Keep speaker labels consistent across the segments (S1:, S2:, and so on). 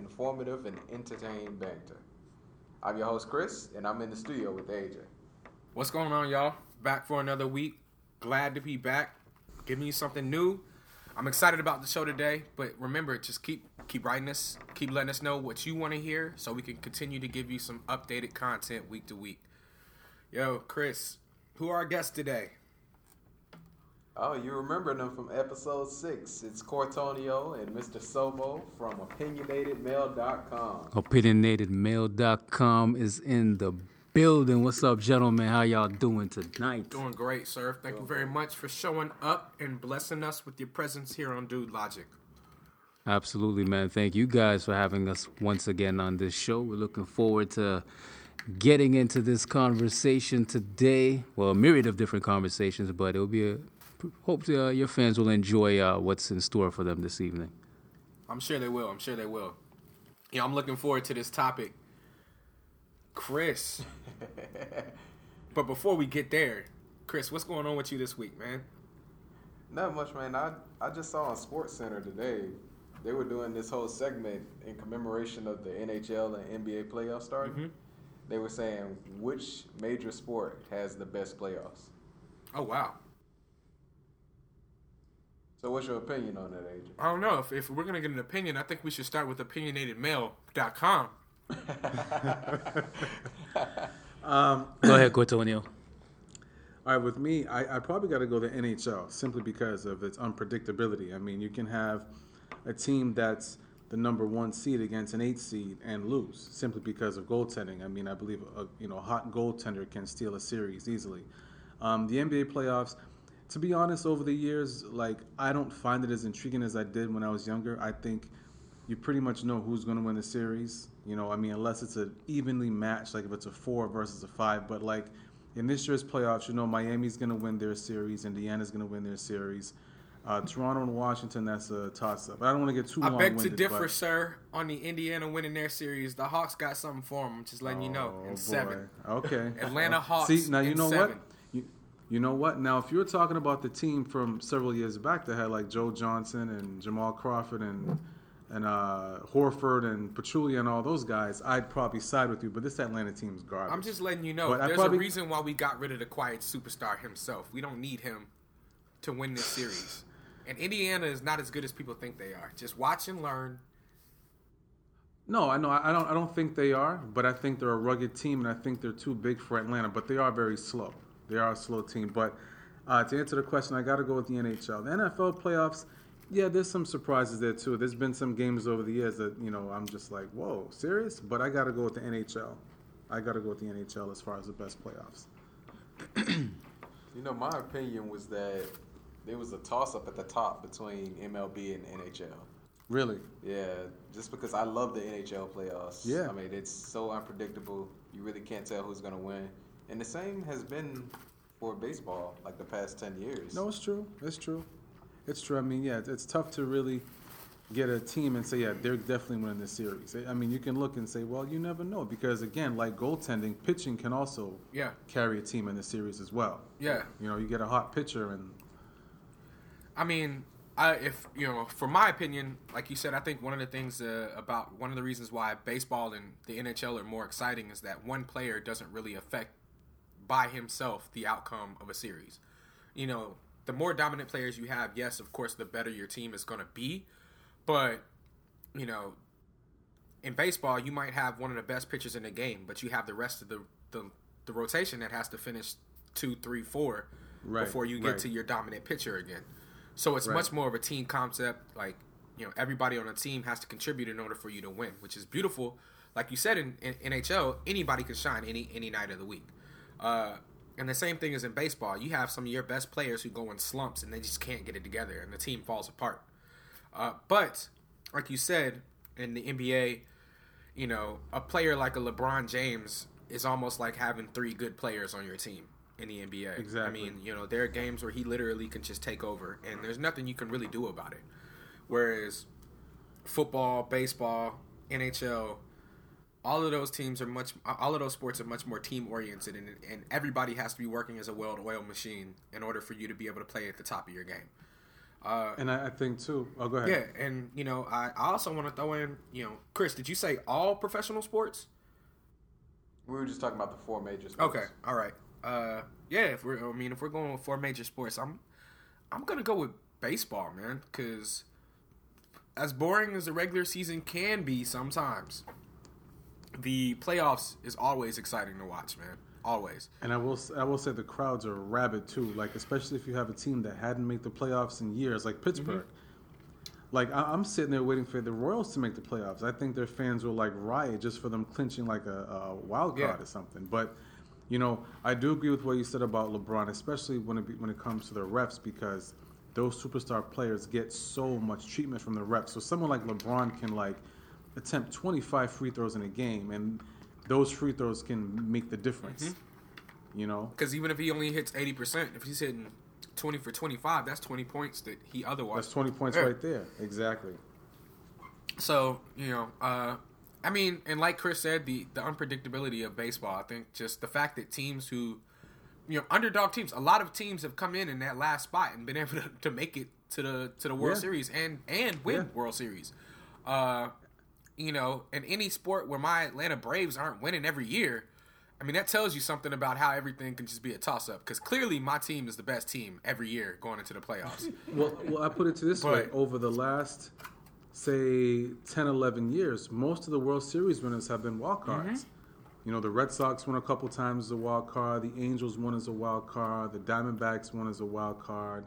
S1: informative, and entertaining banter. I'm your host, Chris, and I'm in the studio with AJ.
S2: What's going on, y'all? Back for another week. Glad to be back. Giving you something new. I'm excited about the show today, but remember, just keep keep writing us, keep letting us know what you want to hear, so we can continue to give you some updated content week to week. Yo, Chris, who are our guests today?
S1: Oh, you remember them from episode six. It's Cortonio and Mr. Sobo from OpinionatedMail.com.
S3: OpinionatedMail.com is in the building. What's up, gentlemen? How y'all doing tonight?
S2: Doing great, sir. Thank you very much for showing up and blessing us with your presence here on Dude Logic.
S3: Absolutely, man. Thank you guys for having us once again on this show. We're looking forward to getting into this conversation today. Well, a myriad of different conversations, but it'll be a hope uh, your fans will enjoy uh, what's in store for them this evening.
S2: I'm sure they will. I'm sure they will. Yeah, I'm looking forward to this topic. Chris. but before we get there, Chris, what's going on with you this week, man?
S1: Not much, man. I I just saw on Sports Center today they were doing this whole segment in commemoration of the NHL and NBA playoffs starting. Mm-hmm. They were saying which major sport has the best playoffs.
S2: Oh wow!
S1: So what's your opinion on that, AJ?
S2: I don't know. If, if we're gonna get an opinion, I think we should start with opinionatedmail.com.
S3: um, Go ahead, Cortonio.
S4: All right, with me, I, I probably got to go to NHL simply because of its unpredictability. I mean, you can have a team that's the number one seed against an eight seed and lose simply because of goaltending. I mean, I believe a you know hot goaltender can steal a series easily. Um, the NBA playoffs, to be honest, over the years, like I don't find it as intriguing as I did when I was younger. I think you pretty much know who's going to win the series. You know, I mean, unless it's an evenly matched, like if it's a four versus a five. But like in this year's playoffs, you know, Miami's going to win their series, Indiana's going to win their series. Uh, Toronto and Washington, that's a toss-up. I don't want to get too.
S2: I beg to differ, but... sir. On the Indiana winning their series, the Hawks got something for them. Just letting oh, you know. In boy. seven.
S4: Okay.
S2: Atlanta Hawks.
S4: See now, you know seven. what? You know what? Now, if you're talking about the team from several years back that had like Joe Johnson and Jamal Crawford and and uh, Horford and Pachulia and all those guys, I'd probably side with you. But this Atlanta team's garbage.
S2: I'm just letting you know. But there's probably, a reason why we got rid of the quiet superstar himself. We don't need him to win this series. And Indiana is not as good as people think they are. Just watch and learn.
S4: No, I know. I don't. I don't think they are, but I think they're a rugged team, and I think they're too big for Atlanta. But they are very slow. They are a slow team. But uh, to answer the question, I got to go with the NHL. The NFL playoffs, yeah, there's some surprises there too. There's been some games over the years that you know I'm just like, whoa, serious? But I got to go with the NHL. I got to go with the NHL as far as the best playoffs.
S1: you know, my opinion was that there was a toss up at the top between MLB and NHL.
S4: Really?
S1: Yeah, just because I love the NHL playoffs.
S4: Yeah.
S1: I mean, it's so unpredictable. You really can't tell who's going to win. And the same has been for baseball like the past 10 years.
S4: No, it's true. It's true. It's true. I mean, yeah, it's tough to really get a team and say, yeah, they're definitely winning this series. I mean, you can look and say, well, you never know because again, like goaltending, pitching can also
S2: yeah.
S4: carry a team in the series as well.
S2: Yeah.
S4: You know, you get a hot pitcher and
S2: I mean, I, if you know, for my opinion, like you said, I think one of the things uh, about one of the reasons why baseball and the NHL are more exciting is that one player doesn't really affect by himself the outcome of a series. You know, the more dominant players you have, yes, of course, the better your team is going to be. But, you know, in baseball, you might have one of the best pitchers in the game, but you have the rest of the, the, the rotation that has to finish two, three, four right, before you get right. to your dominant pitcher again. So it's right. much more of a team concept. Like, you know, everybody on the team has to contribute in order for you to win, which is beautiful. Like you said in, in NHL, anybody can shine any any night of the week. Uh, and the same thing is in baseball. You have some of your best players who go in slumps and they just can't get it together, and the team falls apart. Uh, but like you said in the NBA, you know, a player like a LeBron James is almost like having three good players on your team in the NBA.
S4: Exactly.
S2: I mean, you know, there are games where he literally can just take over, and there's nothing you can really do about it. Whereas football, baseball, NHL, all of those teams are much all of those sports are much more team oriented and, and everybody has to be working as a well-oiled machine in order for you to be able to play at the top of your game Uh,
S4: And I, I think too. Oh, go ahead.
S2: yeah, and you know, I, I also want to throw in, you know, Chris, did you say all professional sports?
S1: We were just talking about the four major sports.
S2: Okay, all right. Uh, yeah, if we're, I mean, if we're going with four major sports, I'm, I'm gonna go with baseball, man, because as boring as the regular season can be sometimes, the playoffs is always exciting to watch, man. Always.
S4: And I will I will say the crowds are rabid too. Like especially if you have a team that hadn't made the playoffs in years, like Pittsburgh. Mm-hmm. Like I, I'm sitting there waiting for the Royals to make the playoffs. I think their fans will like riot just for them clinching like a, a wild card
S2: Yeah.
S4: or something. But you know, I do agree with what you said about LeBron, especially when it be, when it comes to the refs because those superstar players get so much treatment from the refs. So someone like LeBron can like attempt 25 free throws in a game, and those free throws can make the difference. You know,
S2: Because even if he only hits eighty percent, if he's hitting twenty for twenty five, that's twenty points that he otherwise.
S4: that's 20 points right there. Exactly.
S2: So you know, uh, I mean, and like Chris said, the the unpredictability of baseball. I think just the fact that teams who, you know, underdog teams, a lot of teams have come in in that last spot and been able to, to make it to the to the World
S4: Yeah.
S2: Series and and win
S4: Yeah.
S2: World Series. Uh, you know, in any sport where my Atlanta Braves aren't winning every year. I mean, that tells you something about how everything can just be a toss up. Because clearly, my team is the best team every year going into the playoffs.
S4: Well, well, I put it to this way: over the last, say, 10, 11 years, most of the World Series winners have been wild cards. You know, the Red Sox won a couple times as a wild card. The Angels won as a wild card. The Diamondbacks won as a wild card.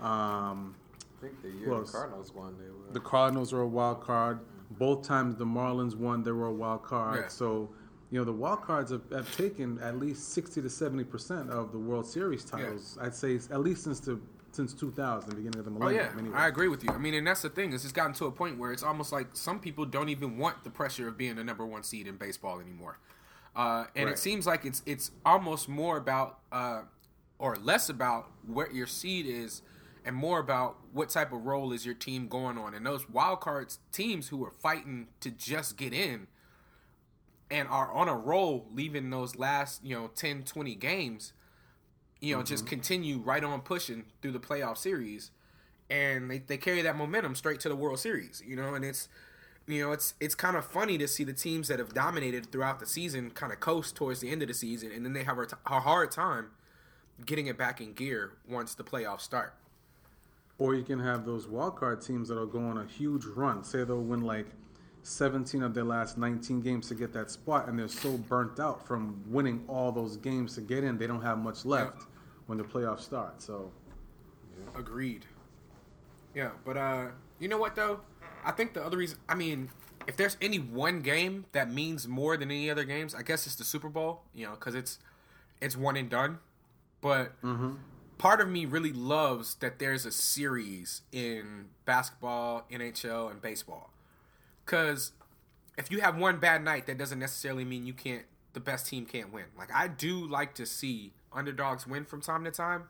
S4: Um,
S1: I think the year the? Cardinals won, they were.
S4: the Cardinals were a wild card. Both times the Marlins won, they were a wild card.
S2: Yeah.
S4: So, you know, the wild cards have, have taken at least 60 to 70 percent of the World Series titles. I'd say at least since the since 2000, the beginning of the millennium.
S2: Oh yeah,
S4: anyway.
S2: I agree with you. I mean, and that's the thing is, it's gotten to a point where it's almost like some people don't even want the pressure of being the number one seed in baseball anymore. Uh, and it seems like it's it's almost more about uh, or less about what your seed is, and more about what type of role is your team going on. And those wild cards teams who are fighting to just get in and are on a roll, leaving those last you know 10, 20 games you know, just mm-hmm. continue right on pushing through the playoff series, and they, they carry that momentum straight to the World Series. You know, and it's you know it's it's kind of funny to see the teams that have dominated throughout the season kind of coast towards the end of the season, and then they have a, t- a hard time getting it back in gear once the playoffs start.
S4: Or you can have those wild card teams that'll go on a huge run. Say they'll win like 17 of their last 19 games to get that spot, and they're so burnt out from winning all those games to get in, they don't have much left when the playoffs start. So,
S2: Agreed. Yeah, but uh, you know what though? I think the other reason, I mean, if there's any one game that means more than any other games, I guess it's the Super Bowl. You know, because it's it's one and done. But part of me really loves that there's a series in basketball, NHL, and baseball. Because if you have one bad night, that doesn't necessarily mean you can't. The best team can't win. Like I do like to see underdogs win from time to time.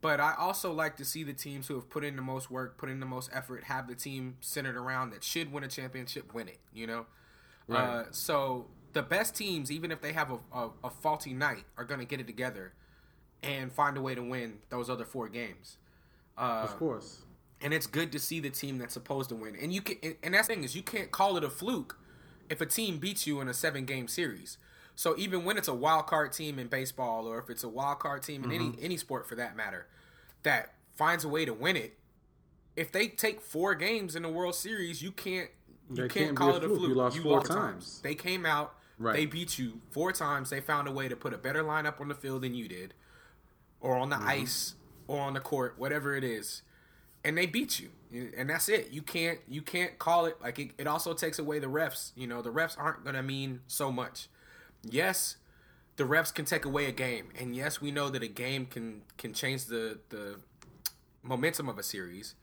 S2: But I also like to see the teams who have put in the most work, put in the most effort, have the team centered around that should win a championship, win it. You know, uh, so the best teams, even if they have a, a, a faulty night, are going to get it together and find a way to win those other four games. Uh,
S4: of course.
S2: and it's good to see the team that's supposed to win. And you can, and- that's the thing is you can't call it a fluke if a team beats you in a seven game series. So even when it's a wild card team in baseball, or if it's a wild card team in any any sport for that matter, that finds a way to win it, if they take four games in the World Series, you can't you can't,
S4: can't
S2: call
S4: a
S2: it a
S4: fluke.
S2: fluke.
S4: You lost four
S2: times.
S4: times.
S2: They came out,
S4: Right.
S2: they beat you four times. They found a way to put a better lineup on the field than you did, or on the
S4: Mm-hmm.
S2: ice, or on the court, whatever it is and they beat you and that's it. You can't you can't call it like it, it also takes away the refs you know the refs aren't gonna mean so much. Yes the refs can take away a game and yes we know that a game can can change the the momentum of a series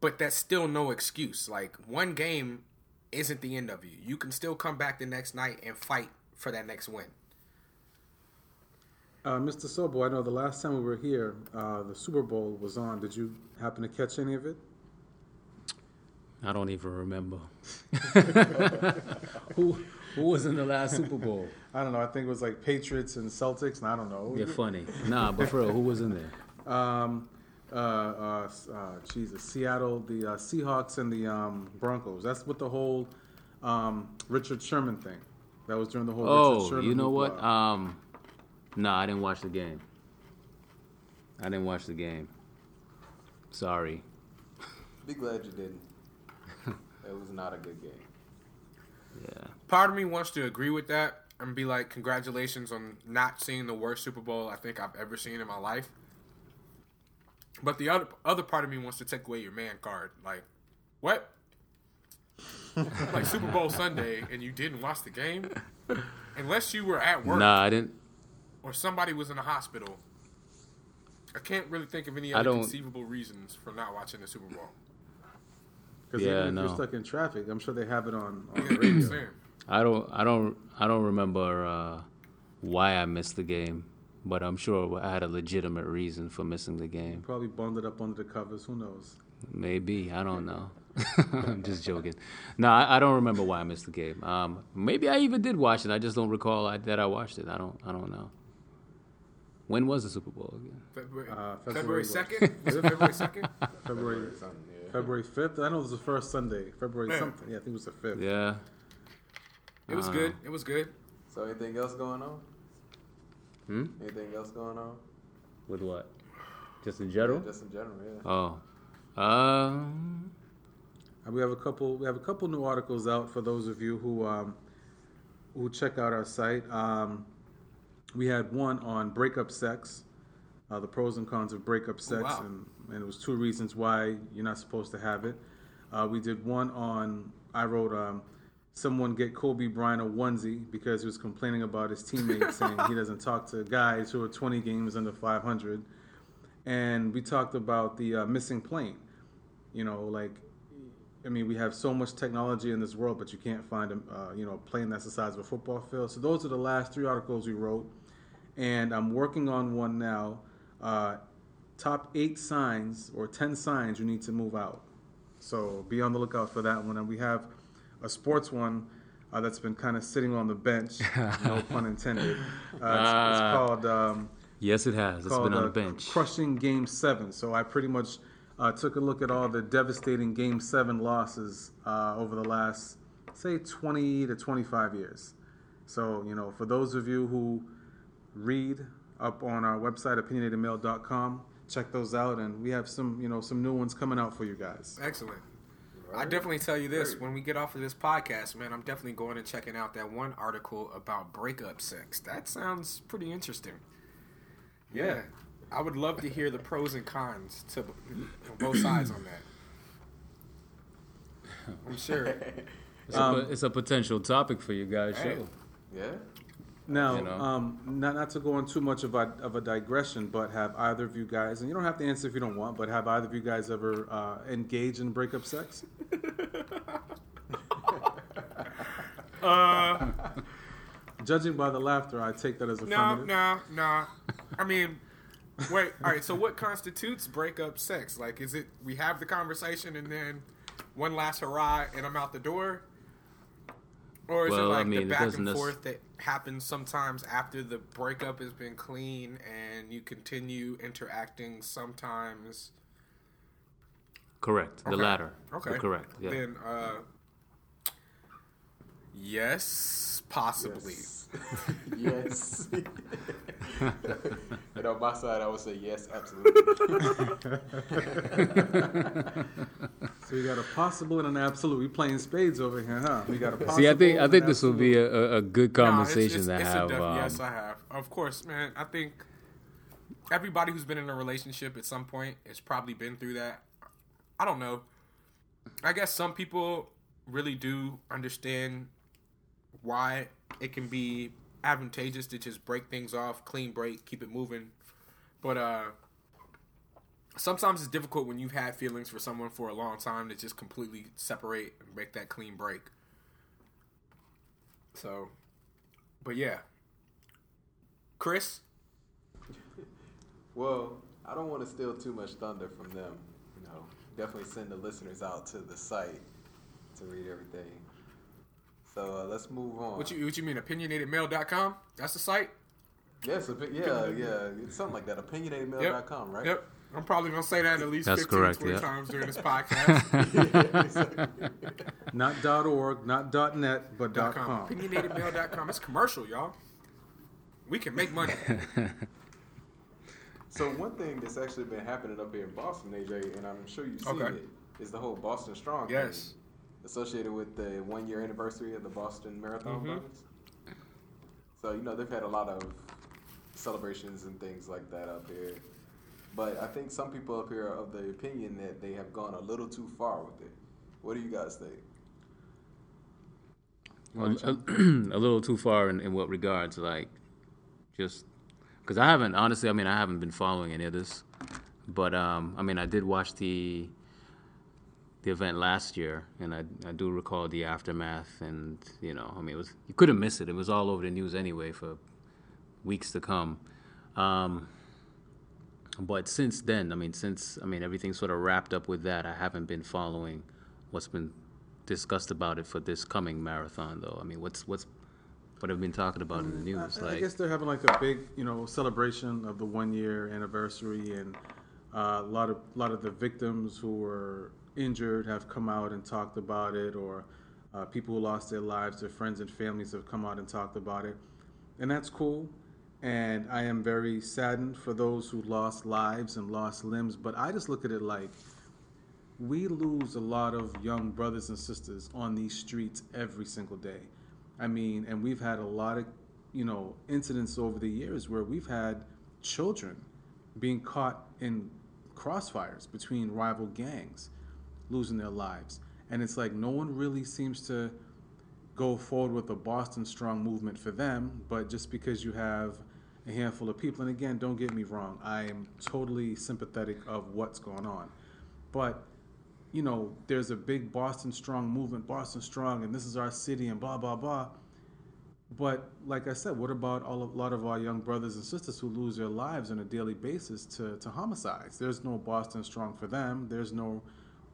S2: but that's still no excuse. Like one game isn't the end of you. You can still come back the next night and fight for that next win
S4: Uh, Mr. Sobo, I know the last time we were here, uh, the Super Bowl was on. Did you happen to catch any of it?
S3: I don't even remember. who who was in the last Super Bowl?
S4: I don't know. I think it was like Patriots and Celtics, and I don't know.
S3: You're funny. Nah, but for real, who was in there?
S4: Um, uh, uh, uh, Jesus, Seattle, the uh, Seahawks and the um, Broncos. That's what the whole um, Richard Sherman thing. That was during the whole. Richard
S3: Oh, you know what? Um, no, I didn't watch the game. I didn't watch the game. Sorry.
S1: Be glad you didn't. it was not a good game.
S3: Yeah.
S2: Part of me wants to agree with that and be like, congratulations on not seeing the worst Super Bowl I think I've ever seen in my life. But the other other part of me wants to take away your man card. Like, what? like Super Bowl Sunday and you didn't watch the game? Unless you were at work
S3: Nah, I didn't.
S2: Or somebody was in the hospital. I can't really think of any
S3: I
S2: other
S3: don't-
S2: conceivable reasons for not watching the Super Bowl.
S4: Because
S3: Yeah,
S4: even if
S3: no.
S4: you're stuck in traffic, I'm sure they have it on, on the
S2: I'm
S4: radio.
S3: I don't. I don't. I don't remember uh, why I missed the game, but I'm sure I had a legitimate reason for missing the game.
S4: Probably bundled up under the covers. Who knows?
S3: Maybe I don't know. I'm just joking. No, I, I don't remember why I missed the game. Um, maybe I even did watch it. I just don't recall I, that I watched it. I don't. I don't know. When was the Super Bowl again?
S2: February,
S4: Uh,
S2: February
S4: February
S2: 2nd? Was it February 2nd?
S4: February
S1: yeah.
S4: February 5th. I know it was the first Sunday. February
S2: Yeah.
S4: something. Yeah, I think it was the 5th.
S3: Yeah.
S2: It was
S3: Uh,
S2: good. It was good.
S1: So anything else going on?
S3: Hmm.
S1: Anything else going on?
S3: With what? Just in general?
S1: Just in general, yeah.
S3: Oh. Um.
S4: Uh, We have a couple. We have a couple new articles out for those of you who um, who check out our site. Um, we had one on breakup sex, uh, the pros and cons of breakup sex,
S2: wow.
S4: and, and it was two reasons why you're not supposed to have it. Uh, we did one on. I wrote. Um, Someone get Kobe Bryant a onesie because he was complaining about his teammates saying he doesn't talk to guys who are 20 games under 500. And we talked about the uh, missing plane. You know, like I mean, we have so much technology in this world, but you can't find a uh, you know a plane that's the size of a football field. So those are the last three articles we wrote, and I'm working on one now. Uh, top eight signs or ten signs you need to move out. So be on the lookout for that one. And we have a sports one uh, that's been kind of sitting on the bench, no pun intended. Uh, it's, it's
S3: Ah.
S4: called. Um,
S3: Yes, it has. It's been on
S4: uh,
S3: the bench.
S4: Crushing Game Seven. So I pretty much uh, took a look at all the devastating Game Seven losses uh, over the last, say, 20 to 25 years. So you know, for those of you who read up on our website opinionatedmail.com, check those out, and we have some you know some new ones coming out for you guys.
S2: Excellent. I definitely tell you this when we get off of this podcast, man. I'm definitely going and checking out that one article about breakup sex. That sounds pretty interesting. Yeah, I would love to hear the pros and cons to on both sides on that. I'm sure.
S3: It's, a, it's a potential topic for you guys'
S2: Hey.
S3: show.
S1: Yeah.
S4: Now,
S3: You know?
S4: um, not not to go on too much of a of a digression, but have either of you guys, and you don't have to answer if you don't want, but have either of you guys ever uh, engaged in breakup sex?
S2: Uh,
S4: Judging by the laughter, I take that as
S2: a
S4: no,
S2: no, no. I mean, wait. All right. So, what constitutes breakup sex? Like, is it we have the conversation and then one last hurrah and I'm out the door, or is it
S3: Well, I
S2: like
S3: mean,
S2: the back and
S3: nec-
S2: forth that happens sometimes after the breakup has been clean and you continue interacting sometimes?
S3: Correct. The latter.
S2: Okay.
S3: The correct. Yeah.
S2: Then, uh, yes, possibly.
S1: Yes. and on my side, I would say yes, absolutely.
S4: So we got a possible and an absolute. We playing spades over here, huh? We got a possible.
S3: See, I think I think
S4: an
S3: this will be a, a, a good
S2: No, it's-
S3: conversation
S2: it's-
S3: to
S2: it's a
S3: have.
S2: def-
S3: um,
S2: yes, I have. Of course, man. I think everybody who's been in a relationship at some point has probably been through that. I don't know. I guess some people really do understand why it can be advantageous to just break things off, clean break, keep it moving. But uh sometimes it's difficult when you've had feelings for someone for a long time to just completely separate and make that clean break. So, but yeah. Chris?
S1: well, I don't want to steal too much thunder from them. You know, definitely send the listeners out to the site to read everything. So uh, let's move on.
S2: What you what you mean opinionatedmail.com? That's the site?
S1: Yes, opi- yeah, yeah, it's something like that. Opinionatedmail.com, right?
S2: Yep. I'm probably gonna say that at least
S3: That's
S2: 15,
S3: correct,
S2: 20
S3: yeah.
S2: times during this podcast.
S4: Not dot .org, not dot .net, but
S2: Dot .com.
S4: .com.
S2: Opinionatedmail.com. It's commercial, y'all. We can make money.
S1: So one thing that's actually been happening up here in Boston, AJ, and I'm sure you've seen
S2: Okay.
S1: it, is the whole Boston Strong.
S2: Yes.
S1: thing, associated with the one year anniversary of the Boston Marathon
S2: Mhm.
S1: bombings. So you know they've had a lot of celebrations and things like that up here, but I think some people up here are of the opinion that they have gone a little too far with it. What do you guys think?
S3: Well, a, a little too far in, in what regards, like, just because I haven't honestly. I mean, I haven't been following any of this, but um, I mean, I did watch the the event last year, and I I do recall the aftermath, and you know, I mean, it was you couldn't miss it. It was all over the news anyway for weeks to come. Um, but since then, I mean, since I mean everything sort of wrapped up with that, I haven't been following what's been discussed about it for this coming marathon, though. I mean, what's what's what have been talking about in the news?
S4: I, I guess they're having like a big, you know, celebration of the one year anniversary, and uh, a lot of a lot of the victims who were injured have come out and talked about it, or uh, people who lost their lives, their friends and families have come out and talked about it, and that's cool. And I am very saddened for those who lost lives and lost limbs, but I just look at it like we lose a lot of young brothers and sisters on these streets every single day. I mean, and we've had a lot of, you know, incidents over the years where we've had children being caught in crossfires between rival gangs, losing their lives. And it's like no one really seems to go forward with the Boston Strong movement for them, but just because you have a handful of people, and again, don't get me wrong, I am totally sympathetic of what's going on. But you know, there's a big Boston Strong movement, Boston Strong, and this is our city, and blah blah blah. But like I said, what about all a lot of our young brothers and sisters who lose their lives on a daily basis to, to homicides? There's no Boston Strong for them. There's no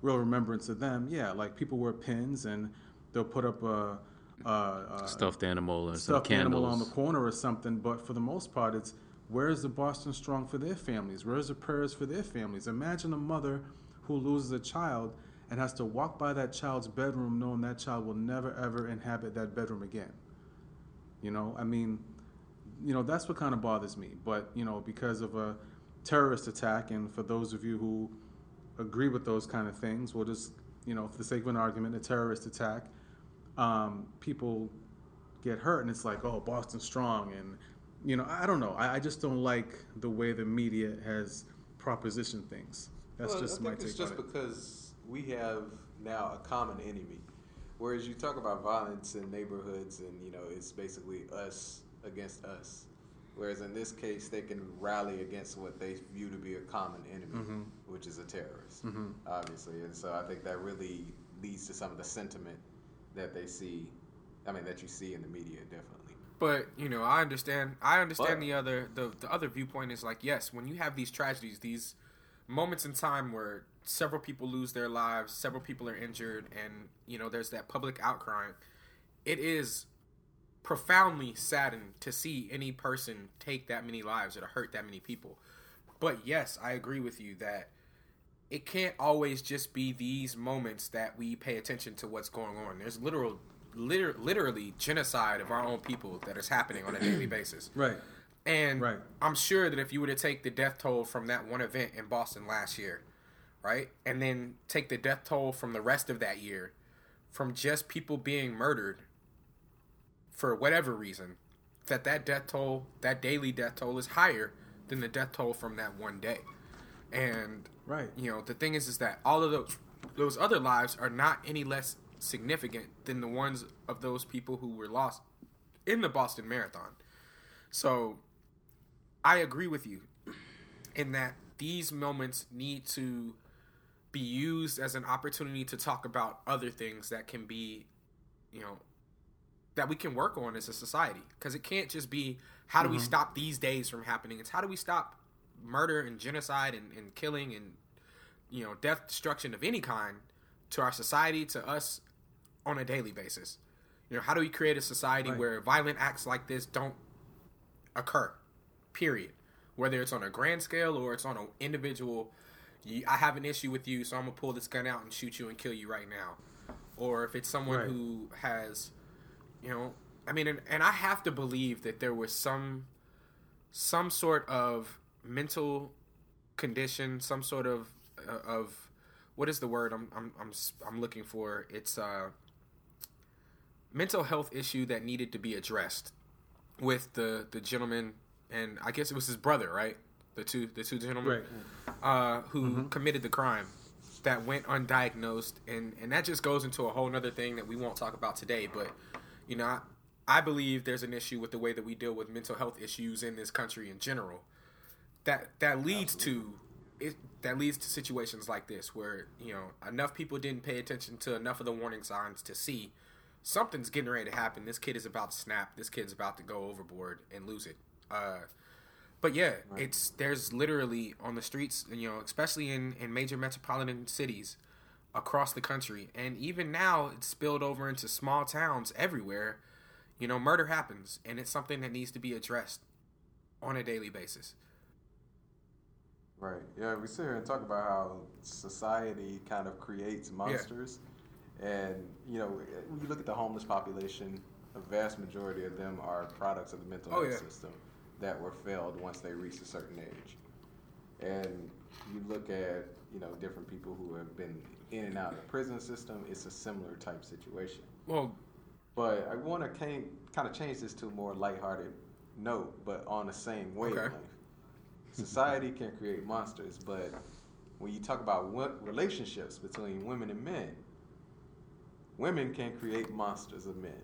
S4: real remembrance of them. Yeah, like people wear pins and they'll put up a, a, a
S3: stuffed animal or
S4: stuffed animal on the corner or something. But for the most part, it's where's the Boston Strong for their families? Where's the prayers for their families? Imagine a mother who loses a child and has to walk by that child's bedroom knowing that child will never ever inhabit that bedroom again. You know, I mean, you know, that's what kind of bothers me. But, you know, because of a terrorist attack, and for those of you who agree with those kind of things, we'll just, you know, for the sake of an argument, a terrorist attack, um, people get hurt, and it's like, oh, Boston Strong, and you know, I don't know. I, I just don't like the way the media has propositioned things. That's
S1: Well,
S4: just
S1: I
S4: my
S1: think
S4: take
S1: it's just
S4: on it.
S1: because we have now a common enemy. Whereas you talk about violence in neighborhoods, and you know, it's basically us against us. Whereas in this case, they can rally against what they view to be a common enemy,
S4: Mm-hmm.
S1: which is a terrorist, obviously. And so I think that really leads to some of the sentiment that they see. I mean, that you see in the media, definitely.
S2: But you know, I understand. I understand
S1: But-
S2: the other the the other viewpoint is like yes, when you have these tragedies, these moments in time where several people lose their lives, several people are injured, and you know there's that public outcry. It is profoundly saddened to see any person take that many lives or to hurt that many people. But yes, I agree with you that it can't always just be these moments that we pay attention to what's going on. There's literal, liter- literally genocide of our own people that is happening on a daily basis.
S4: Right.
S2: And
S4: Right.
S2: I'm sure that if you were to take the death toll from that one event in Boston last year, right, and then take the death toll from the rest of that year, from just people being murdered for whatever reason, that that death toll, that daily death toll, is higher than the death toll from that one day. And
S4: Right.
S2: you know, the thing is, is that all of those those other lives are not any less significant than the ones of those people who were lost in the Boston Marathon. So, I agree with you in that these moments need to be used as an opportunity to talk about other things that can be, you know, that we can work on as a society. Because it can't just be how do we mm-hmm. stop these days from happening. It's how do we stop murder and genocide and, and killing and you know death destruction of any kind to our society to us on a daily basis. You know, how do we create a society
S4: Right.
S2: where violent acts like this don't occur? Period. whether it's on a grand scale or it's on an individual. I have an issue with you, so I'm gonna pull this gun out and shoot you and kill you right now. Or if it's someone
S4: Right.
S2: who has, you know, I mean, and, and I have to believe that there was some some sort of mental condition, some sort of uh, of what is the word I'm I'm I'm I'm looking for? It's a mental health issue that needed to be addressed with the the gentleman and I guess it was his brother, right? The two the two gentlemen
S4: Right.
S2: uh, who committed the crime that went undiagnosed and and that just goes into a whole nother thing that we won't talk about today but you know I, I believe there's an issue with the way that we deal with mental health issues in this country in general. That that leads to it that leads to situations like this where you know enough people didn't pay attention to enough of the warning signs to see something's getting ready to happen. This kid is about to snap. This kid's about to go overboard and lose it. Uh but yeah, it's there's literally on the streets, you know, especially in in major metropolitan cities across the country, and even now it's spilled over into small towns everywhere. You know, murder happens, and it's something that needs to be addressed on a daily basis.
S1: Right. Yeah, we sit here and talk about how society kind of creates monsters. And, you know, when you look at the homeless population, a vast majority of them are products of the mental
S2: Oh,
S1: health
S2: yeah.
S1: system that were failed once they reached a certain age. And you look at, you know, different people who have been in and out of the prison system, it's a similar type situation.
S2: Well,
S1: But I want to kind of change this to a more lighthearted note, but on the same wavelength. Society can create monsters, but when you talk about relationships between women and men, women can create monsters of men.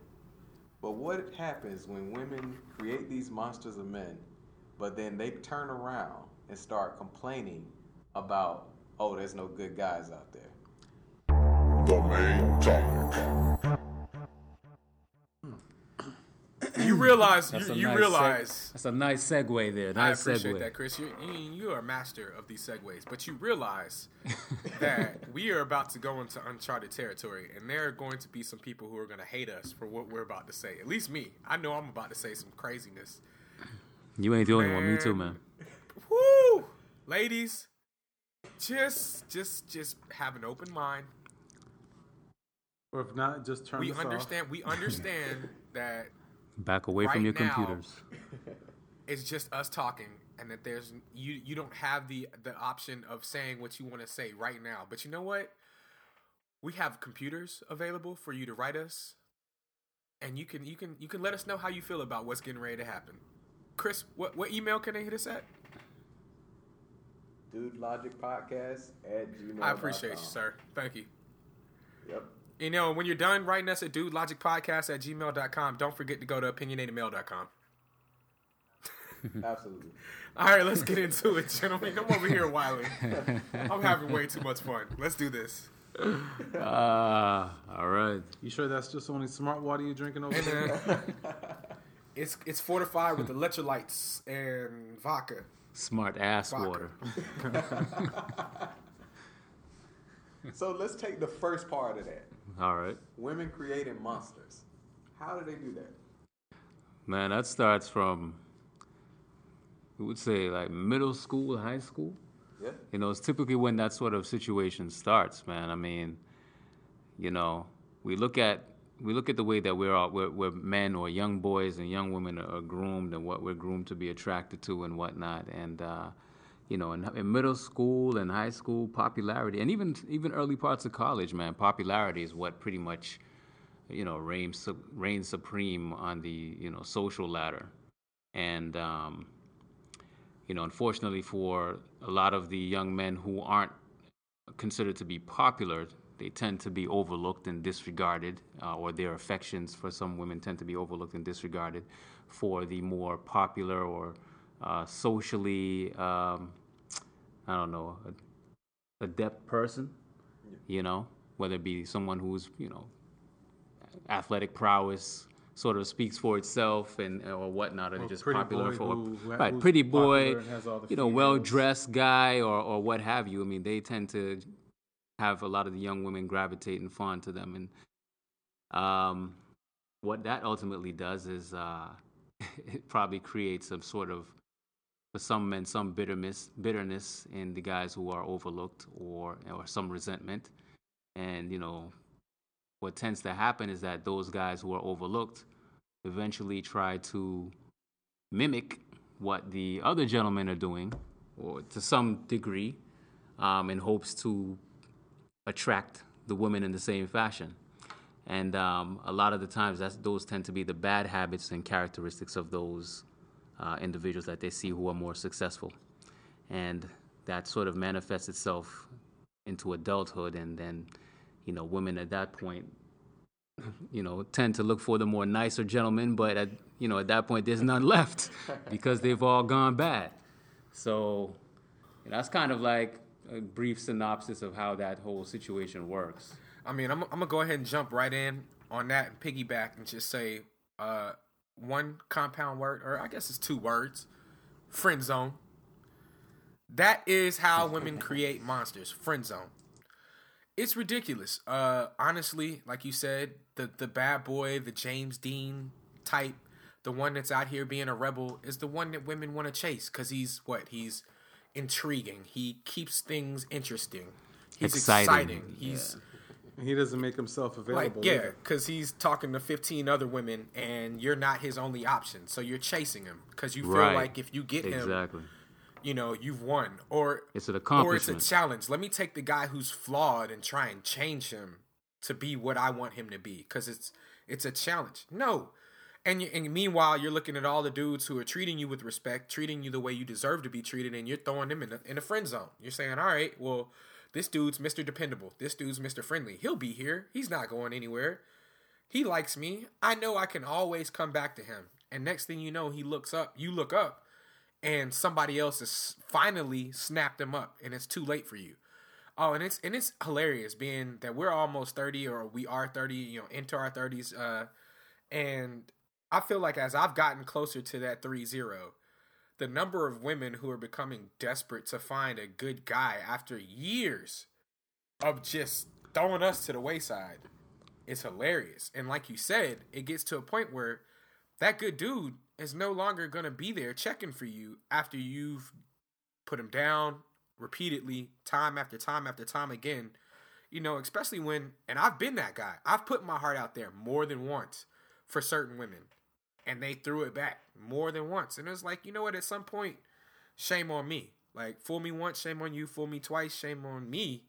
S1: But what happens when women create these monsters of men, but then they turn around and start complaining about, oh, there's no good guys out there?
S5: The main topic.
S2: you realize
S3: That's
S2: you,
S3: a
S2: you
S3: nice
S2: realize.
S3: seg- that's a nice segue there.
S2: I appreciate
S3: segue.
S2: that, Chris. You, you you are a master of these segues, but you realize that we are about to go into uncharted territory, and there are going to be some people who are going to hate us for what we're about to say. At least me. I know I'm about to say some craziness.
S3: You ain't the only one. Me too,
S2: Man.
S3: man.
S2: Woo, ladies, just just just have an open mind.
S4: Or if not, just turn
S2: We
S4: this off.
S2: understand. We understand that
S3: Back away from your
S2: now-
S3: computers.
S2: it's just us talking and that there's you you don't have the the option of saying what you want to say right now but you know what we have computers available for you to write us and you can you can you can let us know how you feel about what's getting ready to happen chris what what email can they hit us at
S1: Dude Logic Podcast at gmail.
S2: i appreciate you sir thank you
S1: Yep.
S2: You know when you're done writing us at dude logic podcast at gmail.com don't forget to go to opinionatedmail.com
S1: Absolutely.
S2: all right let's get into it gentlemen i'm over here whiling i'm having way too much fun let's do this
S3: Ah, all right.
S4: You sure that's just only smart water you're drinking over there?
S2: it's it's fortified with electrolytes and vodka.
S3: Smart ass
S2: Vodka.
S3: water.
S1: So let's take the first part of that.
S3: All right.
S1: Women creating monsters. How do they do that?
S3: Man, that starts from, we would say, like middle school, high school.
S1: Yeah.
S3: You know, it's typically when that sort of situation starts, man. I mean, you know, we look at we look at the way that we're all we're, we're men or young boys and young women are, are groomed and what we're groomed to be attracted to and whatnot. And uh, you know, in, in middle school and high school, popularity, and even even early parts of college, man, popularity is what pretty much you know reigns reigns supreme on the you know social ladder. And um, you know, unfortunately for a lot of the young men who aren't considered to be popular, they tend to be overlooked and disregarded, uh, or their affections for some women tend to be overlooked and disregarded for the more popular or uh, socially, um, I don't know, a adept person, you know, whether it be someone who's, you know, athletic prowess sort of speaks for itself and or whatnot, or
S4: Or
S3: just popular for
S4: who-
S3: right, pretty boy,
S4: and has all the
S3: you know, well dressed guy or or what have you. I mean, they tend to have a lot of the young women gravitate and fawn to them, and um, what that ultimately does is uh, it probably creates some sort of for some men some bitterness bitterness in the guys who are overlooked or or some resentment. And you know what tends to happen is that those guys who are overlooked eventually try to mimic what the other gentlemen are doing or to some degree um, in hopes to attract the women in the same fashion. And um, a lot of the times that's those tend to be the bad habits and characteristics of those uh, individuals that they see who are more successful. And that sort of manifests itself into adulthood. And then, you know, women at that point, you know, tend to look for the more nicer gentlemen. But, at, you know, at that point, there's none left because they've all gone bad. So you know, that's kind of like a brief synopsis of how that whole situation works.
S2: I mean, I'm, I'm gonna go ahead and jump right in on that and piggyback and just say, uh, one compound word, or I guess it's two words friend zone. That is how women create monsters. Friend zone. It's ridiculous. Uh, honestly, like you said, the the bad boy, the James Dean type, the one that's out here being a rebel, is the one that women want to chase because he's what? He's intriguing. He keeps things interesting. He's
S3: Exciting.
S2: exciting. He's
S4: He doesn't make himself
S2: like
S4: available.
S2: yeah, because he's talking to fifteen other women, and you're not his only option. So you're chasing him because you feel
S3: Right.
S2: like if you get him,
S3: Exactly.
S2: you know, you've won. Or
S3: It's an accomplishment.
S2: or it's a challenge. Let me take the guy who's flawed and try and change him to be what I want him to be because it's it's a challenge. No. And, you, and meanwhile, you're looking at all the dudes who are treating you with respect, treating you the way you deserve to be treated, and you're throwing them in the, in a friend zone. You're saying, all right, well, this dude's Mr. Dependable. This dude's Mr. Friendly. He'll be here. He's not going anywhere. He likes me. I know I can always come back to him. And next thing you know, he looks up. You look up, and somebody else has finally snapped him up, and it's too late for you. Oh, and it's and it's hilarious being that we're almost thirty or we are thirty, you know, into our thirties, uh, and I feel like as I've gotten closer to that three zero, the number of women who are becoming desperate to find a good guy after years of just throwing us to the wayside is hilarious. And like you said, it gets to a point where that good dude is no longer going to be there checking for you after you've put him down repeatedly, time after time after time again. You know, especially when, and I've been that guy. I've put my heart out there more than once for certain women, and they threw it back more than once. And it was like, you know what? At some point, shame on me. Like, fool me once, shame on you. Fool me twice, shame on me.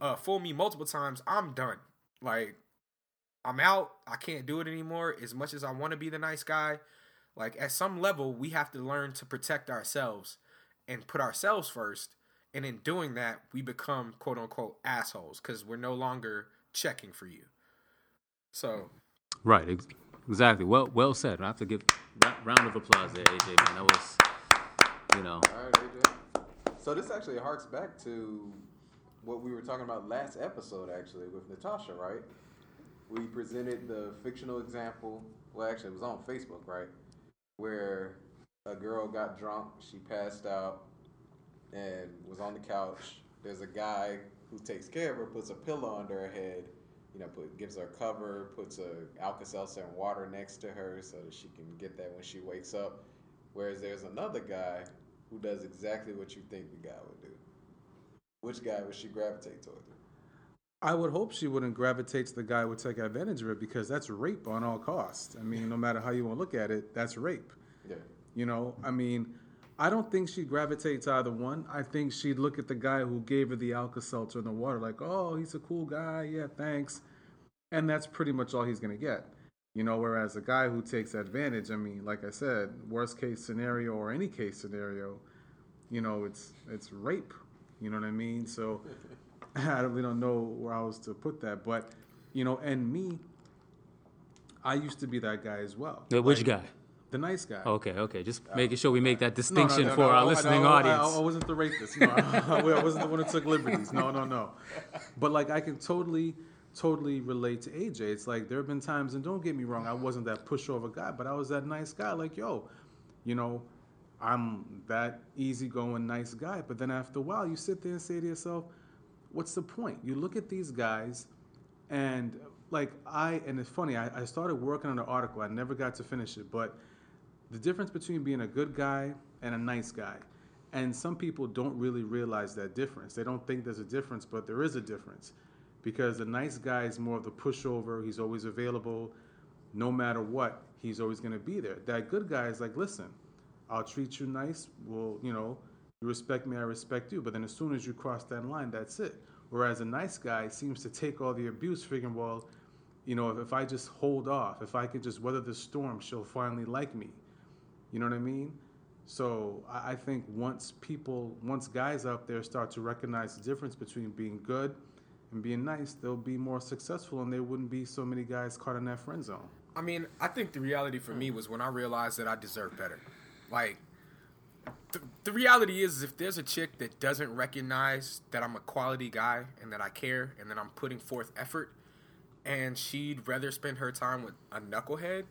S2: Uh, fool me multiple times, I'm done. Like, I'm out. I can't do it anymore. As much as I want to be the nice guy, like at some level, we have to learn to protect ourselves and put ourselves first. And in doing that, we become quote unquote assholes because we're no longer checking for you. So
S3: Right, exactly. Well, well said. I have to give round of applause there, AJ. Man, that was, you know,
S1: All right, AJ. So this actually harks back to what we were talking about last episode, actually, with Natasha, right? We presented the fictional example. Well, actually, it was on Facebook, right? Where a girl got drunk, she passed out, and was on the couch. There's a guy who takes care of her, puts a pillow under her head, you know, put, gives her a cover, puts a Alka-Seltzer and water next to her so that she can get that when she wakes up. Whereas there's another guy who does exactly what you think the guy would do. Which guy would she gravitate toward?
S4: I would hope she wouldn't gravitate to the guy who would take advantage of it because that's rape on all costs. I mean, no matter how you want to look at it, that's rape.
S1: Yeah.
S4: You know, I mean, I don't think she'd gravitate to either one. I think she'd look at the guy who gave her the Alka Seltzer and the water, like, oh, he's a cool guy. Yeah, thanks. And that's pretty much all he's going to get. You know, whereas a guy who takes advantage, I mean, like I said, worst case scenario or any case scenario, you know, it's it's rape. You know what I mean? So I really don't know where I was to put that, but you know, and me, I used to be that guy as well.
S3: Uh, which
S4: Like,
S3: guy?
S4: The nice guy.
S3: Okay, okay. Just making sure we make that
S4: No, no,
S3: distinction
S4: no,
S3: for
S4: no,
S3: our
S4: I-
S3: listening
S4: I, I,
S3: audience.
S4: I, I wasn't the rapist. No, I wasn't the one who took liberties. No, no, no. But like, I can totally, totally relate to AJ. It's like there have been times, and don't get me wrong, I wasn't that pushover guy, but I was that nice guy. Like, yo, you know, I'm that easygoing, nice guy. But then after a while, you sit there and say to yourself, what's the point? You look at these guys, and like I, and it's funny, I, I started working on an article. I never got to finish it, but the difference between being a good guy and a nice guy. And some people don't really realize that difference. They don't think there's a difference, but there is a difference. Because the nice guy is more of the pushover, he's always available. No matter what, he's always going to be there. That good guy is like, listen, I'll treat you nice. Well, you know, you respect me, I respect you. But then as soon as you cross that line, that's it. Whereas a nice guy seems to take all the abuse, figuring, well, you know, if, if I just hold off, if I can just weather the storm, she'll finally like me. You know what I mean? So I, I think once people, once guys out there start to recognize the difference between being good and being nice, they'll be more successful and there wouldn't be so many guys caught in that friend zone.
S2: I mean, I think the reality for me was when I realized that I deserve better. Like, the, the reality is, if there's a chick that doesn't recognize that I'm a quality guy and that I care and that I'm putting forth effort, and she'd rather spend her time with a knucklehead,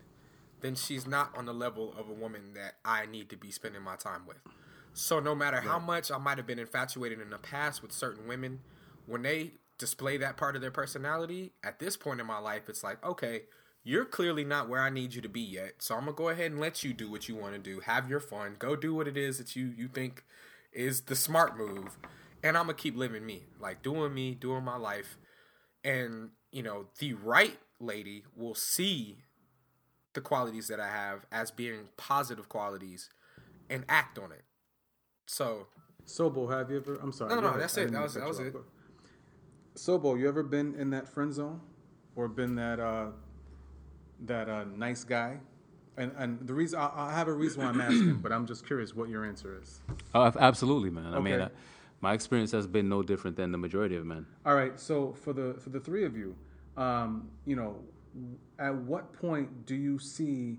S2: then she's not on the level of a woman that I need to be spending my time with. So no matter how much I might have been infatuated in the past with certain women, when they display that part of their personality, at this point in my life, it's like, okay, you're clearly not where I need you to be yet. So I'm gonna go ahead and let you do what you want to do. Have your fun. Go do what it is that you you think is the smart move. And I'm gonna keep living me, like doing me, doing my life. And you know, the right lady will see the qualities that I have as being positive qualities and act on it. So
S4: Sobo, have you ever? I'm sorry.
S2: No, no,
S4: ahead.
S2: that's it. That was- that was it.
S4: off. Sobo, you ever been in that friend zone, or been that uh, that uh, nice guy? And and the reason I, I have a reason why I'm asking, but I'm just curious what your answer is.
S3: Oh, absolutely, man. I mean,
S4: Okay.
S3: uh, my experience has been no different than the majority of men.
S4: All right. So for the for the three of you, um, you know, at what point do you see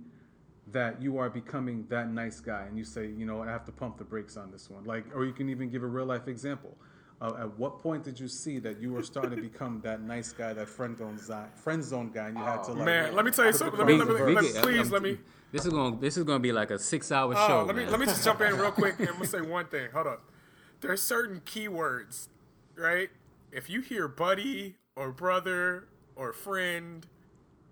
S4: that you are becoming that nice guy, and you say, you know, I have to pump the brakes on this one, like, or you can even give a real life example. Uh, at what point did you see that you were starting to become that nice guy, that friend zone guy, friend zone guy, and you had to like,
S2: man, let me tell you something. Let me, let me, let me
S3: We get-
S2: please let me.
S3: This is going. This is going to be like a six-hour
S2: Oh,
S3: show.
S2: let me
S3: man.
S2: let me just jump in real quick and I'm gonna say one thing. Hold up. There's certain keywords, right? If you hear buddy or brother or friend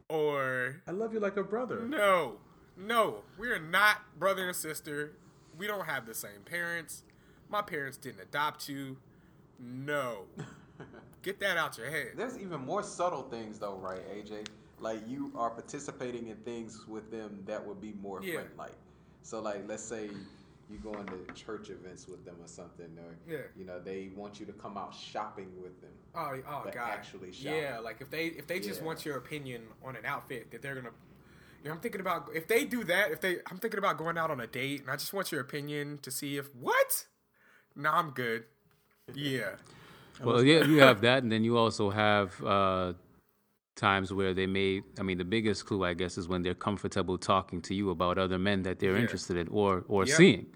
S2: or
S4: I love you like a brother.
S2: no, no, we are not brother and sister. We don't have the same parents. My parents didn't adopt you. No. Get that out your head.
S1: There's even more subtle things though, right, AJ? Like you are participating in things with them that would be more
S2: Yeah.
S1: friend like. So like let's say you go into church events with them or something, or
S2: Yeah.
S1: you know, they want you to come out shopping with them.
S2: Oh, oh god.
S1: actually shop.
S2: yeah, like if they if they just
S1: Yeah.
S2: want your opinion on an outfit that they're gonna. You know, I'm thinking about if they do that. If they, I'm thinking about going out on a date, and I just want your opinion to see if what. No, I'm good. Yeah.
S3: Well, yeah, you have that, and then you also have uh, times where they may. I mean, the biggest clue, I guess, is when they're comfortable talking to you about other men that they're
S2: Yeah.
S3: interested in or or seeing.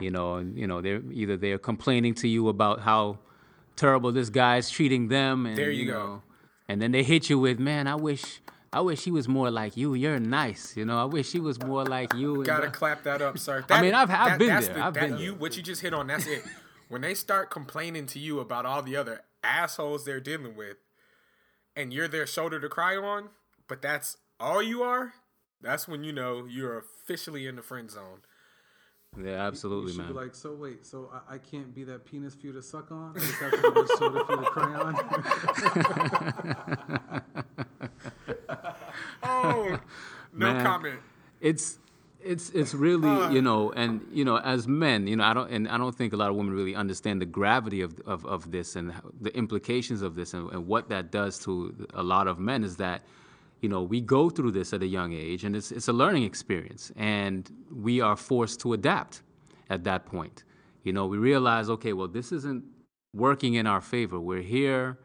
S3: You know, and you know, they're either they're complaining to you about how terrible this guy's treating them, and
S2: There you go.
S3: know, and then they hit you with, "Man, I wish." I wish he was more like you. You're nice, you know. I wish he was more like you.
S2: Gotta
S3: blah."
S2: clap that up, sir.
S3: I mean, I've- I've been
S2: that's
S3: there.
S2: The,
S3: I've
S2: that
S3: been
S2: you,
S3: there.
S2: What you just hit on, that's it. When they start complaining to you about all the other assholes they're dealing with, and you're their shoulder to cry on, but that's all you are. That's when you know you're officially in the friend zone.
S3: Yeah, absolutely,
S4: You
S3: man.
S4: be like, so wait, so I, I can't be that penis for you to suck on? I just have to be the shoulder for you to cry on?
S2: Oh, no
S3: Man.
S2: comment.
S3: it's it's it's really uh. you know and you know as men you know i don't and i don't think a lot of women really understand the gravity of of, of this and the implications of this and, and what that does to a lot of men is that you know we go through this at a young age and it's it's a learning experience and we are forced to adapt at that point. You know we realize okay well this isn't working in our favor. We're here.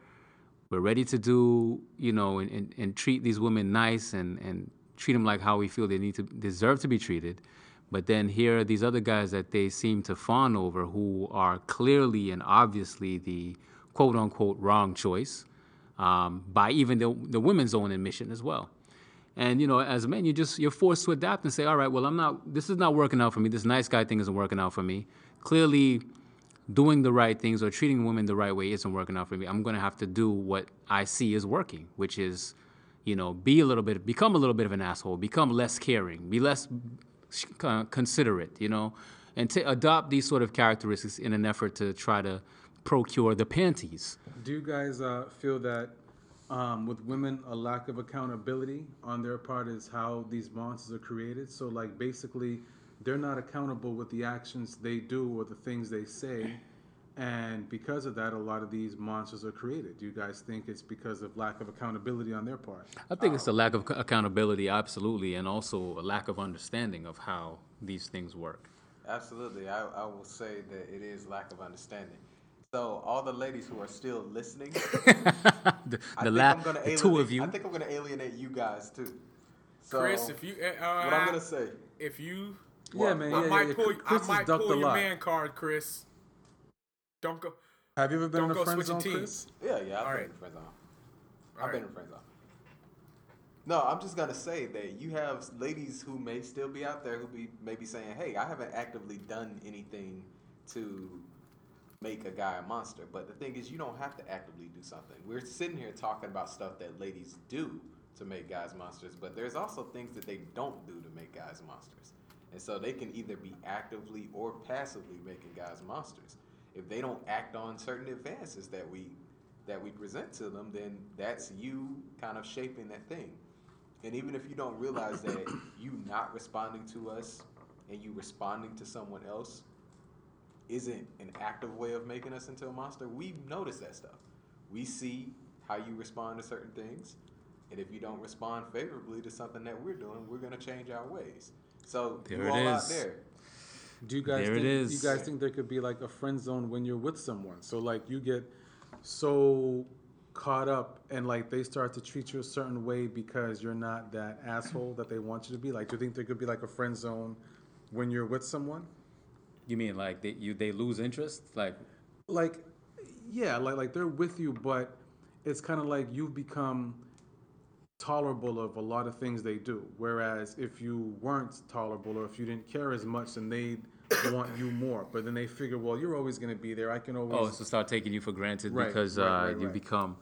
S3: We're ready to do, you know, and, and, and treat these women nice and, and treat them like how we feel they need to deserve to be treated. But then here are these other guys that they seem to fawn over who are clearly and obviously the quote unquote wrong choice um, by even the, the women's own admission as well. And you know, as a man, you just you're forced to adapt and say, all right, well, I'm not. This is not working out for me. This nice guy thing isn't working out for me. Clearly, doing the right things or treating women the right way isn't working out for me. I'm going to have to do what I see is working, which is, you know, be a little bit, become a little bit of an asshole, become less caring, be less considerate, you know, and to adopt these sort of characteristics in an effort to try to procure the panties.
S4: Do you guys uh, feel that um, with women, a lack of accountability on their part is how these monsters are created? So, like, basically, they're not accountable with the actions they do or the things they say. And because of that, a lot of these monsters are created. Do you guys think it's because of lack of accountability on their part?
S3: I think it's a lack of c- accountability, absolutely, and also a lack of understanding of how these things work.
S1: Absolutely, I, I will say that it is lack of understanding. So all the ladies who are still listening,
S3: the
S1: I
S3: the,
S1: think
S3: la-
S1: I'm gonna
S3: the two of you.
S1: I think I'm gonna alienate you guys too. So
S2: Chris, if you, uh,
S1: what I'm gonna say,
S2: if you,
S4: Yeah, man.
S2: I
S4: Yeah,
S2: might
S4: yeah,
S2: pull,
S4: Chris
S2: I might pull your
S4: lot.
S2: man card, Chris. Don't go.
S4: Have you ever been
S2: Don't
S4: in a friend zone,
S2: teams.
S4: Chris?
S1: yeah, yeah, I've
S2: All
S1: been
S2: right.
S1: in friend zone. I've been
S2: right.
S1: in friend zone. No, I'm just gonna say that you have ladies who may still be out there who be maybe saying, "Hey, I haven't actively done anything to make a guy a monster." But the thing is, you don't have to actively do something. We're sitting here talking about stuff that ladies do to make guys monsters, but there's also things that they don't do to make guys monsters. And so they can either be actively or passively making guys monsters. If they don't act on certain advances that we that we present to them, then that's you kind of shaping that thing. And even if you don't realize that you not responding to us and you responding to someone else isn't an active way of making us into a monster, we notice that stuff. We see how you respond to certain things. And if you don't respond favorably to something that we're doing, we're gonna change our ways. So
S3: There
S1: you
S3: it
S1: all out there,
S4: Do you guys
S3: There it
S4: think
S3: is.
S4: you guys think there could be like a friend zone when you're with someone? So like you get so caught up and like they start to treat you a certain way because you're not that asshole that they want you to be. Like do you think there could be like a friend zone when you're with someone?
S3: You mean like they, you they lose interest? Like
S4: Like yeah, like like they're with you but it's kind of like you've become tolerable of a lot of things they do. Whereas if you weren't tolerable or if you didn't care as much, then they'd want you more. But then they figure, well, you're always going to be there. I can always.
S3: oh, so start taking you for granted
S4: Right,
S3: because
S4: right,
S3: uh,
S4: right,
S3: you
S4: right.
S3: become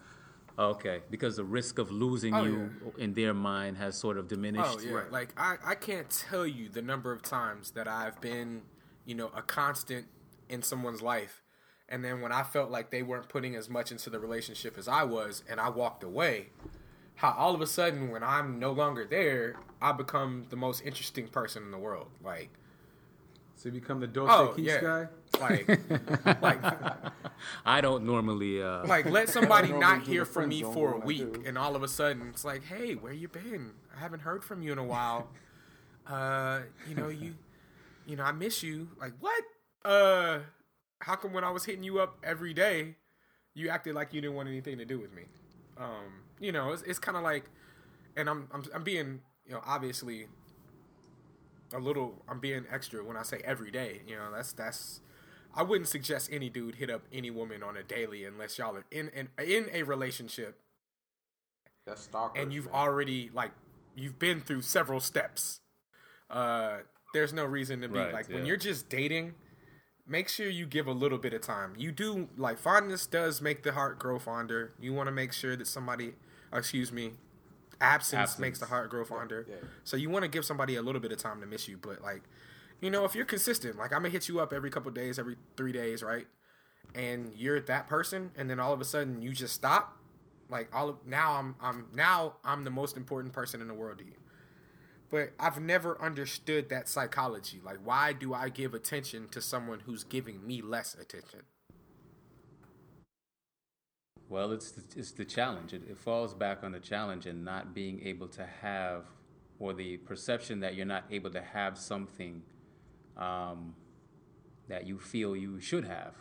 S3: okay because the risk of losing
S2: Oh,
S3: you in their mind has sort of diminished.
S2: Oh yeah, like I, I can't tell you the number of times that I've been, you know, a constant in someone's life, and then when I felt like they weren't putting as much into the relationship as I was, and I walked away, how all of a sudden when I'm no longer there, I become the most interesting person in the world. Like,
S4: so you become the Dolce
S2: oh
S4: Keys
S2: yeah,
S4: guy.
S2: like, like
S3: I don't normally. Uh,
S2: like let somebody not hear from me for a
S1: but when I
S2: week and all of a sudden it's like hey where you been? I haven't heard from you in a while. Uh you know you you know i miss you. Like what? Uh how come when i was hitting you up every day you acted like you didn't want anything to do with me? Um you know it's, it's kind of like and I'm, I'm i'm being you know obviously a little i'm being extra when i say every day you know that's that's I wouldn't suggest any dude hit up any woman on a daily unless y'all are in in, in a relationship
S1: that's stalker.
S2: and you've already like you've been through several steps. Uh, there's no reason to be
S3: Right,
S2: like when you're just dating. Make sure you give a little bit of time. You do like fondness does make the heart grow fonder. You want to make sure that somebody, excuse me, absence,
S3: Absence.
S2: makes the heart grow fonder.
S1: yeah.
S2: So you want to give somebody a little bit of time to miss you, but like, you know, if you're consistent, like I'm gonna hit you up every couple days, every three days, right? And you're that person, and then all of a sudden you just stop. Like all of now, I'm I'm now I'm the most important person in the world to you. But I've never understood that psychology. Like, why do I give attention to someone who's giving me less attention?
S3: Well, it's the, it's the challenge. It, it falls back on the challenge and not being able to have, or the perception that you're not able to have something um, that you feel you should have,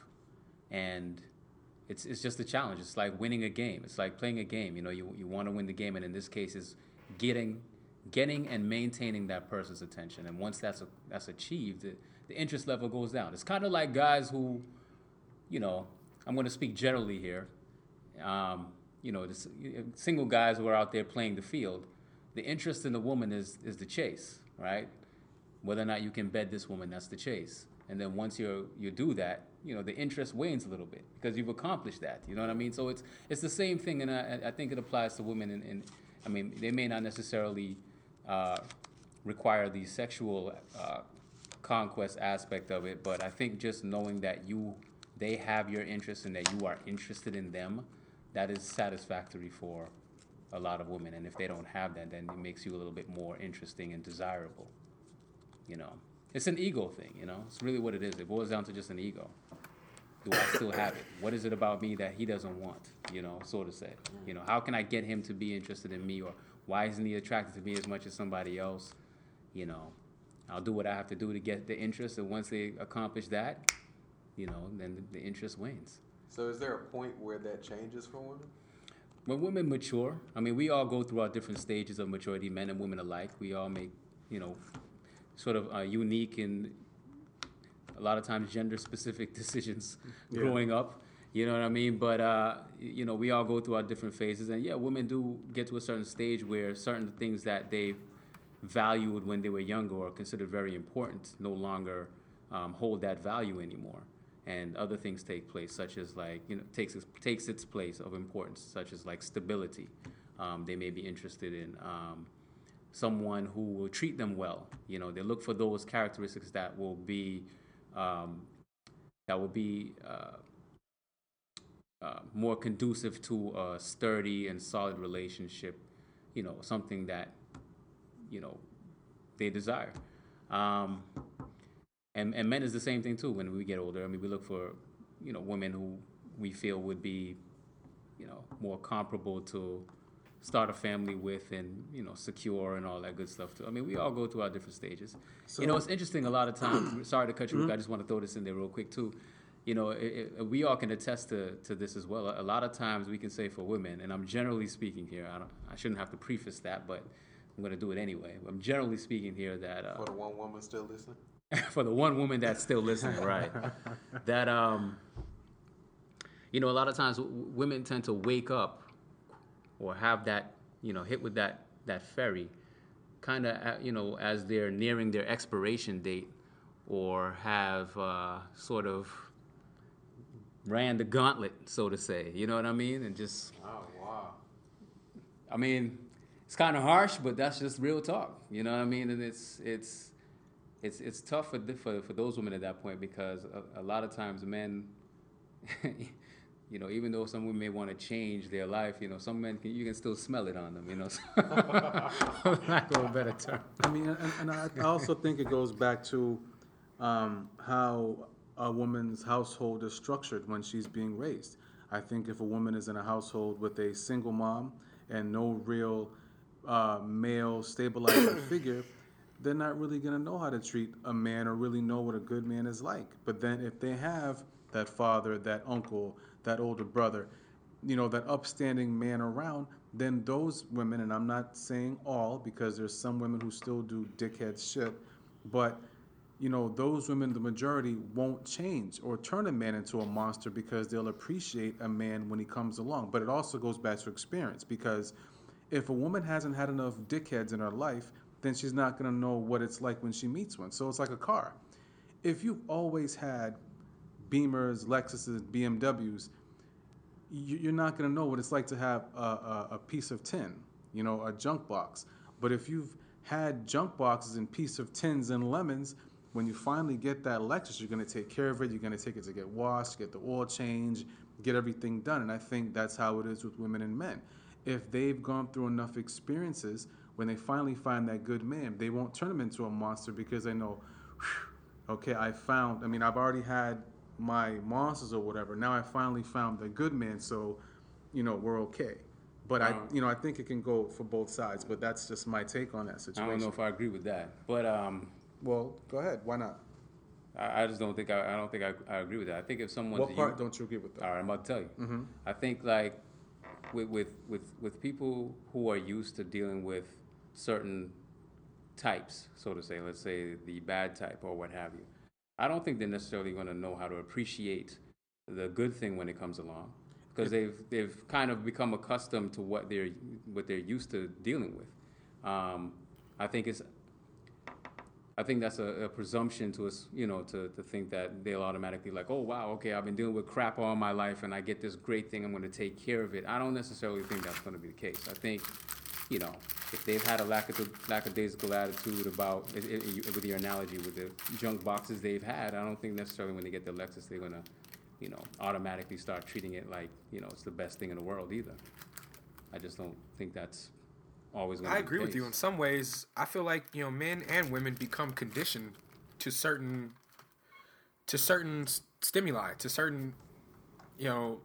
S3: and it's it's just a challenge. It's like winning a game. It's like playing a game. You know, you you want to win the game, and in this case, is getting getting and maintaining that person's attention. And once that's a, that's achieved, the, the interest level goes down. It's kind of like guys who, you know, I'm going to speak generally here um, you know, single guys who are out there playing the field, the interest in the woman is is the chase, right? Whether or not you can bed this woman, that's the chase. And then once you you do that, you know, the interest wanes a little bit because you've accomplished that. You know what I mean? So it's it's the same thing, and I, I think it applies to women. And, and I mean, they may not necessarily uh, require the sexual uh, conquest aspect of it, but I think just knowing that you they have your interest and that you are interested in them, that is satisfactory for a lot of women. And if they don't have that, then it makes you a little bit more interesting and desirable. You know, it's an ego thing. You know, it's really what it is. It boils down to just an ego. Do I still have it? What is it about me that he doesn't want? You know, so to say. You know, how can I get him to be interested in me, or why isn't he attracted to me as much as somebody else? You know, I'll do what I have to do to get the interest, and once they accomplish that, you know, then the, the interest wanes.
S1: So is there a point where that changes for women?
S3: when women mature, I mean, we all go through our different stages of maturity, men and women alike. We all make, you know, sort of uh, unique and a lot of times gender specific decisions
S4: Yeah.
S3: growing up. You know what I mean? But, uh, you know, we all go through our different phases. And yeah, women do get to a certain stage where certain things that they valued when they were younger or considered very important no longer um, hold that value anymore and other things take place such as like you know takes takes its place of importance such as like stability. Um, they may be interested in um, someone who will treat them well. You know they look for those characteristics that will be um, that will be uh, uh, more conducive to a sturdy and solid relationship you know something that you know they desire. Um, and and men is the same thing too when we get older. I mean we look for you know women who we feel would be you know more comparable to start a family with and you know secure and all that good stuff too. I mean we all go through our different stages. You know it's interesting a lot of times sorry to cut you off i just want to throw this in there real quick too. You know it, it, we all can attest to, to this as well. A lot of times we can say for women and i'm generally speaking here i don't i shouldn't have to preface that but i'm going to do it anyway. I'm generally speaking here that uh,
S1: For the one woman still listening?
S3: for the one woman that's still listening, right? that um, you know, a lot of times w- women tend to wake up or have that, you know, hit with that that ferry, kind of, you know, as they're nearing their expiration date, or have uh, sort of ran the gauntlet, so to say. You know what I mean? And just
S1: Oh wow.
S3: I mean, it's kind of harsh, but that's just real talk. You know what I mean? And it's it's it's it's tough for for, for those women at that point because a, a lot of times men, you know, even though some women may want to change their life, you know, some men can, you can still smell it on them. You know, lack of a better term.
S4: I mean, and, and I I also think it goes back to um, how a woman's household is structured when she's being raised. I think if a woman is in a household with a single mom and no real uh, male stabilizing figure, they're not really going to know how to treat a man or really know what a good man is like. But then if they have that father, that uncle, that older brother, you know, that upstanding man around, then those women, and I'm not saying all because there's some women who still do dickhead shit, but you know, those women, the majority, won't change or turn a man into a monster because they'll appreciate a man when he comes along. But it also goes back to experience because if a woman hasn't had enough dickheads in her life, then she's not going to know what it's like when she meets one. So it's like a car. If you've always had Beamers, Lexuses, BMWs, you- you're not going to know what it's like to have a, a, a piece of tin, you know, a junk box. But if you've had junk boxes and piece of tins and lemons, when you finally get that Lexus, you're going to take care of it. You're going to take it to get washed, get the oil change, get everything done. And I think that's how it is with women and men. If they've gone through enough experiences, when they finally find that good man, they won't turn him into a monster because they know, okay, I found, I mean, I've already had my monsters or whatever. Now I finally found the good man, so, you know, we're okay. But I, you know, I think it can go for both sides. But that's just my take on that situation.
S3: I don't know if I agree with that, but um,
S4: Well, go ahead. Why not?
S3: I, I just don't think I, I don't think I, I agree with that. I think if someone
S4: What part
S3: youth-
S4: don't you agree with?
S3: All right, I'm about to tell you. I think like with, with with with people who are used to dealing with certain types, so to say, let's say the bad type or what have you. I don't think they're necessarily going to know how to appreciate the good thing when it comes along because they've they've kind of become accustomed to what they're what they're used to dealing with. Um, I think it's I think that's a, a presumption to us, you know, to, to think that they'll automatically like, oh wow, okay, I've been dealing with crap all my life, and I get this great thing, I'm going to take care of it. I don't necessarily think that's going to be the case. I think you know, if they've had a lackad- lackadaisical attitude about, i i with your analogy, with the junk boxes they've had, I don't think necessarily when they get the Lexus they're gonna, you know, automatically start treating it like, you know, it's the best thing in the world either. I just don't think that's always gonna
S2: I agree with you. In some ways, I feel like you know, men and women become conditioned to certain to certain stimuli, to certain you know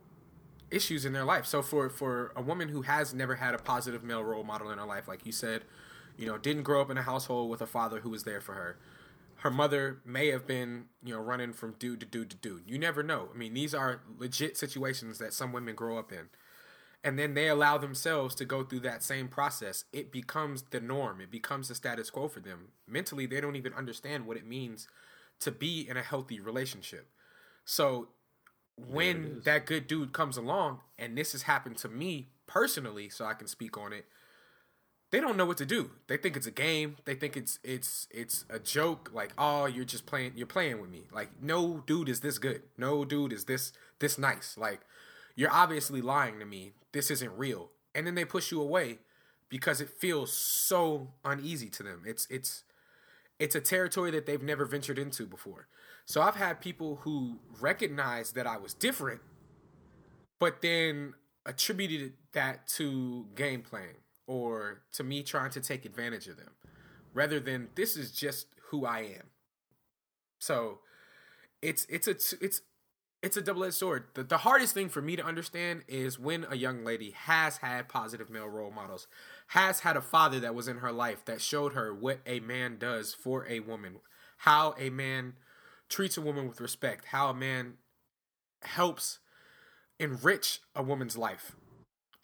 S2: issues in their life. So for for a woman who has never had a positive male role model in her life, like you said, you know, didn't grow up in a household with a father who was there for her. Her mother may have been, you know, running from dude to dude to dude. You never know. I mean, these are legit situations that some women grow up in and then they allow themselves to go through that same process, it becomes the norm. It becomes the status quo for them. Mentally, they don't even understand what it means to be in a healthy relationship. So when that good dude comes along, and this has happened to me personally, so I can speak on it, they don't know what to do. They think it's a game. They think it's it's it's a joke. Like, oh, you're just playing. You're playing with me. Like, no dude is this good. No dude is this this nice. Like, you're obviously lying to me. This isn't real. And then they push you away because it feels so uneasy to them. It's it's it's a territory that they've never ventured into before. So I've had people who recognized that I was different, but then attributed that to game playing or to me trying to take advantage of them, rather than this is just who I am. So it's it's a it's it's a double-edged sword. The, the hardest thing for me to understand is when a young lady has had positive male role models, has had a father that was in her life that showed her what a man does for a woman, how a man treats a woman with respect, how a man helps enrich a woman's life.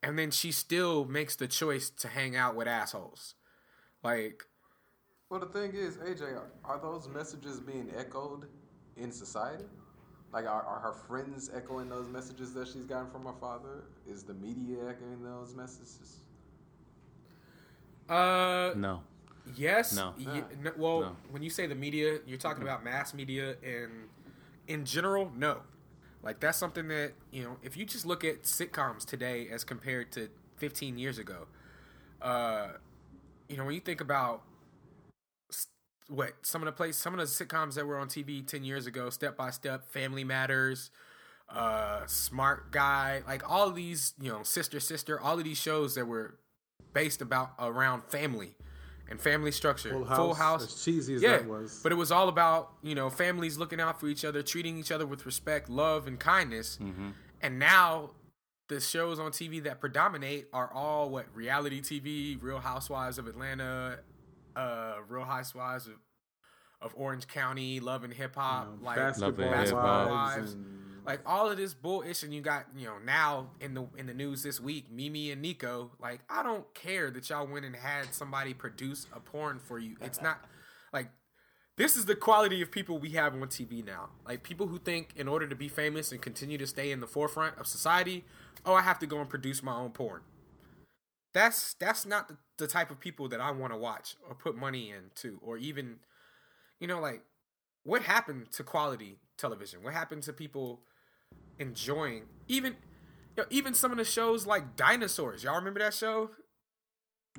S2: And then she still makes the choice to hang out with assholes. Like,
S1: Well, the thing is, AJ, are, are those messages being echoed in society? Like, are, are her friends echoing those messages that she's gotten from her father? Is the media echoing those messages?
S2: uh,
S3: No.
S2: Yes.
S3: No.
S2: Ye-
S1: Ah.
S2: n- well,
S3: No.
S2: when you say the media, you're talking about mass media and in general, no. Like that's something that, you know, if you just look at sitcoms today as compared to 15 years ago, uh, you know, when you think about what some of the place some of the sitcoms that were on TV 10 years ago, Step by Step, Family Matters, uh, Smart Guy, like all of these, you know, Sister Sister, all of these shows that were based about around family and family structure.
S4: Full House,
S2: Full House.
S4: as cheesy as
S2: yeah,
S4: that was.
S2: But it was all about, you know, families looking out for each other, treating each other with respect, love, and kindness. And now the shows on TV that predominate are all what reality TV, Real Housewives of Atlanta, uh, Real Housewives of, of Orange County, Love and Hip Hop,
S4: Um,
S2: like
S4: basketball
S3: Love
S2: Basketball
S4: wives
S2: Wives,
S4: and Mm-hmm.
S2: like all of this bullshit. And you got you know now in the in the news this week, Mimi and Nikko. Like I don't care that y'all went and had somebody produce a porn for you. It's not like this is the quality of people we have on TV now. Like people who think in order to be famous and continue to stay in the forefront of society, oh, I have to go and produce my own porn. That's that's not the, the type of people that I want to watch or put money into or even you know like what happened to quality television? What happened to people enjoying even you know, even some of the shows like Dinosaurs. Y'all remember that show?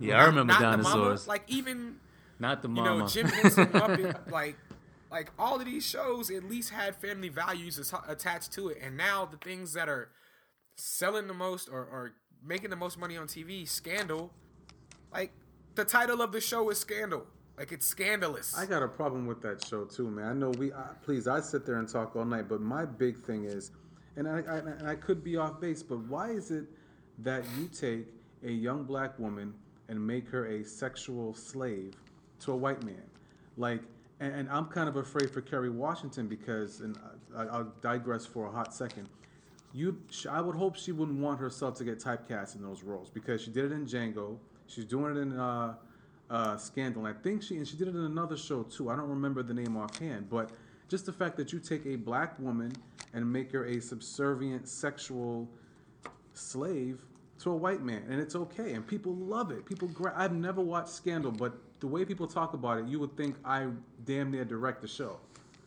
S3: Yeah, I remember
S2: Not the Mama.
S3: dinosaurs.
S2: Like even
S3: Not the mama.
S2: you know, Jim Henson Muppet, like, like all of these shows at least had family values as- attached to it, and now the things that are selling the most or, or making the most money on TV, Scandal, like the title of the show is Scandal, like it's scandalous.
S4: I got a problem with that show too, man. I know we, I, please, I sit there and talk all night, but my big thing is, and I, I, and I could be off base, but why is it that you take a young black woman and make her a sexual slave to a white man? Like, and, and I'm kind of afraid for Kerry Washington because, and I, I'll digress for a hot second. You, I would hope she wouldn't want herself to get typecast in those roles because she did it in Django. She's doing it in uh, uh, Scandal. And I think she and she did it in another show too. I don't remember the name offhand, but just the fact that you take a black woman and make her a subservient sexual slave to a white man, and it's okay, and people love it. People, gra- I've never watched Scandal, but the way people talk about it, you would think I damn near direct the show.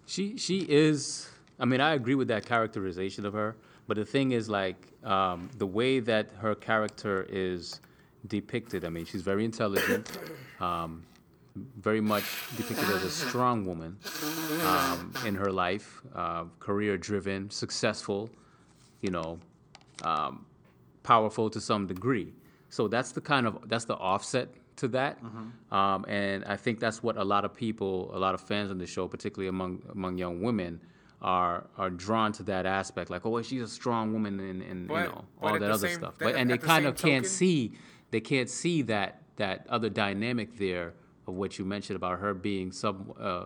S3: She she is. I mean, I agree with that characterization of her. But the thing is, like, um, the way that her character is depicted. I mean, she's very intelligent, um, very much depicted as a strong woman um, in her life, uh, career driven, successful, you know, um, powerful to some degree. So that's the kind of that's the offset to that, um, and I think that's what a lot of people, a lot of fans on the show, particularly among among young women, are are drawn to that aspect. Like, oh, she's a strong woman, and, and
S2: But-
S3: you know all that other
S2: same-
S3: stuff.
S2: that-
S3: But and they
S2: the
S3: kind of can't see they can't see that that other dynamic there of what you mentioned about her being sub uh,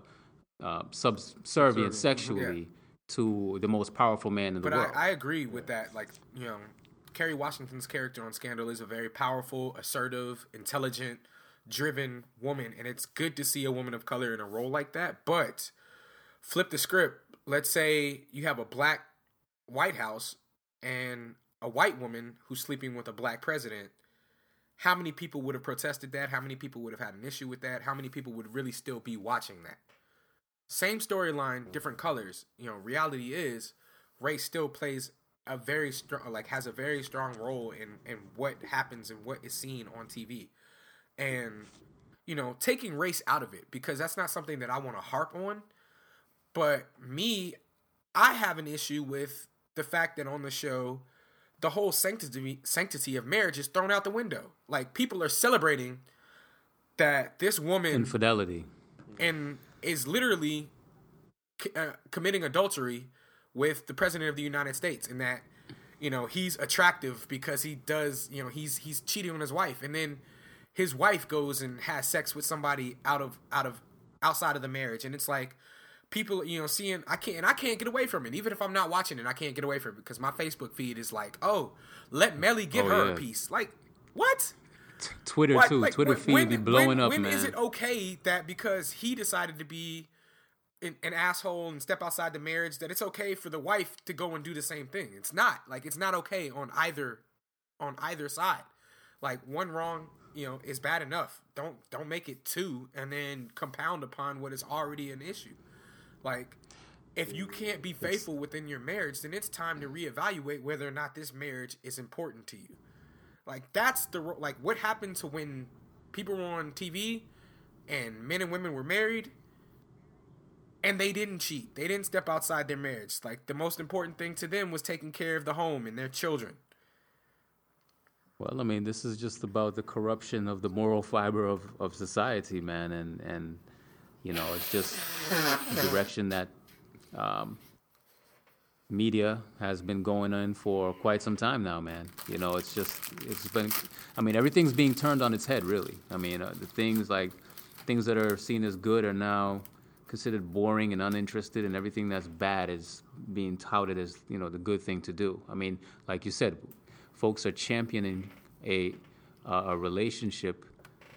S3: uh, subservient sexually to the most powerful man in the
S2: But
S3: world.
S2: I, I agree with that. Like, you know, Kerry Washington's character on Scandal is a very powerful, assertive, intelligent, driven woman. And it's good to see a woman of color in a role like that. But flip the script. Let's say you have a black White House and a white woman who's sleeping with a black president. How many people would have protested that? How many people would have had an issue with that? How many people would really still be watching that? same storyline, different mm-hmm. colors. You know, reality is race still plays a very strong, like has a very strong role in in what happens and what is seen on TV, and you know, taking race out of it because that's not something that I want to harp on. But me, I have an issue with the fact that on the show, the whole sanctity sanctity of marriage is thrown out the window. Like people are celebrating that this woman
S3: Infidelity.
S2: and is literally c- uh, committing adultery with the president of the United States, and that you know he's attractive because he does you know he's he's cheating on his wife, and then his wife goes and has sex with somebody out of out of outside of the marriage, and it's like people you know seeing I can't and I can't get away from it even if I'm not watching it I can't get away from it because my Facebook feed is like oh let Mellie give
S3: Oh,
S2: her
S3: yeah.
S2: a piece like what
S3: Twitter
S2: what?
S3: too.
S2: Like,
S3: Twitter
S2: when-
S3: feed
S2: when-
S3: be blowing
S2: when-
S3: up,
S2: when
S3: man.
S2: is it okay that because he decided to be an, an asshole and step outside the marriage that it's okay for the wife to go and do the same thing? It's not. Like it's not okay on either on either side. Like one wrong, you know, is bad enough. Don't don't make it two and then compound upon what is already an issue. Like if you can't be faithful within your marriage, then it's time to reevaluate whether or not this marriage is important to you. Like that's the like what happened to when people were on TV and men and women were married and they didn't cheat. They didn't step outside their marriage. Like the most important thing to them was taking care of the home and their children.
S3: Well, I mean, this is just about the corruption of the moral fiber of, of society, man, and and you know, it's just the direction that um, media has been going in for quite some time now, man. You know, it's just it's been. I mean, everything's being turned on its head, really. I mean, uh, the things like things that are seen as good are now considered boring and uninterested, and everything that's bad is being touted as you know the good thing to do. I mean, like you said, folks are championing a uh, a relationship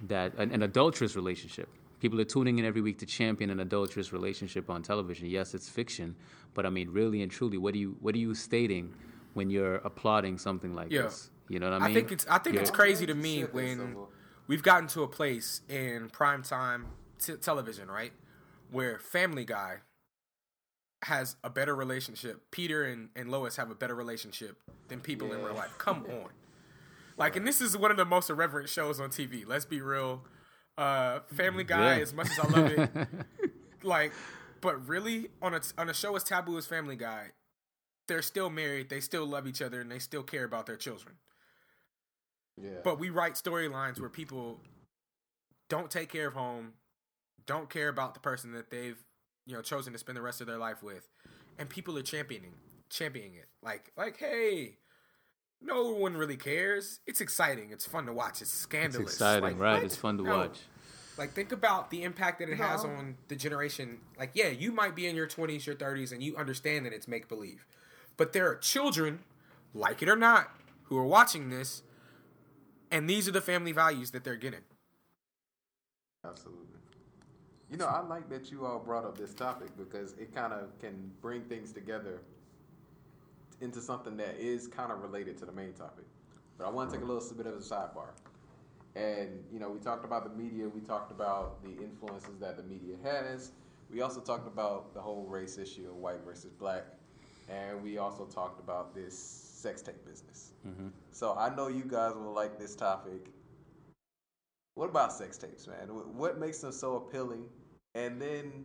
S3: that an, an adulterous relationship. People are tuning in every week to champion an adulterous relationship on television. Yes, it's fiction, but I mean, really and truly, what are you what are you stating when you're applauding something like
S2: Yeah.
S3: this? You know what I mean?
S2: I
S3: mean?
S2: think it's I think it's crazy to me when we've gotten to a place in primetime t- television, right, where Family Guy has a better relationship. Peter and, and Lois have a better relationship than people in real life. Come on. Like, and this is one of the most irreverent shows on TV. Let's be real. Uh, Family Guy,
S3: Yeah.
S2: as much as I love it, like, but really on a on a show as taboo as Family Guy, they're still married, they still love each other, and they still care about their children.
S1: Yeah.
S2: But we write storylines where people don't take care of home, don't care about the person that they've you know chosen to spend the rest of their life with, and people are championing championing it. Like like hey, no one really cares. It's exciting. It's fun to watch. It's scandalous.
S3: It's exciting,
S2: Like,
S3: right?
S2: what?
S3: It's fun to
S2: No.
S3: watch.
S2: Like think about the impact that it has on the generation. Like yeah, you might be in your 20s, your 30s and you understand that it's make believe. But there are children, like it or not, who are watching this and these are the family values that they're getting.
S1: Absolutely. You know, I like that you all brought up this topic because it kind of can bring things together into something that is kind of related to the main topic. But I want to take a little bit of a sidebar. And, you know, we talked about the media, we talked about the influences that the media has. We also talked about the whole race issue of white versus black. And we also talked about this sex tape business. Mm-hmm. So I know you guys will like this topic What about sex tapes, man? What makes them so appealing? And then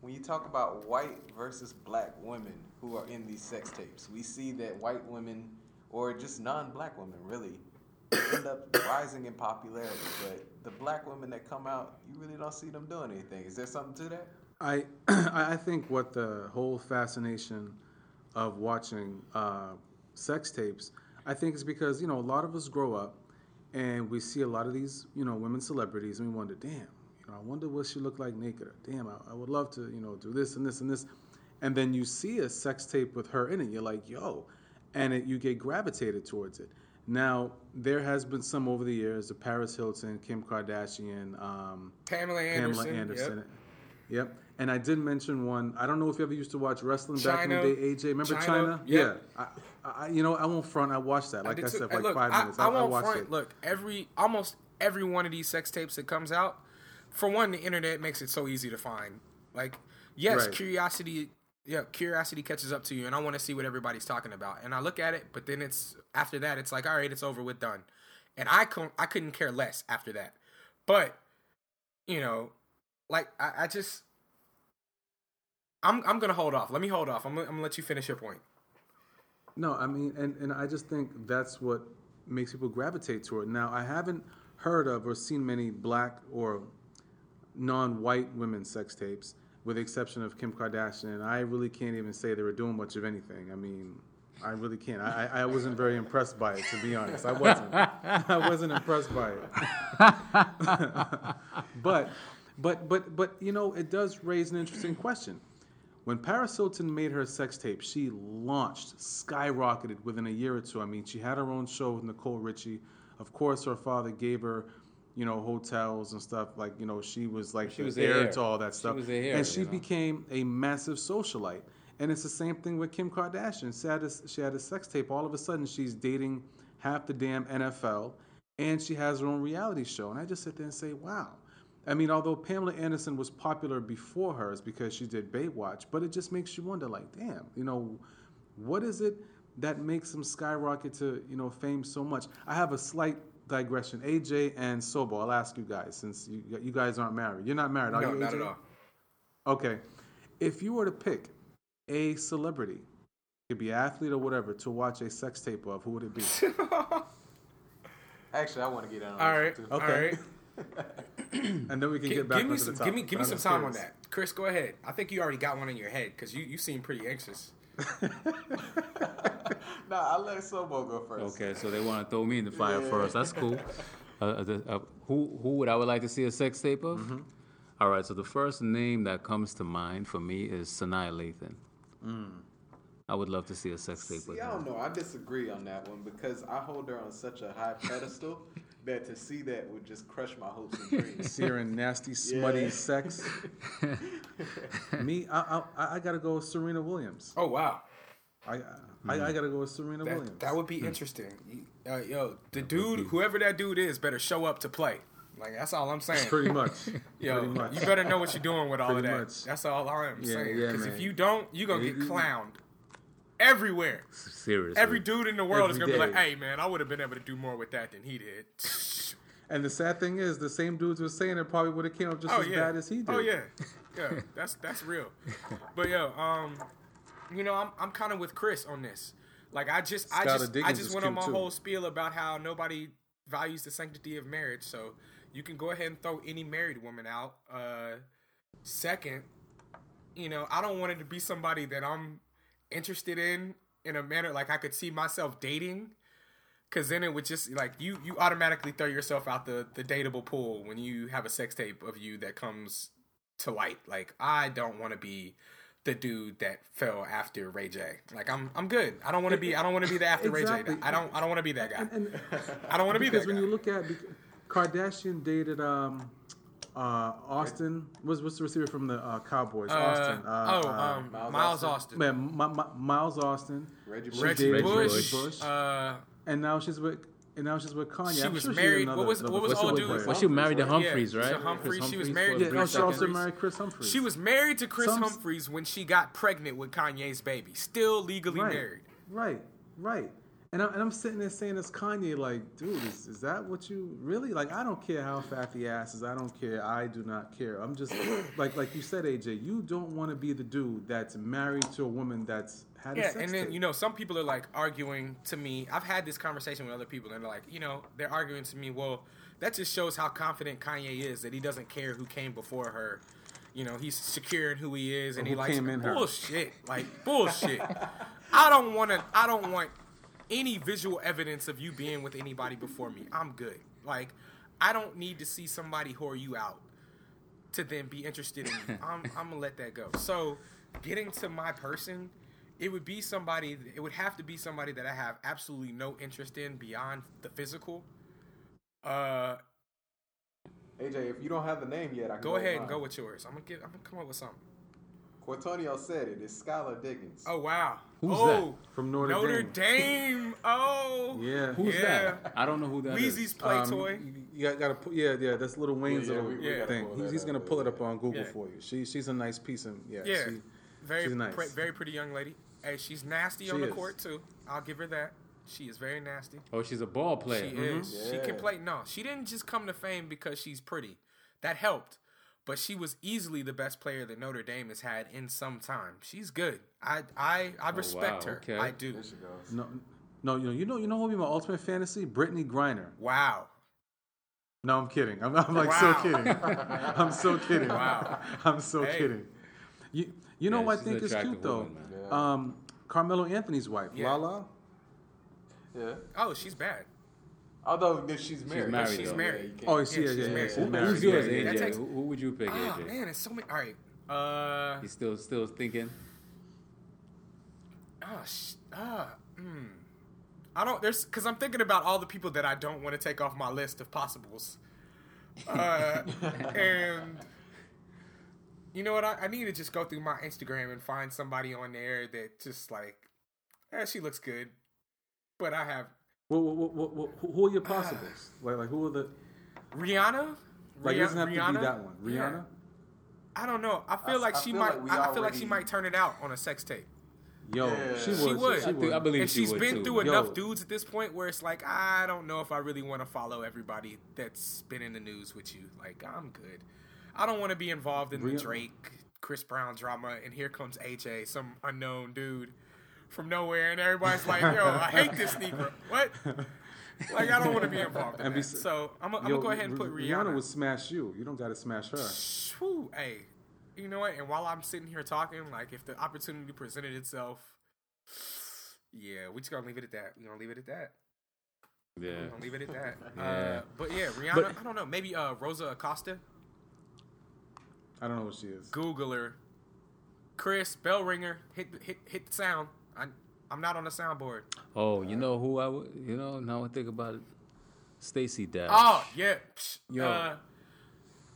S1: when you talk about white versus black women who are in these sex tapes, we see that white women or just non-black women really end up rising in popularity. But the black women that come out, you really don't see them doing anything. Is there something to that?
S4: I I think what the whole fascination of watching uh, sex tapes, I think is because you know a lot of us grow up and we see a lot of these you know women celebrities and we wonder, damn, I wonder what she looked like naked. Damn, I, I would love to you know do this and this and this, and then you see a sex tape with her in it, you're like, yo, and it, you get gravitated towards it. Now there has been some over the years, the Paris Hilton, Kim Kardashian. Um,
S2: Pamela Anderson.
S4: Pamela Anderson.
S2: Yep.
S4: Yep. And I did mention one. I don't know if you ever used to watch wrestling back in the day, AJ. Remember
S2: Chyna,
S4: Chyna?
S2: yep.
S4: Yeah. I, I, you know, I won't front. I watched that. Like I,
S2: too.
S4: said,
S2: Hey,
S4: like
S2: look,
S4: five
S2: I-
S4: minutes.
S2: I,
S4: I, I
S2: won't front.
S4: it.
S2: Look, every almost every one of these sex tapes that comes out, for one, the internet makes it so easy to find. Like, yes,
S4: Right.
S2: curiosity, yeah, curiosity catches up to you, and I want to see what everybody's talking about. And I look at it, but then it's after that, it's like, all right, it's over with, done. And I couldn't, I couldn't care less after that. But, you know, like I, I just, I'm, I'm gonna hold off. Let me hold off. I'm, gonna- I'm gonna let you finish your point.
S4: No, I mean, and, and I just think that's what makes people gravitate toward. it. Now, I haven't heard of or seen many black or non-white women's sex tapes, with the exception of Kim Kardashian. And I really can't even say they were doing much of anything. I mean, I really can't. I, I wasn't very impressed by it, to be honest. I wasn't. I wasn't impressed by it. but, but, but, but, you know, it does raise an interesting question. When Paris Hilton made her sex tape, she launched, skyrocketed within a year or two. I mean, she had her own show with Nicole Richie. Of course, her father gave her, you know, hotels and stuff. Like, you know, she was like
S3: She
S4: the
S3: was
S4: heir
S3: heir.
S4: to all that
S3: She
S4: stuff.
S3: was the heir,
S4: and she
S3: you know.
S4: became a massive socialite. And it's the same thing with Kim Kardashian. She had, a, she had a sex tape. All of a sudden, she's dating half the damn NFL, and she has her own reality show. And I just sit there and say, wow. I mean, although Pamela Anderson was popular before hers because she did Baywatch, but it just makes you wonder, like, damn, you know, what is it that makes them skyrocket to, you know, fame so much? I have a slight digression. AJ and Sobo, I'll ask you guys since you, you guys aren't married. You're not married, are
S2: No,
S4: you?
S2: not
S4: AJ?
S2: at all.
S4: Okay. If you were to pick a celebrity, it could be athlete or whatever, to watch a sex tape of, who would it be?
S1: Actually, I want to get in on
S2: All
S1: this
S2: right.
S1: one, too.
S4: Okay.
S2: right.
S4: and then we can
S2: Gi-
S4: get back
S2: give me
S4: onto
S2: some,
S4: the
S2: give me, give me some time on that, Chris. Go ahead. I think you already got one in your head because you, you seem pretty anxious.
S1: Nah, I'll let Sobo go first.
S3: Okay, so they want to throw me in the fire
S1: Yeah.
S3: first. That's cool. Uh, the- uh, who who would I would like to see a sex tape of?
S1: Mm-hmm.
S3: All right, so the first name that comes to mind for me is Sanaa Lathan. I would love to see a sex tape with
S1: See, I
S3: her.
S1: don't know. I disagree on that one because I hold her on such a high pedestal that to see that would just crush my hopes and dreams.
S4: See her in nasty, smutty
S1: Yeah.
S4: sex. Me, I, I, I gotta go with Serena Williams.
S2: Oh wow,
S4: I, I, I gotta go with Serena
S2: that,
S4: Williams.
S2: that would be interesting. Uh, yo, the dude, whoever that dude is, better show up to play. Like that's all I'm saying.
S4: Pretty much.
S2: Yo,
S4: Pretty much.
S2: you better know what you're doing with all of that.
S4: much.
S2: That's all I'm
S4: Yeah,
S2: saying.
S4: yeah,
S2: Because if you don't, you're gonna
S4: Yeah,
S2: get
S4: you-
S2: clowned everywhere.
S3: Seriously.
S2: Every dude in the world is gonna be like, "Hey, man, I would have been able to do more with that than he did."
S4: And the sad thing is, the same dudes were saying it probably would have came up just
S2: oh
S4: as
S2: yeah.
S4: bad as he did.
S2: Oh yeah, yeah. That's that's real. But yo, um, you know, I'm I'm kind of with Chris on this. Like I just I just I just went on my
S4: too.
S2: whole spiel about how nobody values the sanctity of marriage. So you can go ahead and throw any married woman out. Uh, second, you know, I don't want it to be somebody that I'm interested in in a manner like I could see myself dating. Cause then it would just like you you automatically throw yourself out the the dateable pool when you have a sex tape of you that comes to light. Like I don't want to be the dude that fell after Ray J. Like I'm I'm good. I don't want to be I don't want to be the after
S4: Exactly.
S2: Ray J. I don't I don't want to be that guy.
S4: And,
S2: I don't want to be
S4: because
S2: that
S4: when
S2: guy.
S4: you look at Kardashian dated um, uh, Austin. Was what's the receiver from the uh, Cowboys?
S2: Uh,
S4: Austin.
S2: oh,
S4: uh,
S2: um,
S1: Miles
S2: Miles,
S1: Austin?
S2: Austin.
S4: man, Mi- Mi- Miles Austin.
S1: Reggie
S4: She
S2: Reggie, Bush.
S4: Reggie Bush.
S2: Uh,
S4: and now she's with and now she's with Kanye.
S2: She
S4: I'm
S2: was
S4: sure
S2: married-
S4: She had
S2: what was- what was
S4: another
S2: old
S4: player.
S2: dude?
S3: Well, she married to
S2: Yeah,
S3: Humphries,
S2: to
S3: right?
S2: Humphries.
S3: Chris
S2: She was
S3: Humphries
S2: married
S3: for
S2: to
S3: a
S4: Yeah, no, she also married Kris Humphries.
S2: she was married to Chris
S4: Some-
S2: Humphries when she got pregnant with Kanye's baby. Still legally
S4: right,
S2: married.
S4: Right, right. And, I, and I'm sitting there saying, "It's Kanye." Like, dude, is, is that what you really like? I don't care how fat the ass is. I don't care. I do not care. I'm just like, like you said, AJ. You don't want to be the dude that's married to a woman that's had a
S2: Yeah,
S4: sex
S2: and then
S4: tape.
S2: you know, some people are like arguing to me. I've had this conversation with other people, and they're like, you know, they're arguing to me. Well, that just shows how confident Kanye is that he doesn't care who came before her. You know, he's secure in who he is, and
S4: Or
S2: he likes
S4: in her.
S2: bullshit. Like bullshit. I don't want to. I don't want any visual evidence of you being with anybody before me. I'm good. Like, I don't need to see somebody whore you out to then be interested in you. I'm, I'm gonna let that go. So, getting to my person, it would be somebody. It would have to be somebody that I have absolutely no interest in beyond the physical. Uh,
S1: AJ, if you don't have the name yet, I can
S2: go ahead and go with yours. I'm gonna give. I'm gonna come up with something.
S1: Cortonio said it. It's Skylar Diggins.
S2: Oh wow.
S3: Who's
S2: oh,
S4: From Notre
S2: Notre
S4: Dame.
S2: Dame. Oh.
S4: Yeah.
S3: Who's
S2: Yeah.
S3: that? I don't know who that is.
S2: Weezy's play
S4: Um,
S2: toy.
S4: You, you got, to put yeah yeah that's little Wayne's
S1: Yeah, yeah,
S4: little
S1: we- we
S4: thing. He's, he's gonna pull it up on Google
S2: Yeah.
S4: for you. She she's a nice piece of yeah.
S2: Yeah.
S4: She,
S2: very,
S4: she's nice.
S2: pre- very pretty young lady. Hey, she's nasty
S4: She
S2: on the
S4: is.
S2: court too. I'll give her that. She is very nasty.
S3: Oh, she's a ball player.
S2: She is. She can play. No, she didn't just come to fame because she's pretty. That helped. But she was easily the best player that Notre Dame has had in some time. She's good. I I, I respect her.
S3: okay.
S2: I do.
S1: There she goes.
S4: no no you know you know you know who'll be my ultimate fantasy Brittney Griner.
S2: Wow.
S4: No, I'm kidding. I'm, I'm like
S2: Wow.
S4: so kidding. I'm so kidding.
S2: Wow.
S4: I'm so
S2: Hey.
S4: kidding. You you know
S3: Yeah,
S4: what I think is cute
S3: attractive
S4: though?
S1: Yeah.
S4: Um, Carmelo Anthony's wife,
S2: Yeah.
S4: Lala.
S1: Yeah.
S2: Oh, she's bad.
S1: Although if she's married.
S3: married,
S2: She's
S3: though.
S2: married.
S1: you can't-
S4: Oh, she
S2: Yeah,
S4: yeah,
S2: she's
S4: yeah, yeah,
S2: married.
S4: she's
S2: Who-
S4: married.
S3: Who's yours, AJ?
S2: takes-
S3: who, who would you pick,
S2: Oh
S3: AJ?
S2: man, it's so many. All right. Uh.
S3: He's still still thinking.
S2: Oh, sh- ah, hmm. I don't. There's because I'm thinking about all the people that I don't want to take off my list of possibles. Uh, and you know what? I, I need to just go through my Instagram and find somebody on there that just like, eh, she looks good, but I have
S4: What, what, what, what, who are your possibles? like, like who are the?
S2: Rihanna.
S4: Like, it
S2: Rih-
S4: doesn't have to
S2: Rihanna?
S4: be that one. Rihanna.
S2: Yeah. I don't know. I feel
S1: I-
S2: like
S1: I
S2: she
S1: feel
S2: might.
S1: like we
S2: I feel like she might turn it out on a sex tape.
S4: Yo,
S1: Yeah.
S4: she would.
S2: She would.
S4: She
S2: I
S3: think- I believe
S2: and
S3: she
S2: she's
S3: would,
S2: been
S3: too.
S2: through
S4: Yo.
S2: enough dudes at this point where it's like I don't know if I really want to follow everybody that's been in the news with you. Like I'm good. I don't want to be involved in the Drake, Chris Brown drama, and here comes AJ, some unknown dude from nowhere, and everybody's like, "Yo, I hate this Negro." What? Like I don't want to be involved in
S4: And
S2: that.
S4: bes-
S2: So I'm, I'm
S4: Yo,
S2: gonna go ahead and put
S4: Rih-
S2: Rihanna.
S4: would smash you. You don't got to smash her.
S2: Whew, hey, you know what? And while I'm sitting here talking, like if the opportunity presented itself, yeah, we just gonna leave it at that. We gonna leave it at that.
S3: Yeah.
S2: We gonna leave it at that.
S3: Yeah.
S2: Uh, but yeah, Rihanna.
S4: But-
S2: I don't know. Maybe uh, Rosa Acosta.
S4: I don't know what she is.
S2: Google her. Chris bell ringer. Hit hit hit the sound. I I'm not on the soundboard.
S3: Oh, you know who I would? You know, now I think about it, Stacey Dash.
S2: Oh yeah.
S4: Yo.
S2: Uh,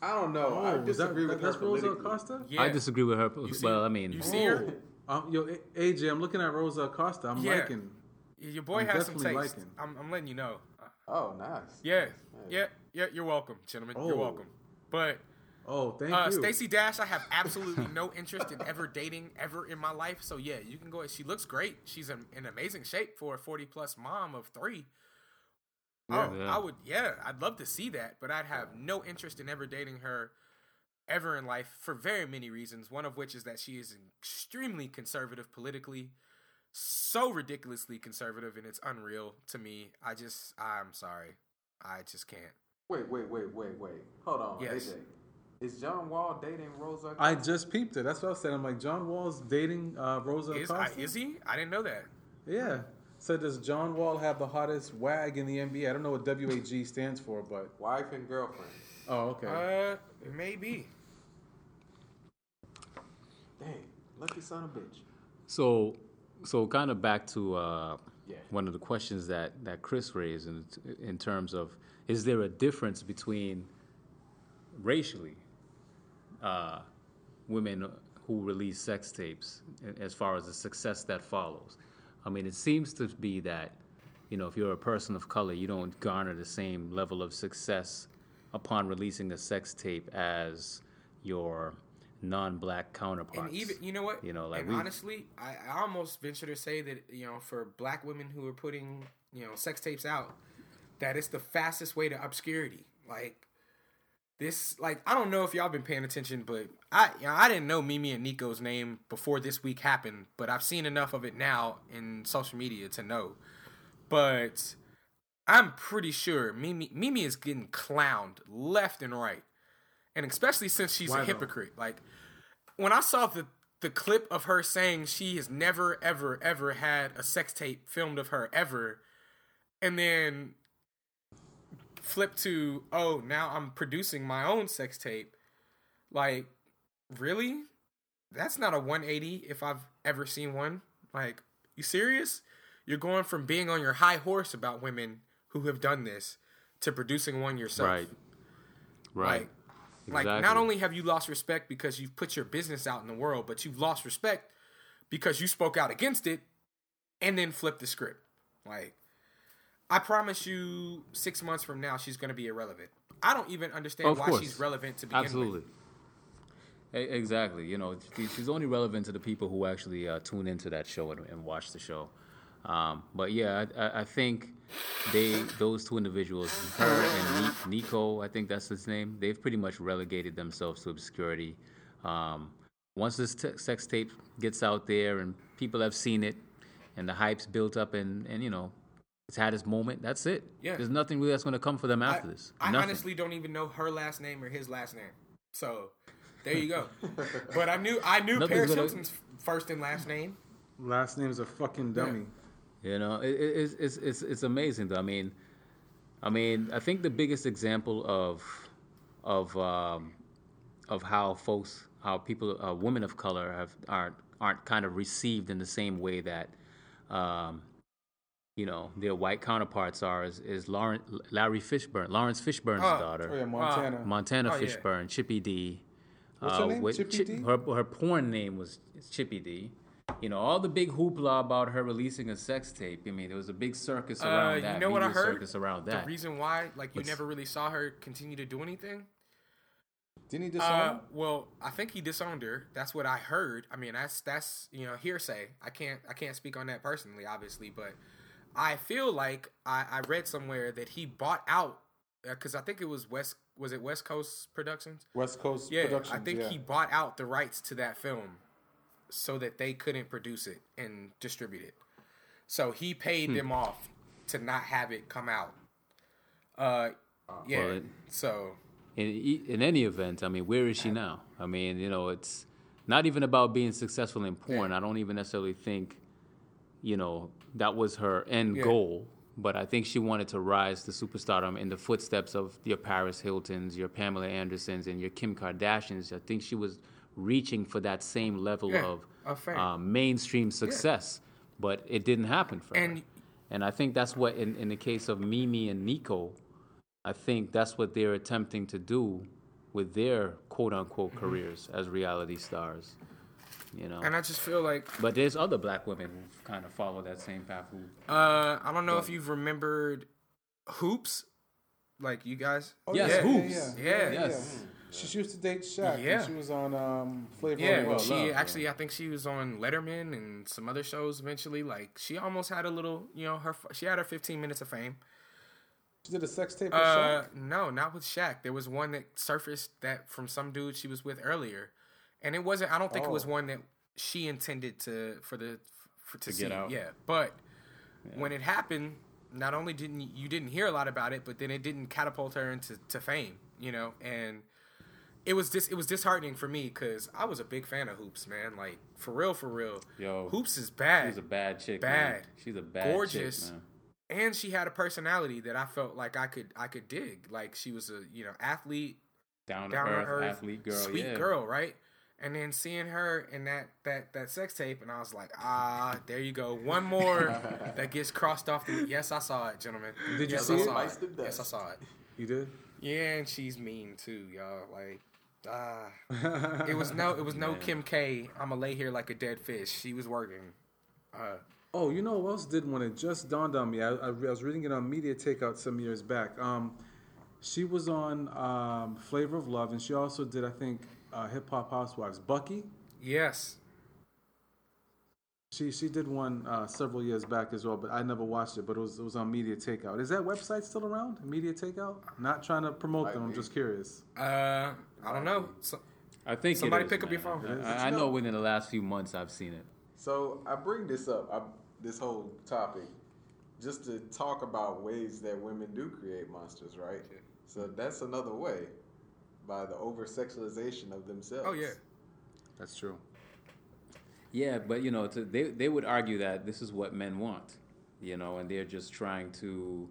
S1: I don't know.
S4: Oh,
S1: I
S4: is that,
S1: disagree with her
S4: that's Rosa
S1: politically.
S4: Acosta?
S2: yeah.
S3: I disagree with her.
S2: see-
S3: well, I mean,
S2: you see her?
S4: Um, yo, AJ, I'm looking at Rosa Acosta. I'm
S2: Yeah.
S4: liking.
S2: Your boy
S4: I'm
S2: has some
S4: definitely
S2: taste.
S4: liking.
S2: I'm, I'm letting you know.
S1: Oh, nice.
S2: yeah, yeah, yeah. You're welcome, gentlemen. You're
S4: Oh.
S2: welcome. But
S4: Oh, thank
S2: Uh,
S4: you.
S2: Stacey Dash, I have absolutely no interest in ever dating ever in my life. So yeah, you can go. She looks great. She's in, in amazing shape for a forty plus mom of three. Oh,
S3: Yeah.
S2: I would. Yeah, I'd love to see that, but I'd have no interest in ever dating her ever in life for very many reasons. One of which is that she is extremely conservative politically, so ridiculously conservative, and it's unreal to me. I just, I'm sorry, I just can't.
S1: Wait, wait, wait, wait, wait. Hold on,
S2: Yes.
S1: AJ. Is John Wall dating Rosa?
S4: I just peeped it. That's what I said. I'm like, John Wall's dating uh, Rosa
S2: Is I, is he? I didn't know that.
S4: Yeah. So does John Wall have the hottest wag in the NBA? I don't know what WAG stands for, but
S1: Wife and girlfriend.
S4: oh, okay.
S2: Uh, maybe.
S1: Dang, lucky son of a bitch.
S3: So, so kind of back to uh,
S1: Yeah.
S3: one of the questions that, that Chris raised in, in terms of is there a difference between racially uh, women who release sex tapes as far as the success that follows? I mean, it seems to be that, you know, if you're a person of color, you don't garner the same level of success upon releasing a sex tape as your non-black counterparts.
S2: And even you know what?
S3: You know, like we-
S2: honestly, I, I almost venture to say that you know, for black women who are putting you know sex tapes out, that it's the fastest way to obscurity. Like this, like I don't know if y'all been paying attention, but I you know, I didn't know Mimi and Nikko's name before this week happened, but I've seen enough of it now in social media to know. But I'm pretty sure Mimi Mimi is getting clowned left and right, and especially since she's
S4: Why
S2: a
S4: though?
S2: hypocrite. Like when I saw the the clip of her saying she has never ever ever had a sex tape filmed of her ever, and then flip to oh now I'm producing my own sex tape, like really, that's not a 180 if I've ever seen one. Like you serious? You're going from being on your high horse about women who have done this to producing one yourself.
S3: right, right,
S2: Like, like not only have you lost respect because you've put your business out in the world, but you've lost respect because you spoke out against it and then flipped the script. Like, I promise you, six months from now, she's going to be irrelevant. I don't even understand
S3: Of
S2: why
S3: course.
S2: she's relevant to begin
S3: absolutely.
S2: with.
S3: E- Exactly. You know, she's only relevant to the people who actually uh, tune into that show and, and watch the show. Um, but yeah, I, I- I think they, those two individuals, her and Ni- Nikko, I think that's his name. They've pretty much relegated themselves to obscurity. Um, once this t- sex tape gets out there and people have seen it, and the hype's built up, and, and you know, it's had its moment. That's it.
S2: Yeah.
S3: There's nothing really that's going to come for them
S2: I,
S3: after this.
S2: I
S3: Nothing.
S2: honestly don't even know her last name or his last name. So there you go. but I knew I knew
S3: Nothing's
S2: Paris
S3: gonna-
S2: Hilton's first and last name.
S4: Last name's a fucking dummy.
S3: You know, it, it, it's, it's it's it's amazing. Though. I mean, I mean, I think the biggest example of of um, of how folks, how people, uh, women of color have aren't aren't kind of received in the same way that, um, you know, their white counterparts are is, is Lauren, Larry Fishburne, Lawrence Fishburne's
S2: Oh.
S3: daughter,
S4: Oh yeah, Montana.
S3: Montana
S2: Oh, yeah.
S3: Fishburne, Chippy D.
S4: What's her name?
S3: with
S4: Chippy
S3: Chi-
S4: D?
S3: Her, her porn name was Chippy D. You know, all the big hoopla about her releasing a sex tape. I mean, there was a big circus
S2: Uh,
S3: around
S2: you
S3: that.
S2: know what I heard?
S3: Circus around that.
S2: The reason why, like, you
S3: What's-
S2: never really saw her continue to do anything.
S4: Didn't he disown?
S2: Uh,
S4: her?
S2: well, I think he disowned her. That's what I heard. I mean, that's that's you know hearsay. I can't I can't speak on that personally, obviously, but I feel like I, I read somewhere that he bought out because I think it was West was it West Coast Productions.
S4: West Coast
S2: Yeah,
S4: Productions.
S2: I think
S4: yeah.
S2: he bought out the rights to that film so that they couldn't produce it and distribute it. So he paid
S3: Hmm.
S2: them off to not have it come out. Uh, yeah.
S3: Well, it-
S2: so
S3: in e- in any event, I mean, where is she now? I mean, you know, it's not even about being successful in porn. I don't even necessarily think, you know, that was her end
S2: Yeah.
S3: goal. But I think she wanted to rise to superstardom in the footsteps of your Paris Hiltons, your Pamela Andersons, and your Kim Kardashians. I think she was reaching for that same level
S2: Yeah,
S3: of um, mainstream success, but it didn't happen for her.
S2: And-
S3: And I think that's what, in, in the case of Mimi and Nikko, I think that's what they're attempting to do with their quote unquote
S2: Mm-hmm.
S3: careers as reality stars. You know,
S2: and I just feel like
S3: but there's other black women who kind of follow that same path. Who,
S2: Uh, I don't know if you've remembered Hoopz, like you guys.
S4: Oh,
S3: Yes,
S4: yeah,
S3: Hoopz.
S4: Yeah,
S2: Yeah.
S3: Yes.
S4: She used to date Shaq.
S2: Yeah.
S4: Yeah. She was on um, Flavor
S2: Yeah,
S4: of
S2: she
S3: Love,
S2: actually, I think she was on Letterman and some other shows. Eventually, like she almost had a little, you know, her she had her 15 minutes of fame.
S4: She did a sex tape with
S2: Uh,
S4: Shaq.
S2: no, not with Shaq. There was one that surfaced that from some dude she was with earlier, and it wasn't. I don't think it was
S4: Oh.
S2: one that she intended to for the for to,
S3: To
S2: see.
S3: get out.
S2: Yeah, but when it happened, not only didn't you, didn't hear a lot about it, but then it didn't catapult her into to fame. You know, and it was dis it was disheartening for me because I was a big fan of Hoopz, man. Like for real, for real.
S3: Yo,
S2: Hoopz is bad.
S3: she's a bad chick. man.
S2: Bad.
S3: She's a bad
S2: Gorgeous.
S3: chick, man.
S2: and she had a personality that I felt like I could I could dig. Like she was a you know athlete,
S3: Down to
S2: down to
S3: earth,
S2: earth,
S3: athlete girl.
S2: sweet
S3: yeah.
S2: girl, right? And then seeing her in that that that sex tape, and I was like, ah, there you go, one more that gets crossed off. The, yes, I saw it, gentlemen.
S4: Did you
S2: yes,
S4: see
S2: I
S4: it?
S2: saw
S1: Bites the
S2: Yes, I saw it.
S4: You did?
S2: Yeah, and she's mean too, y'all. Like, ah, it was no, it was no Kim K. I'ma lay here like a dead fish. She was working. Uh,
S4: Oh, you know who else did one? It just dawned on me. I, I, I was reading it on Media Takeout some years back. Um, she was on um, Flavor of Love, and she also did, I think, uh, Hip Hop Housewives. Buckeey,
S2: Yes.
S4: she she did one uh, several years back as well, but I never watched it. But it was it was on Media Takeout. Is that website still around? Media Takeout? Not trying to promote them. I'm just curious.
S2: Uh, I don't know. So,
S3: I think
S2: Somebody
S3: is,
S2: pick up your phone.
S3: I, I know within the last few months I've seen it.
S1: So I bring this up, I, this whole topic, just to talk about ways that women do create monsters, right? So that's another way, by the over sexualization of themselves.
S2: oh yeah.
S4: That's true.
S3: Yeah, but you know, to, they they would argue that this is what men want, you know, and they're just trying to,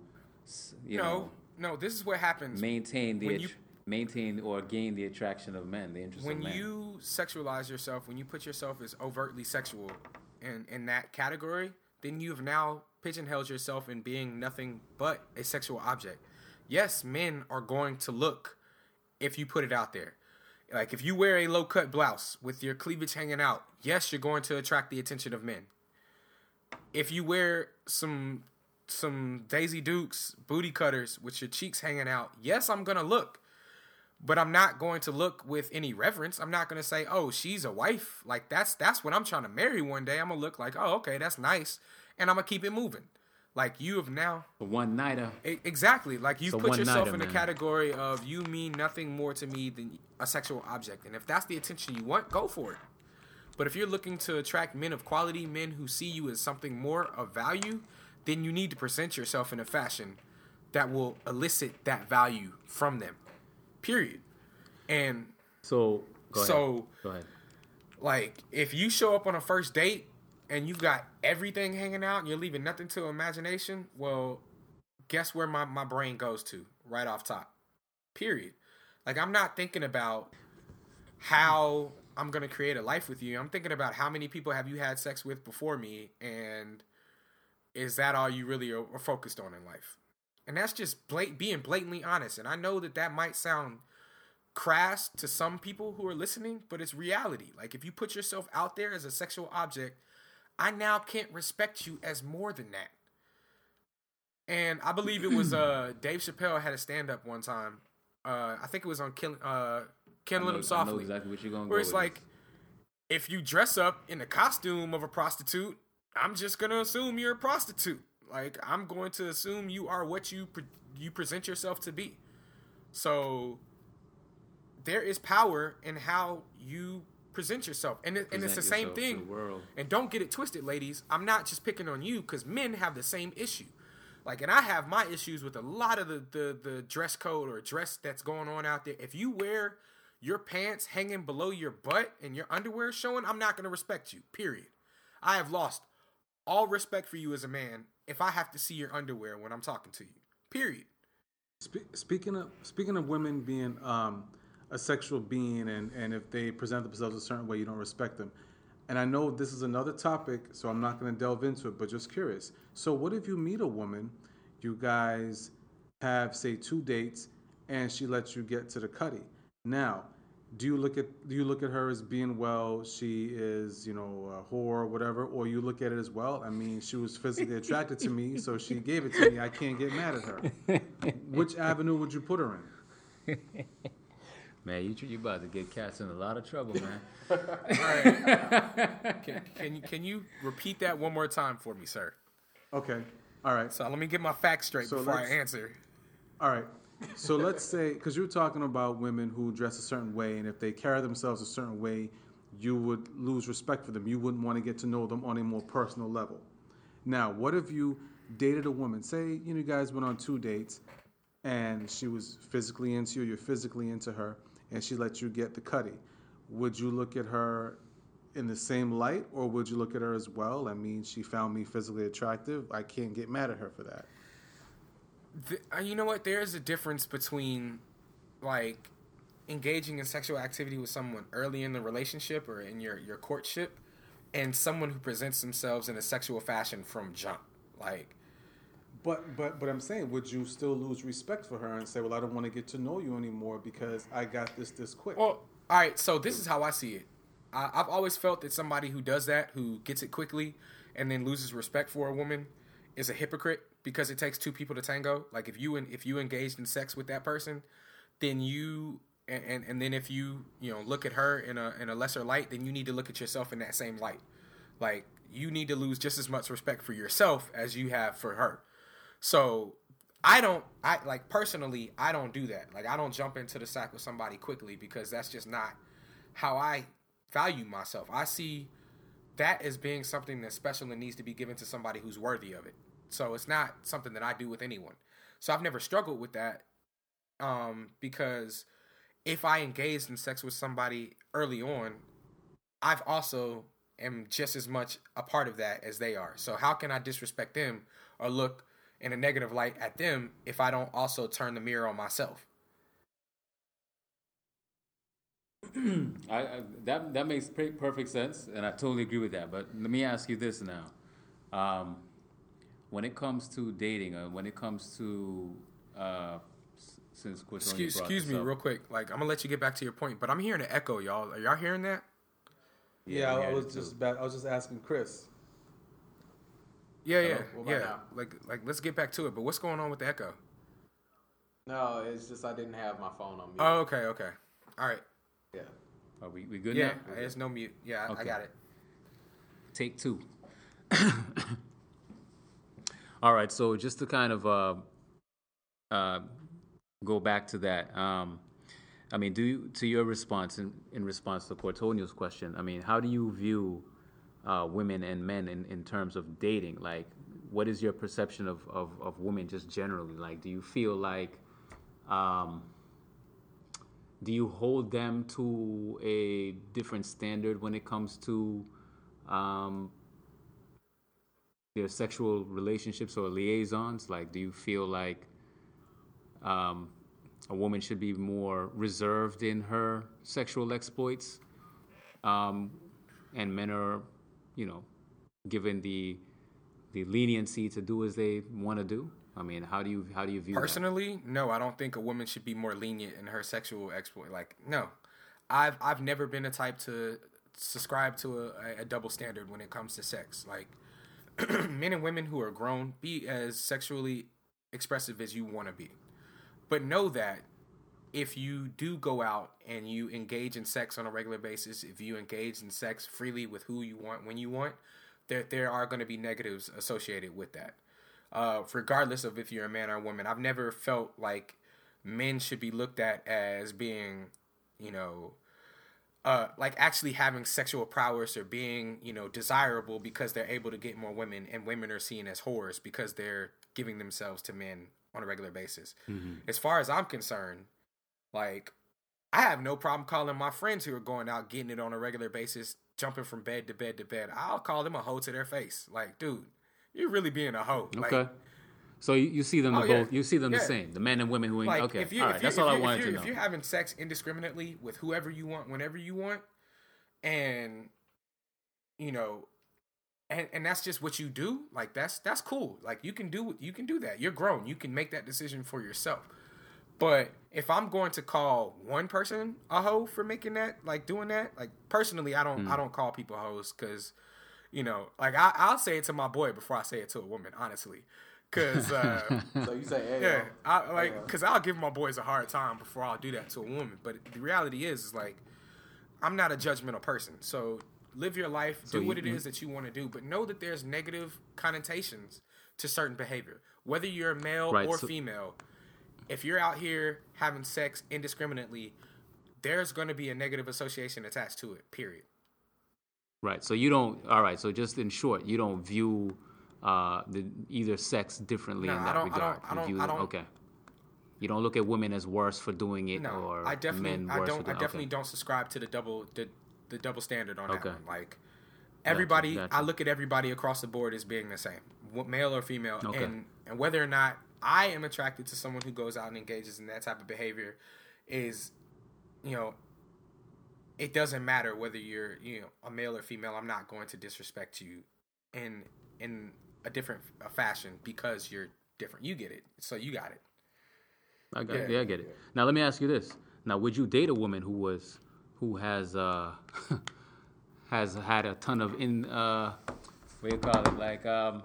S3: you
S2: no,
S3: know,
S2: no. No, this is what happens
S3: maintain the
S2: when
S3: att- maintain or gain the attraction of men, the interest
S2: when
S3: of men.
S2: you sexualize yourself, when you put yourself as overtly sexual in in that category, then you've now pigeonholed yourself in being nothing but a sexual object. Yes, men are going to look if you put it out there. Like if you wear a low cut blouse with your cleavage hanging out, yes, you're going to attract the attention of men. If you wear some some Daisy Dukes booty cutters with your cheeks hanging out, yes, I'm gonna look but I'm not going to look with any reverence. I'm not to say, "Oh, she's a wife." Like that's that's what I'm trying to marry one day. I'm gonna look like, "Oh, okay, that's nice," and I'm gonna keep it moving. Like you have now
S3: a one nighter.
S2: exactly like you've put yourself in the
S3: man.
S2: category of you mean nothing more to me than a sexual object, and if that's the attention you want, go for it. But if you're looking to attract men of quality, men who see you as something more of value, then you need to present yourself in a fashion that will elicit that value from them. Period. And
S3: So
S2: so
S3: go ahead.
S2: like if you show up on a first date and you've got everything hanging out and you're leaving nothing to imagination, well, guess where my, my brain goes to right off top. Period. Like I'm not thinking about how I'm gonna create a life with you. I'm thinking about how many people have you had sex with before me, and is that all you really are, are focused on in life? And that's just blat- being blatantly honest. And I know that that might sound crass to some people who are listening, but it's reality. Like if you put yourself out there as a sexual object, I now can't respect you as more than that. And I believe it was uh Dave Chappelle had a stand up one time. Uh I think it was on Kill uh Killing
S3: know,
S2: Them
S3: I know exactly what you're gonna
S2: Where
S3: go
S2: it's like
S3: this.
S2: if you dress up in the costume of a prostitute, I'm just gonna assume you're a prostitute. Like I'm going to assume you are what you pre- you present yourself to be. So there is power in how you present yourself, and it, and it's the same thing.
S3: the world.
S2: And don't get it twisted, ladies. I'm not just picking on you because men have the same issue. Like, and I have my issues with a lot of the, the the dress code or dress that's going on out there. If you wear your pants hanging below your butt and your underwear showing, I'm not going to respect you. Period. I have lost all respect for you as a man if I have to see your underwear when I'm talking to you. Period.
S4: Spe- speaking of speaking of women being um, a sexual being, and and if they present themselves a certain way, you don't respect them. And I know this is another topic, so I'm not going to delve into it. But just curious. So, what if you meet a woman, you guys have say two dates, and she lets you get to the cutty? Now, do you look at do you look at her as being well? She is you know a whore or whatever, or you look at it as well. I mean, she was physically attracted to me, so she gave it to me. I can't get mad at her. Which avenue would you put her in?
S3: Man, you you about to get cats in a lot of trouble, man.
S2: Can, can you can you repeat that one more time for me, sir?
S4: Okay. All right.
S2: So let me get my facts straight
S4: So
S2: before I answer.
S4: All right. So let's say, because you're talking about women who dress a certain way, and if they carry themselves a certain way, you would lose respect for them. You wouldn't want to get to know them on a more personal level. Now, what if you dated a woman? Say, you know, you guys went on two dates, and she was physically into you, you're physically into her, and she let you get the cutty. Would you look at her in the same light, or would you look at her as well? I mean, she found me physically attractive. I can't get mad at her for that.
S2: Th- uh, you know what? There is a difference between like engaging in sexual activity with someone early in the relationship or in your your courtship, and someone who presents themselves in a sexual fashion from jump. Like,
S4: But but but I'm saying, would you still lose respect for her and say, well, I don't want to get to know you anymore because I got this this quick?
S2: well, all right. So this is how I see it. I, I've always felt that somebody who does that, who gets it quickly, and then loses respect for a woman, is a hypocrite because it takes two people to tango. Like if you and if you engaged in sex with that person, then you and, and and then if you you know look at her in a in a lesser light, then you need to look at yourself in that same light. Like you need to lose just as much respect for yourself as you have for her. So I don't I like personally I don't do that. Like I don't jump into the sack with somebody quickly because that's just not how I value myself. I see that as being something that's special and needs to be given to somebody who's worthy of it. So it's not something that I do with anyone. So I've never struggled with that um, because if I engaged in sex with somebody early on, I've also am just as much a part of that as they are. So how can I disrespect them or look in a negative light at them if I don't also turn the mirror on myself?
S3: I, I, that that makes perfect sense, and I totally agree with that. But let me ask you this now: um, when it comes to dating, or when it comes to uh, since Quatonia
S2: Excuse, excuse me,
S3: up-
S2: real quick. Like I'm gonna let you get back to your point, but I'm hearing an echo, y'all. Are y'all hearing that?
S4: Yeah,
S3: we
S4: I,
S3: had
S4: was just about, I was just asking Chris.
S2: Yeah, yeah,
S1: What about
S2: yeah.
S1: now?
S2: Like, like let's get back to it. But what's going on with the echo?
S1: No, it's just I didn't have my phone on mute.
S2: Oh, okay, okay. All right.
S1: yeah.
S3: Are we, we good now?
S2: Yeah,
S3: now?
S2: there's no mute. Yeah, I- I got it.
S3: Take two. All right, so just to kind of uh, uh, go back to that, um, I mean, do you, to your response in, in response to Cortonio's question, I mean, how do you view uh, women and men in, in terms of dating? Like, what is your perception of, of, of women just generally? Like, do you feel like, um, do you hold them to a different standard when it comes to um, their sexual relationships or liaisons? Like, do you feel like um, a woman should be more reserved in her sexual exploits, um, and men are, you know, given the the leniency to do as they want to do? I mean, how do you how do you view that?
S2: Personally, no, I don't think a woman should be more lenient in her sexual exploit. Like, no, I've I've never been a type to subscribe to a, a double standard when it comes to sex. Like, men and women who are grown, be as sexually expressive as you want to be, but know that if you do go out and you engage in sex on a regular basis, if you engage in sex freely with who you want when you want, there there are going to be negatives associated with that. Uh, regardless of if you're a man or a woman, I've never felt like men should be looked at as being, you know, uh, like actually having sexual prowess or being, you know, desirable because they're able to get more women, and women are seen as whores because they're giving themselves to men on a regular basis. As far as I'm concerned, like I have no problem calling my friends who are going out getting it on a regular basis, jumping from bed to bed to bed. I'll call them a hoe to their face. Like, dude, you're really being a hoe. Like,
S3: Okay. So you, you see them
S2: Oh,
S3: the
S2: yeah.
S3: both. You see them the same. The men and women who. ain't
S2: like
S3: okay.
S2: if you,
S3: all
S2: you,
S3: That's all I wanted to know.
S2: If you're having sex indiscriminately with whoever you want, whenever you want, and you know, and and that's just what you do. Like that's that's cool. Like you can do you can do that. You're grown. You can make that decision for yourself. But if I'm going to call one person a hoe for making that, like doing that, like personally, I don't I don't call people hoes because, you know, like I, I'll say it to my boy before I say it to a woman, honestly, because uh,
S1: So you say, hey,
S2: yeah,
S1: yo.
S2: I like because I'll give my boys a hard time before I'll do that to a woman. But the reality is, is like I'm not a judgmental person. So live your life, do
S3: you-
S2: what it is that you want to do, but know that there's negative connotations to certain behavior, whether you're a male
S3: Right,
S2: or
S3: so-
S2: female. If you're out here having sex indiscriminately, there's going to be a negative association attached to it. Period.
S3: Right. So you don't. All right. So just in short, you don't view uh, the either sex differently
S2: No,
S3: in
S2: I
S3: that
S2: don't- I don't-
S3: regard.
S2: I don't-
S3: view
S2: I don't-
S3: okay. You don't look at women as worse for doing it,
S2: No,
S3: or
S2: I definitely,
S3: men
S2: I
S3: worse
S2: don't,
S3: for
S2: I definitely
S3: okay.
S2: don't subscribe to the double, the, the double standard on
S3: Okay.
S2: that one. Like everybody,
S3: gotcha.
S2: I look at everybody across the board as being the same, male or female,
S3: Okay.
S2: and and whether or not I am attracted to someone who goes out and engages in that type of behavior is, you know, it doesn't matter whether you're you know a male or female. I'm not going to disrespect you in in a different uh, fashion because you're different. You get it, so you got it.
S3: I got.
S2: Yeah.
S3: Yeah, I get it. Now let me ask you this. Now, would you date a woman who was, who has, uh, has had a ton of in, uh, what do you call it, like, um,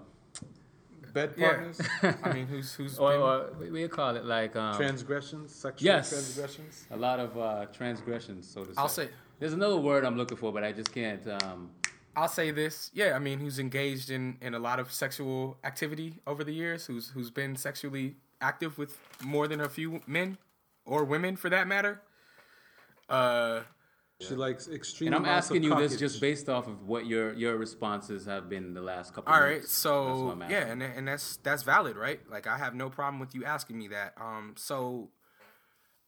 S4: Bed
S2: Yeah. I mean, who's who's
S3: Or,
S2: been,
S3: or we- we call it like um,
S4: transgressions, sexual
S3: Yes.
S4: transgressions.
S3: a lot of uh, transgressions, so to say.
S2: I'll say
S3: There's another word I'm looking for, but I just can't. Um,
S2: I'll say this. Yeah, I mean, who's engaged in, in a lot of sexual activity over the years, who's who's been sexually active with more than a few men or women for that matter. Uh,
S4: She likes extreme.
S3: and I'm
S4: amounts of
S3: asking you this just based off of what your your responses have been the last couple.
S2: all
S3: of
S2: right,
S3: weeks. That's
S2: so yeah, and and that's that's valid, right? Like I have no problem with you asking me that. Um, so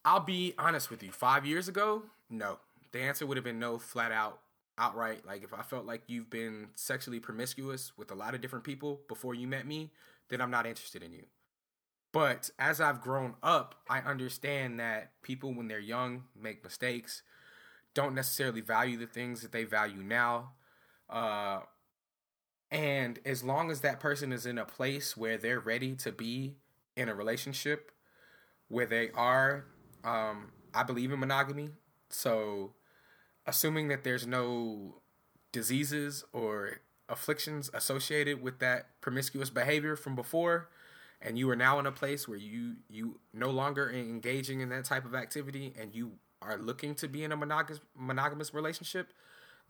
S2: I'll be honest with you. Five years ago, no, the answer would have been no, flat out, outright. Like if I felt like you've been sexually promiscuous with a lot of different people before you met me, then I'm not interested in you. But as I've grown up, I understand that people, when they're young, make mistakes, don't necessarily value the things that they value now. Uh, and as long as that person is in a place where they're ready to be in a relationship, where they are, um, I believe in monogamy. So, assuming that there's no diseases or afflictions associated with that promiscuous behavior from before, and you are now in a place where you you no longer engaging in that type of activity, and you are looking to be in a monogamous monogamous relationship,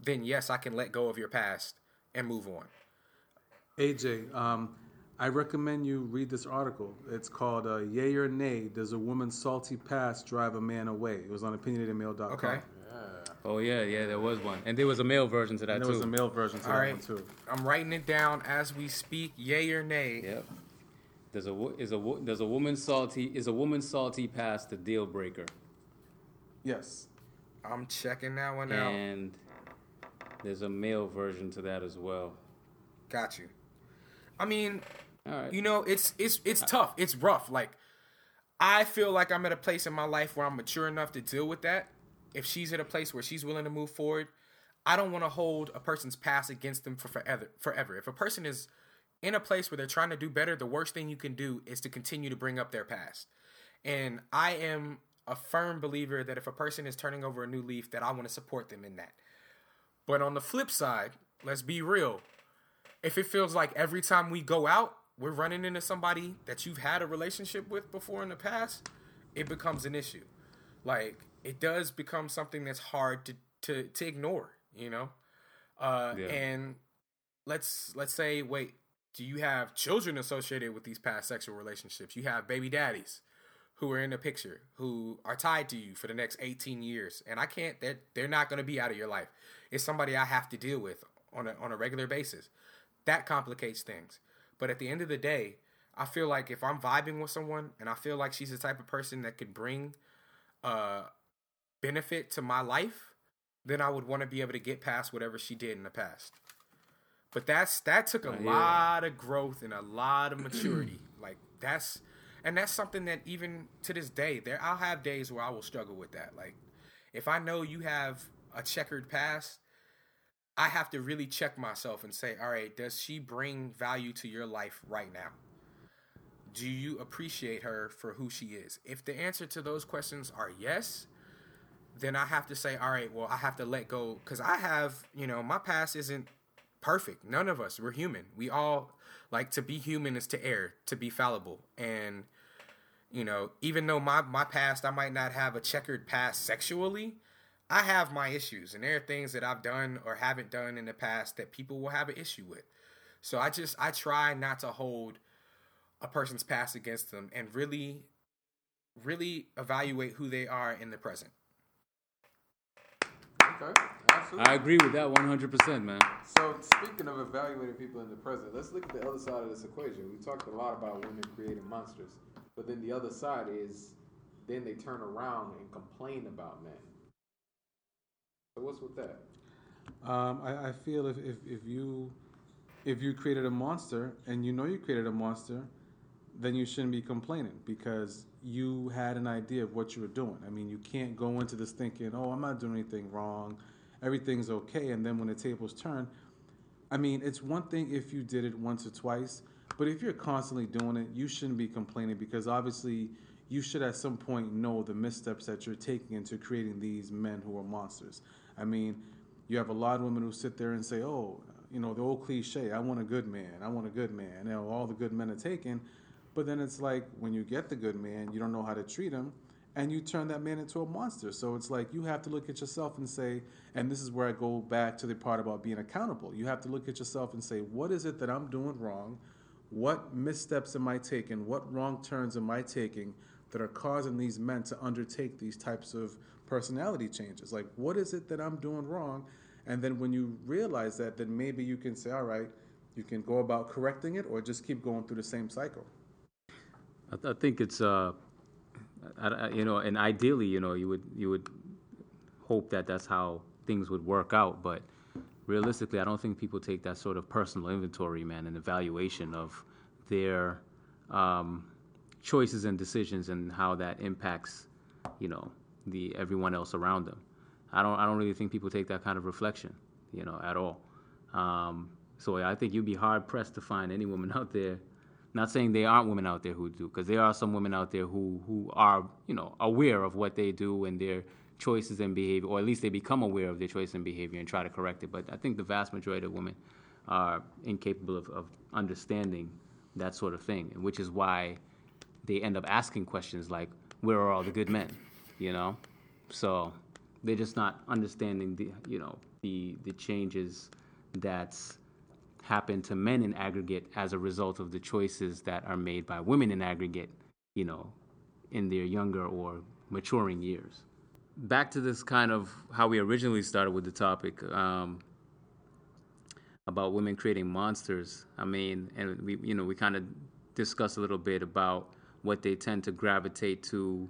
S2: then yes, I can let go of your past and move on.
S4: AJ, um, I recommend you read this article. It's called uh, "Yay or Nay: Does a Woman's Salty Past Drive a Man Away?" It was on opinionatedmail.com.
S2: Okay.
S3: Oh yeah, yeah, there was one, and there was a male version to that
S4: And there
S3: too.
S4: was a male version to
S2: All
S4: that
S2: right.
S4: one too.
S2: I'm writing it down as we speak. Yay or nay?
S3: Yep. There's a is a wo- does a woman salty is a woman salty past the deal breaker,
S4: Yes.
S2: I'm checking that one out.
S3: and there's a male version to that as well.
S2: Got you. I mean,
S3: All right.
S2: you know, it's it's it's tough. It's rough. Like I feel like I'm at a place in my life where I'm mature enough to deal with that. If she's at a place where she's willing to move forward, I don't want to hold a person's past against them for forever. Forever. If a person is in a place where they're trying to do better, the worst thing you can do is to continue to bring up their past. And I am a firm believer that if a person is turning over a new leaf, that I want to support them in that. But on the flip side, let's be real. If it feels like every time we go out, we're running into somebody that you've had a relationship with before in the past, it becomes an issue. Like it does become something that's hard to to, to ignore, you know? Uh
S3: Yeah.
S2: and let's let's say, wait, do you have children associated with these past sexual relationships? You have baby daddies who are in the picture, who are tied to you for the next 18 years. And I can't they're they're not gonna be out of your life. It's somebody I have to deal with on a on a regular basis. That complicates things. But at the end of the day, I feel like if I'm vibing with someone and I feel like she's the type of person that could bring uh benefit to my life, then I would want to be able to get past whatever she did in the past. But that's that took a
S3: hear
S2: lot of growth and a lot of maturity. like that's and that's something that even to this day, there I'll have days where I will struggle with that. Like if I know you have a checkered past, I have to really check myself and say, all right, does she bring value to your life right now? Do you appreciate her for who she is? If the answer to those questions are yes, then I have to say, all right, well, I have to let go because I have, you know, my past isn't perfect. None of us, we're human. We all like to be human is to err, to be fallible. And, you know, even though my, my past, I might not have a checkered past sexually, I have my issues. And there are things that I've done or haven't done in the past that people will have an issue with. So I just, I try not to hold a person's past against them and really, really evaluate who they are in the present.
S1: Okay, absolutely.
S3: I agree with that 100%, man.
S1: So speaking of evaluating people in the present, let's look at the other side of this equation. We talked a lot about women creating monsters, but then the other side is then they turn around and complain about men. So what's with that?
S4: Um, I, I feel if, if, if you if you created a monster and you know you created a monster, then you shouldn't be complaining because you had an idea of what you were doing. I mean, you can't go into this thinking, "Oh, I'm not doing anything wrong, everything's okay," and then when the tables turn, I mean, it's one thing if you did it once or twice, but if you're constantly doing it, you shouldn't be complaining because obviously you should at some point know the missteps that you're taking into creating these men who are monsters. I mean, you have a lot of women who sit there and say, "Oh, you know, the old cliche, I want a good man, I want a good man. You know, all the good men are taken. But then it's like when you get the good man, you don't know how to treat him, and you turn that man into a monster. So it's like you have to look at yourself and say, and this is where I go back to the part about being accountable. You have to look at yourself and say, what is it that I'm doing wrong? What missteps am I taking? What wrong turns am I taking that are causing these men to undertake these types of personality changes? Like, what is it that I'm doing wrong? And then when you realize that, then maybe you can say, all right, you can go about correcting it or just keep going through the same cycle.
S3: I, th- I think it's uh, I, you know, and ideally, you know, you would you would hope that that's how things would work out, but realistically, I don't think people take that sort of personal inventory, man, and evaluation of their um, choices and decisions and how that impacts, you know, the everyone else around them. I don't I don't really think people take that kind of reflection, you know, at all. Um, so I think you'd be hard pressed to find any woman out there. Not saying there aren't women out there who do, because there are some women out there who who are you know aware of what they do and their choices and behavior, or at least they become aware of their choice and behavior and try to correct it. But I think the vast majority of women are incapable of, of understanding that sort of thing, which is why they end up asking questions like, "Where are all the good men?" You know, so they're just not understanding the you know the the changes that's happened to men in aggregate as a result of the choices that are made by women in aggregate, you know, in their younger or maturing years. Back to this kind of how we originally started with the topic um, about women creating monsters. I mean, and we you know we kind of discussed a little bit about what they tend to gravitate to,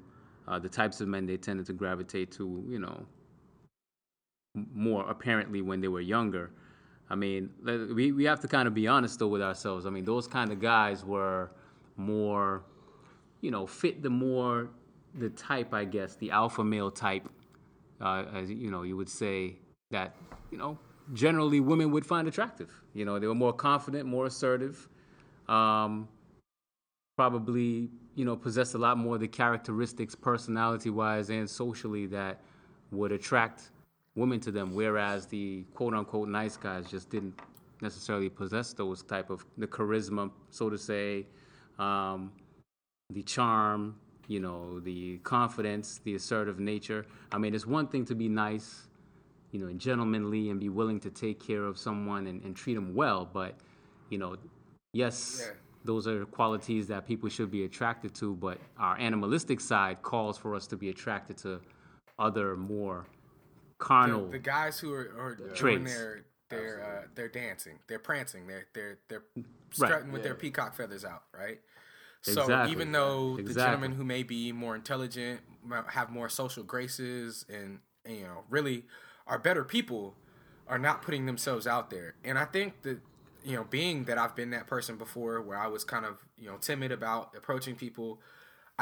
S3: uh, the types of men they tended to gravitate to, you know, more apparently when they were younger. I mean, we, we have to kind of be honest though with ourselves. I mean, those kind of guys were more, you know, fit the more the type, I guess, the alpha male type, uh, as you know, you would say that, you know, generally women would find attractive. You know, they were more confident, more assertive, um, probably, you know, possessed a lot more of the characteristics, personality wise and socially, that would attract women to them, whereas the quote unquote nice guys just didn't necessarily possess those type of the charisma, so to say, um, the charm, you know, the confidence, the assertive nature. I mean, it's one thing to be nice, you know, and gentlemanly and be willing to take care of someone and, and treat them well, but you know, yes. Yeah. Those are qualities that people should be attracted to, but our animalistic side calls for us to be attracted to other more carnal.
S2: The, the guys who are, are yeah. doing their their uh, they're dancing, they're prancing, they're they're they're strutting right. with yeah. their peacock feathers out, right? So exactly. even though exactly. the gentlemen who may be more intelligent, have more social graces, and, and you know really are better people, are not putting themselves out there. And I think that you know, being that I've been that person before, where I was kind of you know timid about approaching people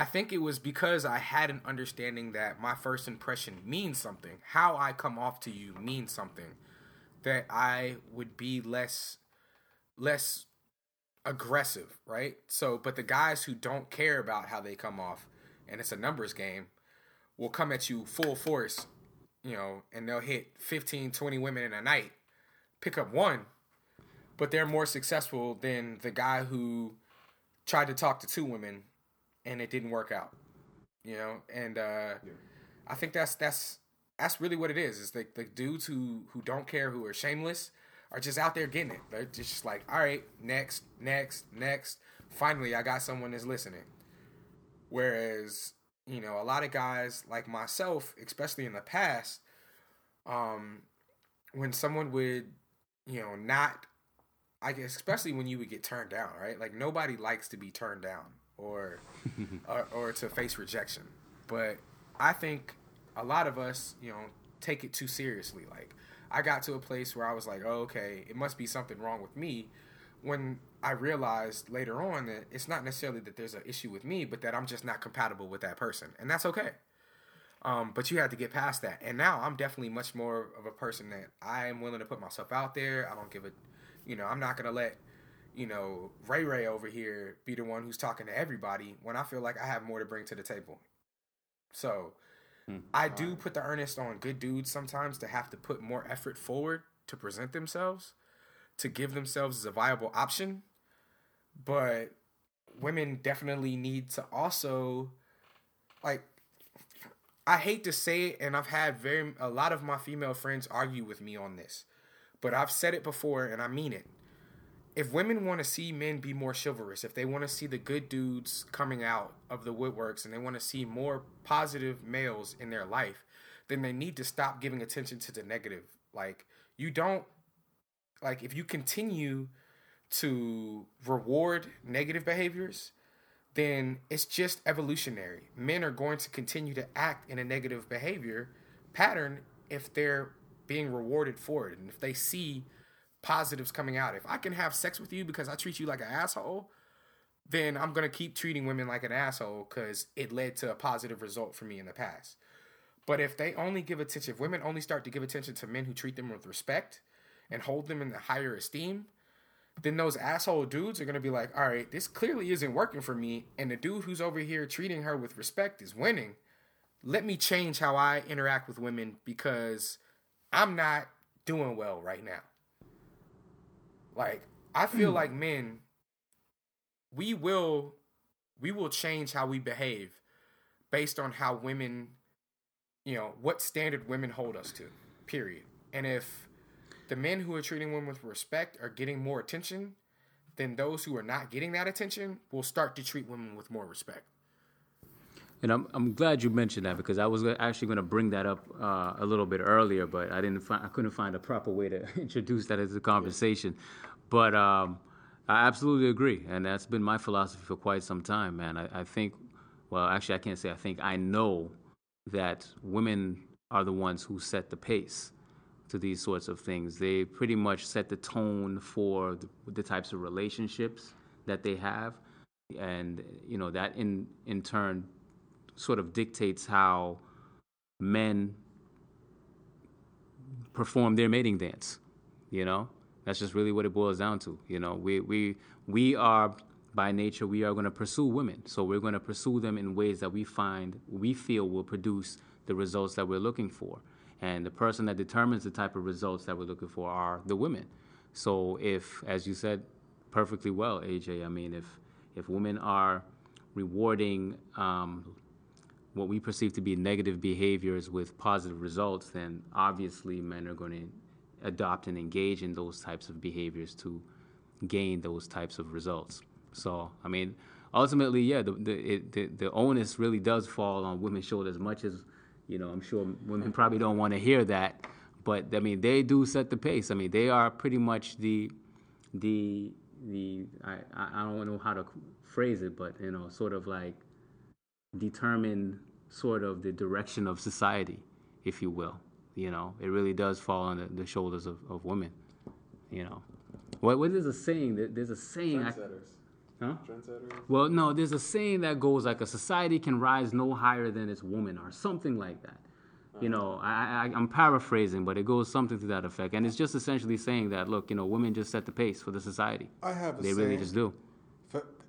S2: I think it was because I had an understanding that my first impression means something. How I come off to you means something. That I would be less less aggressive, right? So, but the guys who don't care about how they come off and it's a numbers game will come at you full force, you know, and they'll hit 15, 20 women in a night, pick up one, but they're more successful than the guy who tried to talk to two women and it didn't work out. You know, and uh, yeah. I think that's that's that's really what it is. Is the the dudes who who don't care, who are shameless, are just out there getting it. They're just like, all right, next, next, next. Finally, I got someone that's listening. Whereas, you know, a lot of guys like myself, especially in the past, um, when someone would, you know, not, I guess, especially when you would get turned down, right? Like nobody likes to be turned down or, or or to face rejection. But I think a lot of us, you know, take it too seriously. Like I got to a place where I was like, oh, okay, it must be something wrong with me. When I realized later on that it's not necessarily that there's an issue with me, but that I'm just not compatible with that person, and that's okay. Um, but you had to get past that, and now I'm definitely much more of a person that I am willing to put myself out there. I don't give a, you know, I'm not gonna let you know, Ray Ray over here be the one who's talking to everybody when I feel like I have more to bring to the table. So hmm. I do put the earnest on good dudes sometimes to have to put more effort forward to present themselves to give themselves as a viable option, but women definitely need to also like I hate to say it and I've had very a lot of my female friends argue with me on this. But I've said it before and I mean it. If women want to see men be more chivalrous, if they want to see the good dudes coming out of the woodworks and they want to see more positive males in their life, then they need to stop giving attention to the negative. Like you don't like if you continue to reward negative behaviors, then it's just evolutionary. Men are going to continue to act in a negative behavior pattern if they're being rewarded for it and if they see positives coming out. If I can have sex with you because I treat you like an asshole, then I'm going to keep treating women like an asshole because it led to a positive result for me in the past. But if they only give attention, if women only start to give attention to men who treat them with respect and hold them in the higher esteem, then those asshole dudes are gonna be like, all right, this clearly isn't working for me, and the dude who's over here treating her with respect is winning. Let me change how I interact with women because I'm not doing well right now. Like, I feel hmm. like men, we will we will change how we behave based on how women, you know, what standard women hold us to. Period. And if the men who are treating women with respect are getting more attention, then those who are not getting that attention will start to treat women with more respect.
S3: And I'm, I'm glad you mentioned that because I was actually going to bring that up uh, a little bit earlier, but I didn't find, I couldn't find a proper way to introduce that as a conversation. But um, I absolutely agree, and that's been my philosophy for quite some time, man. I, I think, well, actually, I can't say I think I know that women are the ones who set the pace to these sorts of things. They pretty much set the tone for the, the types of relationships that they have, and you know that in in turn sort of dictates how men perform their mating dance. You know, that's just really what it boils down to. You know, we we we are by nature we are going to pursue women, so we're going to pursue them in ways that we find we feel will produce the results that we're looking for. And the person that determines the type of results that we're looking for are the women. So if, as you said perfectly well, AJ, I mean, if if women are rewarding um, what we perceive to be negative behaviors with positive results, then obviously men are going to adopt and engage in those types of behaviors to gain those types of results. So, I mean, ultimately, yeah, the the, it, the, the onus really does fall on women's shoulders, much as you know, I'm sure women probably don't want to hear that, but I mean, they do set the pace. I mean, they are pretty much the the the I I don't know how to phrase it, but you know, sort of like determine sort of the direction of society, if you will. You know, it really does fall on the, the shoulders of, of women. You know, what what is a saying? There's a saying. I,
S1: Trendsetters.
S3: huh?
S1: Trendsetters.
S3: Well, no, there's a saying that goes like a society can rise no higher than its woman, or something like that. You uh-huh. know, I, I, I'm paraphrasing, but it goes something to that effect, and it's just essentially saying that look, you know, women just set the pace for the society.
S4: I have a
S3: They
S4: saying.
S3: really just do.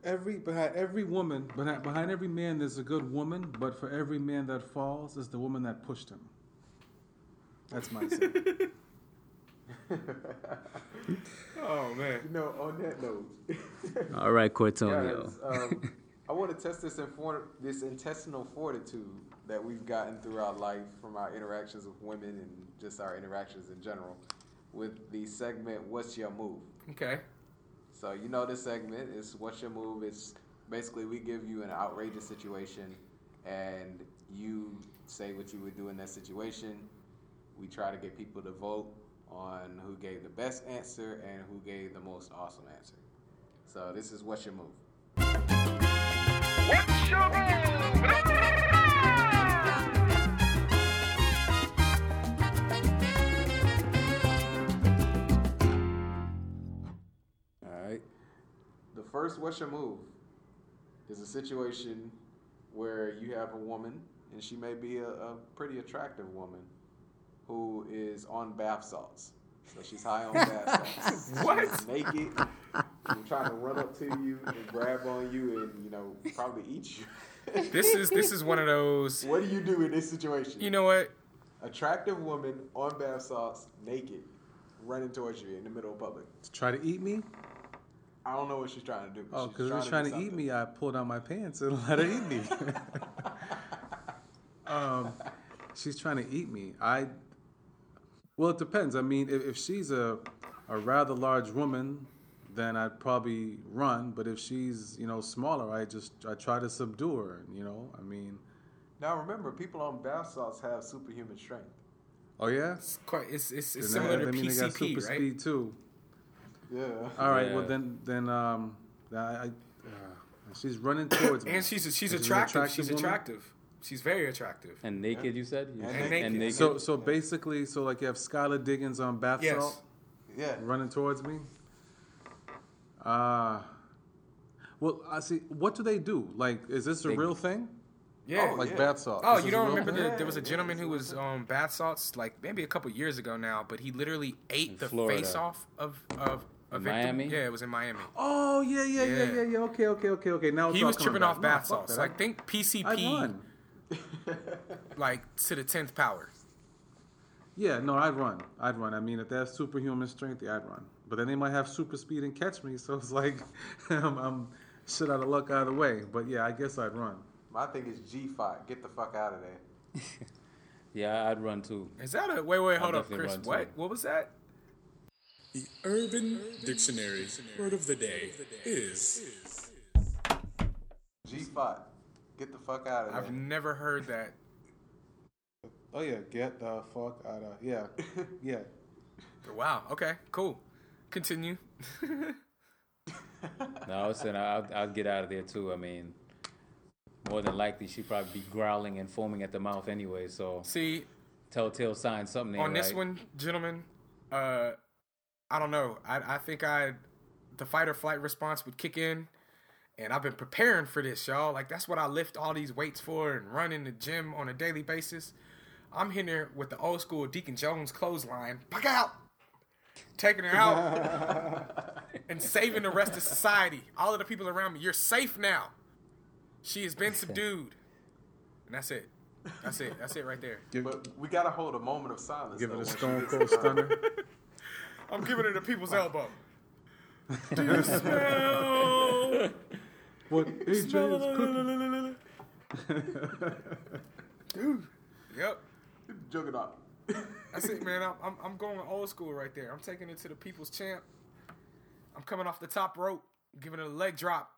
S4: For every behind every woman, behind, behind every man, there's a good woman. But for every man that falls, is the woman that pushed him. That's my saying.
S2: Oh man.
S1: You know, on that note,
S3: All right, Cortonio.
S1: guys, um, I want to test this infor- this intestinal fortitude that we've gotten throughout life from our interactions with women and just our interactions in general with the segment "What's Your Move."
S2: Okay.
S1: So you know this segment is "What's Your Move." It's basically we give you an outrageous situation, and you say what you would do in that situation. We try to get people to vote on who gave the best answer and who gave the most awesome answer. So this is "What's Your Move." All The first what's your move is a situation where you have a woman, and she may be a, a pretty attractive woman, who is on bath salts. So she's high on bath salts.
S2: What?
S1: She's naked. and trying to run up to you and grab on you and you know probably eat you.
S2: This is this is one of those.
S1: what do you do in this situation?
S2: You know what?
S1: attractive woman on bath salts, naked, running towards you in the middle of public.
S4: To try to eat me?
S1: I don't know what she's trying to do. but
S4: Oh, because they're trying
S1: do
S4: to eat me, I pulled down my pants and let her eat me. um, she's trying to eat me. I. Well, it depends. I mean, if, if she's a a rather large woman, then I'd probably run. But if she's you know smaller, I just I try to subdue her. You know, I mean,
S1: Now remember, people on bath salts have superhuman strength.
S4: oh yeah.
S2: It's quite. It's it's, it's similar
S4: that-
S2: to
S4: I mean, they got
S2: PCP,
S4: super
S2: right?
S4: speed too.
S1: Yeah.
S4: All right.
S3: Yeah.
S4: Well, then then um, I, I uh, she's running towards me.
S2: And she's she's
S4: She's
S2: attractive.
S4: attractive
S2: She's
S4: woman?
S2: attractive. She's very attractive.
S3: And naked, you said? You
S1: And
S3: said-
S2: naked.
S3: naked.
S4: So so basically, so like you have Skylar Diggins on bath
S2: Yes.
S4: salt
S1: Yeah.
S4: running towards me. Uh well, I see. What do they do? Like, is this a
S3: They-
S4: real thing?
S2: Yeah.
S1: Oh,
S4: Like
S1: yeah.
S4: bath salt?
S2: Oh,
S4: This
S2: you don't remember
S4: thing?
S2: the, there was a gentleman who was on bath salts like maybe a couple years ago now, but he literally ate
S3: In
S2: the
S3: Florida.
S2: face off of of a
S3: In
S2: victim.
S3: Miami?
S2: Yeah, it was in Miami.
S4: Oh yeah, yeah, yeah,
S2: Yeah.
S4: yeah, yeah. Okay, okay, okay, okay. Now
S2: He was
S4: coming
S2: tripping off
S4: No,
S2: bath
S4: fuck
S2: salts.
S4: that.
S2: Like think PCP like to the tenth power.
S4: Yeah, no, I'd run. I'd run. I mean, if they have superhuman strength, yeah, I'd run. But then they might have super speed and catch me, so it's like I'm, I'm shit out of luck either way. But yeah, I guess I'd run.
S1: My thing is G fight. Get the fuck out of there.
S3: Yeah, I'd run too.
S2: Is that a wait wait hold up,
S3: definitely
S2: Chris?
S3: run, too.
S2: What what was that?
S6: The Urban Dictionary word of the day is
S1: G fight. Get the fuck out of there.
S2: I've never heard that.
S4: Oh yeah, get the fuck out of yeah, yeah.
S2: Wow. Okay. Cool. Continue.
S3: No, I was saying I'll, I'll get out of there too. I mean, more than likely she'd probably be growling and foaming at the mouth anyway. So
S2: See,
S3: telltale sign something ain't
S2: on this one, gentlemen, uh, I don't know. I, I think I, the fight or flight response would kick in, and I've been preparing for this, y'all. Like that's what I lift all these weights for and run in the gym on a daily basis. I'm hitting her with the old school Deacon Jones clothesline. Puck out, taking her out, and saving the rest of society. All of the people around me, you're safe now. She has been subdued, and that's it. That's it. That's it right there.
S1: But we gotta hold a moment of silence.
S4: Give
S1: though,
S4: it a stone cold
S1: the-
S4: stunner.
S2: I'm giving it the people's elbow. Do you smell?
S4: What AJ is cooking?
S2: Dude. Yep.
S1: Juggernaut.
S2: That's it, man. I'm, I'm, I'm going old school right there. I'm taking it to the people's champ. I'm coming off the top rope, giving it a leg drop,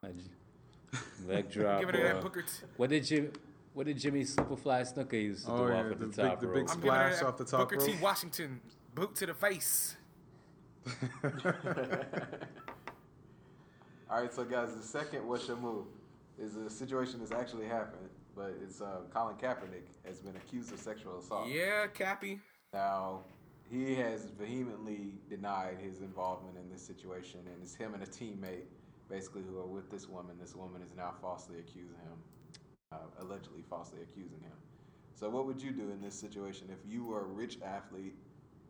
S3: Leg drop.
S2: giving her
S3: uh,
S2: that Booker T.
S3: what did Jim? What did Jimmy Superfly Snuka used to
S4: Oh,
S3: do
S4: yeah,
S3: off at
S4: the
S3: the,
S4: big-
S3: top
S4: the
S3: rope?
S4: big
S2: I'm giving her
S4: Splash
S2: that
S4: off the top
S2: Booker T. Washington boot to the face.
S1: All right, so guys, the second "What's Your Move" is a situation that's actually happened, but it's uh, Colin Kaepernick has been accused of sexual assault.
S2: Yeah, Cappy.
S1: Now, he has vehemently denied his involvement in this situation, and it's him and a teammate, basically, who are with this woman. This woman is now falsely accusing him, uh, allegedly falsely accusing him. So, what would you do in this situation if you were a rich athlete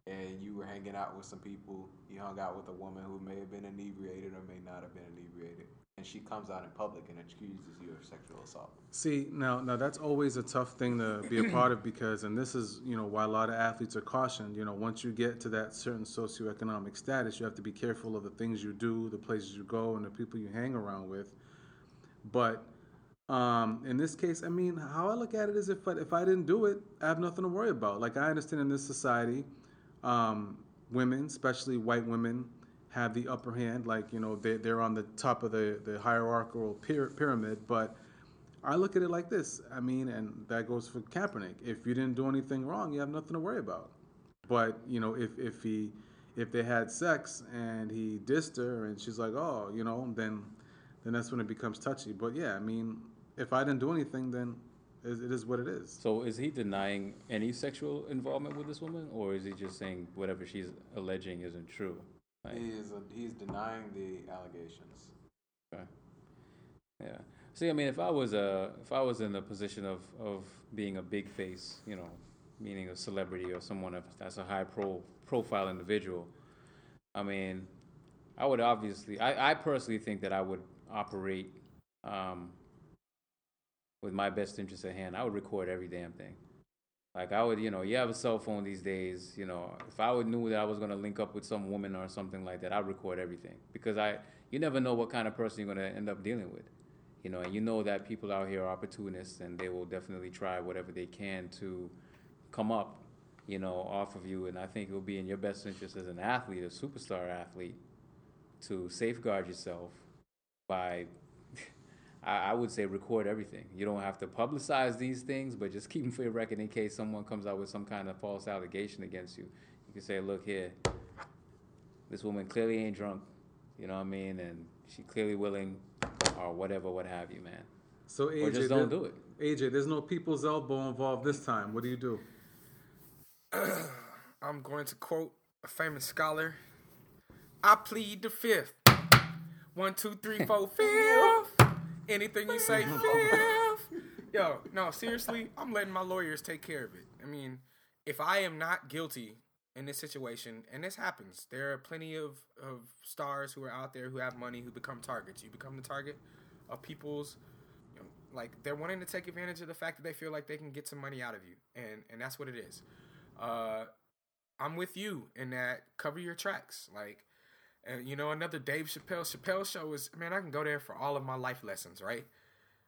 S1: and you were hanging out with some people? You hung out with a woman who may have been inebriated or may not have been inebriated, and she comes out in public and accuses you of sexual assault.
S4: See, now, now that's always a tough thing to be a part of because, and this is, you know, why a lot of athletes are cautioned. You know, once you get to that certain socioeconomic status, you have to be careful of the things you do, the places you go, and the people you hang around with. But um, in this case, I mean, how I look at it is if I, if I didn't do it, I have nothing to worry about. Like I understand in this society, um, women, especially white women, have the upper hand. Like you know, they they're on the top of the the hierarchical pyra- pyramid. But I look at it like this. I mean, and that goes for Kaepernick. If you didn't do anything wrong, you have nothing to worry about. But you know, if if he if they had sex and he dissed her and she's like, oh, you know, then then that's when it becomes touchy. But yeah, I mean, if I didn't do anything, then it it is what it is.
S3: So is he denying any sexual involvement with this woman, or is he just saying whatever she's alleging isn't true? Like,
S1: He is he's denying the allegations.
S3: okay. Yeah. See, I mean, if I was a, if I was in a position of of being a big face, you know, meaning a celebrity or someone of- that's a high pro profile individual, I mean, I would obviously, I, I personally think that I would operate um, with my best interest at hand. I would record every damn thing. Like I would, you know, you have a cell phone these days. You know, if I would knew that I was gonna link up with some woman or something like that, I'd record everything because I, you never know what kind of person you're gonna end up dealing with. You know, and you know that people out here are opportunists and they will definitely try whatever they can to come up, you know, off of you. And I think it will be in your best interest as an athlete, a superstar athlete, to safeguard yourself by I, I would say record everything. You don't have to publicize these things, but just keep them for your record in case someone comes out with some kind of false allegation against you. You can say, look here, this woman clearly ain't drunk, you know what I mean, and she clearly willing, or whatever, what have you, man.
S4: So AJ,
S3: Or just don't do it.
S4: AJ, there's no people's elbow involved this time. What do you do?
S2: I'm going to quote a famous scholar. I plead the fifth. One, two, three, four, fifth. Anything you say, fifth. Yo, no, seriously, I'm letting my lawyers take care of it. I mean, if I am not guilty in this situation, and this happens, there are plenty of, of stars who are out there who have money who become targets. You become the target of people's you know, like they're wanting to take advantage of the fact that they feel like they can get some money out of you, and and that's what it is. Uh, I'm with you in that cover your tracks, like. And you know, another Dave Chappelle Chappelle show is man. I can go there for all of my life lessons, right?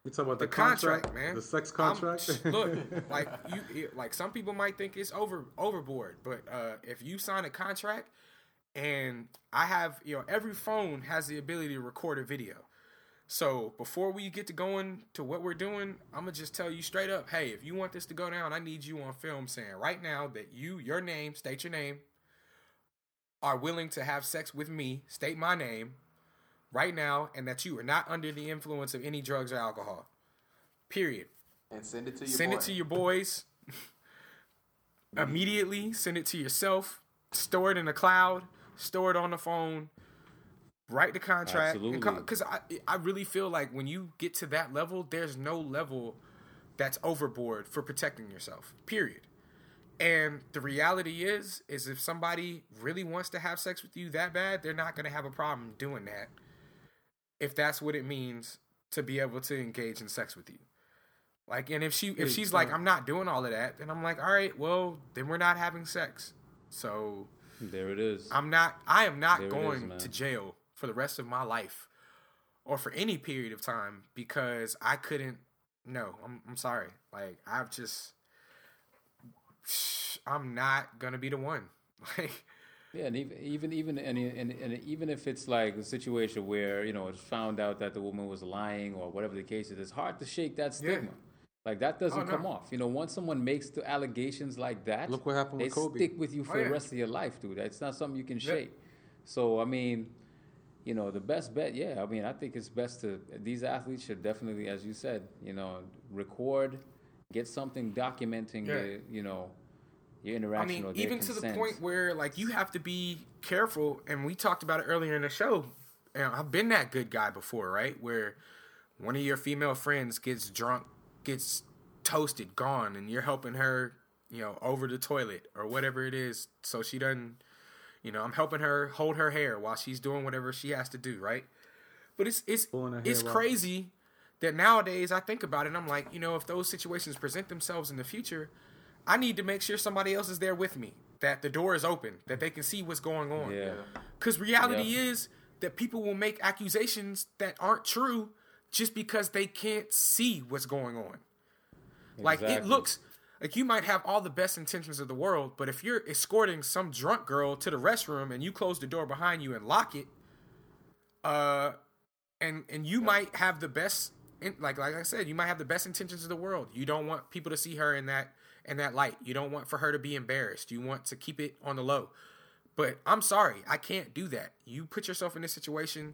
S4: You talk about the,
S2: The contract,
S4: contract,
S2: man.
S4: the sex
S2: I'm-
S4: contract.
S2: look, like you, like some people might think it's over overboard, but uh, if you sign a contract, and I have, you know, every phone has the ability to record a video. So before we get to going to what we're doing, I'm gonna just tell you straight up, hey, if you want this to go down, I need you on film saying right now that you, your name, state your name, are willing to have sex with me, state my name, right now, and that you are not under the influence of any drugs or alcohol. Period.
S1: and send it to your
S2: Send
S1: boy.
S2: it to your boys. Immediately send it to yourself. Store it in the cloud. Store it on the phone. Write the contract.
S3: Absolutely.
S2: Because I, I really feel like when you get to that level, there's no level that's overboard for protecting yourself. Period. And the reality is, is if somebody really wants to have sex with you that bad, they're not going to have a problem doing that. If that's what it means to be able to engage in sex with you. Like, and if she if she's like, I'm not doing all of that, then I'm like, all right, well, then we're not having sex. So
S3: There it is.
S2: I'm not. I am not
S3: There
S2: going
S3: man.
S2: to jail for the rest of my life, or for any period of time because I couldn't. No, I'm. I'm sorry. Like I've just. I'm not gonna be the one. Like
S3: Yeah, and even even even and, and, and even if it's like a situation where you know it's found out that the woman was lying or whatever the case is, it's hard to shake that stigma. Like that doesn't
S2: Oh, no.
S3: come off. You know, once someone makes the allegations like that,
S4: Look what happened
S3: they
S4: with Kobe.
S3: stick with you oh, for
S2: Oh, yeah.
S3: the rest of your life, dude. It's not something you can shake. So I mean, you know, the best bet, yeah. I mean, I think it's best to these athletes should definitely, as you said, you know, record, get something documenting
S2: Yeah.
S3: the, you know, your interaction.
S2: I
S3: interaction
S2: mean,
S3: or their
S2: even to the point where like you have to be careful, and we talked about it earlier in the show. And I've been that good guy before, right? Where one of your female friends gets drunk, gets toasted, gone, and you're helping her, you know, over the toilet or whatever it is, so she doesn't, you know, I'm helping her hold her hair while she's doing whatever she has to do, right? But it's it's it's
S4: hair out.
S2: crazy that nowadays I think about it, and I'm like, you know, if those situations present themselves in the future, I need to make sure somebody else is there with me, that the door is open, that they can see what's going on.
S3: Yeah.
S2: Because reality
S3: Yeah.
S2: is that people will make accusations that aren't true just because they can't see what's going on. Like it looks like you might have all the best intentions of the world, but if you're escorting some drunk girl to the restroom and you close the door behind you and lock it, uh, and and you might have the best, like like I said, you might have the best intentions of the world. You don't want people to see her in that in that light. You don't want for her to be embarrassed. You want to keep it on the low. But I'm sorry, I can't do that. You put yourself in this situation,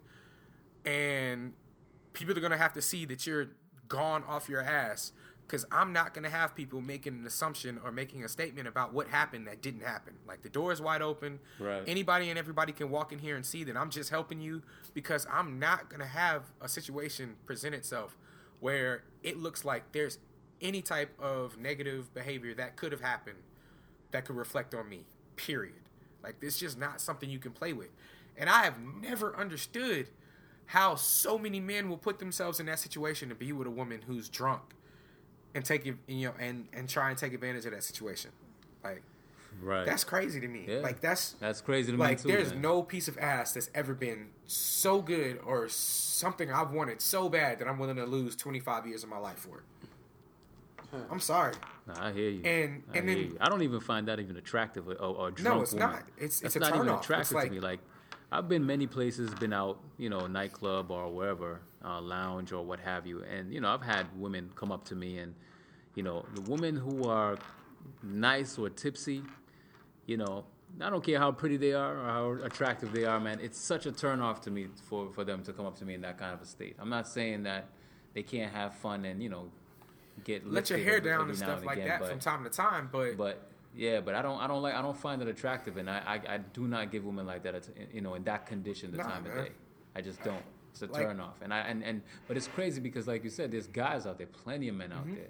S2: and people are gonna have to see that you're gone off your ass. Because I'm not gonna have people making an assumption or making a statement about what happened that didn't happen. Like the door is wide open.
S3: Right.
S2: Anybody and everybody can walk in here and see that I'm just helping you because I'm not gonna have a situation present itself where it looks like there's any type of negative behavior that could have happened that could reflect on me. Period. Like this is just not something you can play with. And I have never understood how so many men will put themselves in that situation to be with a woman who's drunk and take it, you know, and and try and take advantage of that situation. Like
S3: Right.
S2: that's crazy to me.
S3: Yeah.
S2: Like that's
S3: That's crazy to
S2: like
S3: me too.
S2: there's
S3: man.
S2: no piece of ass that's ever been so good or something I've wanted so bad that I'm willing to lose 25 years of my life for. It. I'm sorry.
S3: Nah, I hear you.
S2: And-
S3: I
S2: and
S3: hear
S2: then-
S3: you. I don't even find that even attractive or, or a drunk
S2: it's
S3: woman.
S2: not. It's-
S3: That's
S2: it's a
S3: not even
S2: turnoff. It's
S3: attractive
S2: like-
S3: to me. Like I've been many places, been out, you know, nightclub or wherever, uh, lounge or what have you, and you know, I've had women come up to me and, you know, the women who are nice or tipsy, you know, I don't care how pretty they are or how attractive they are, man. It's such a turnoff to me for, for them to come up to me in that kind of a state. I'm not saying that they can't have fun and you know get
S2: Let your hair down and stuff like
S3: again,
S2: that
S3: but-
S2: from time to time, but,
S3: but yeah, but I don't, I don't like, I don't find it attractive, and I, I, I do not give women like that, you know, in that condition the
S2: Nah,
S3: time
S2: man.
S3: of day. I just don't. It's a
S2: Like-
S3: turn off, and I, and, and, but it's crazy because, like you said, there's guys out there, plenty of men
S2: Mm-hmm.
S3: out there,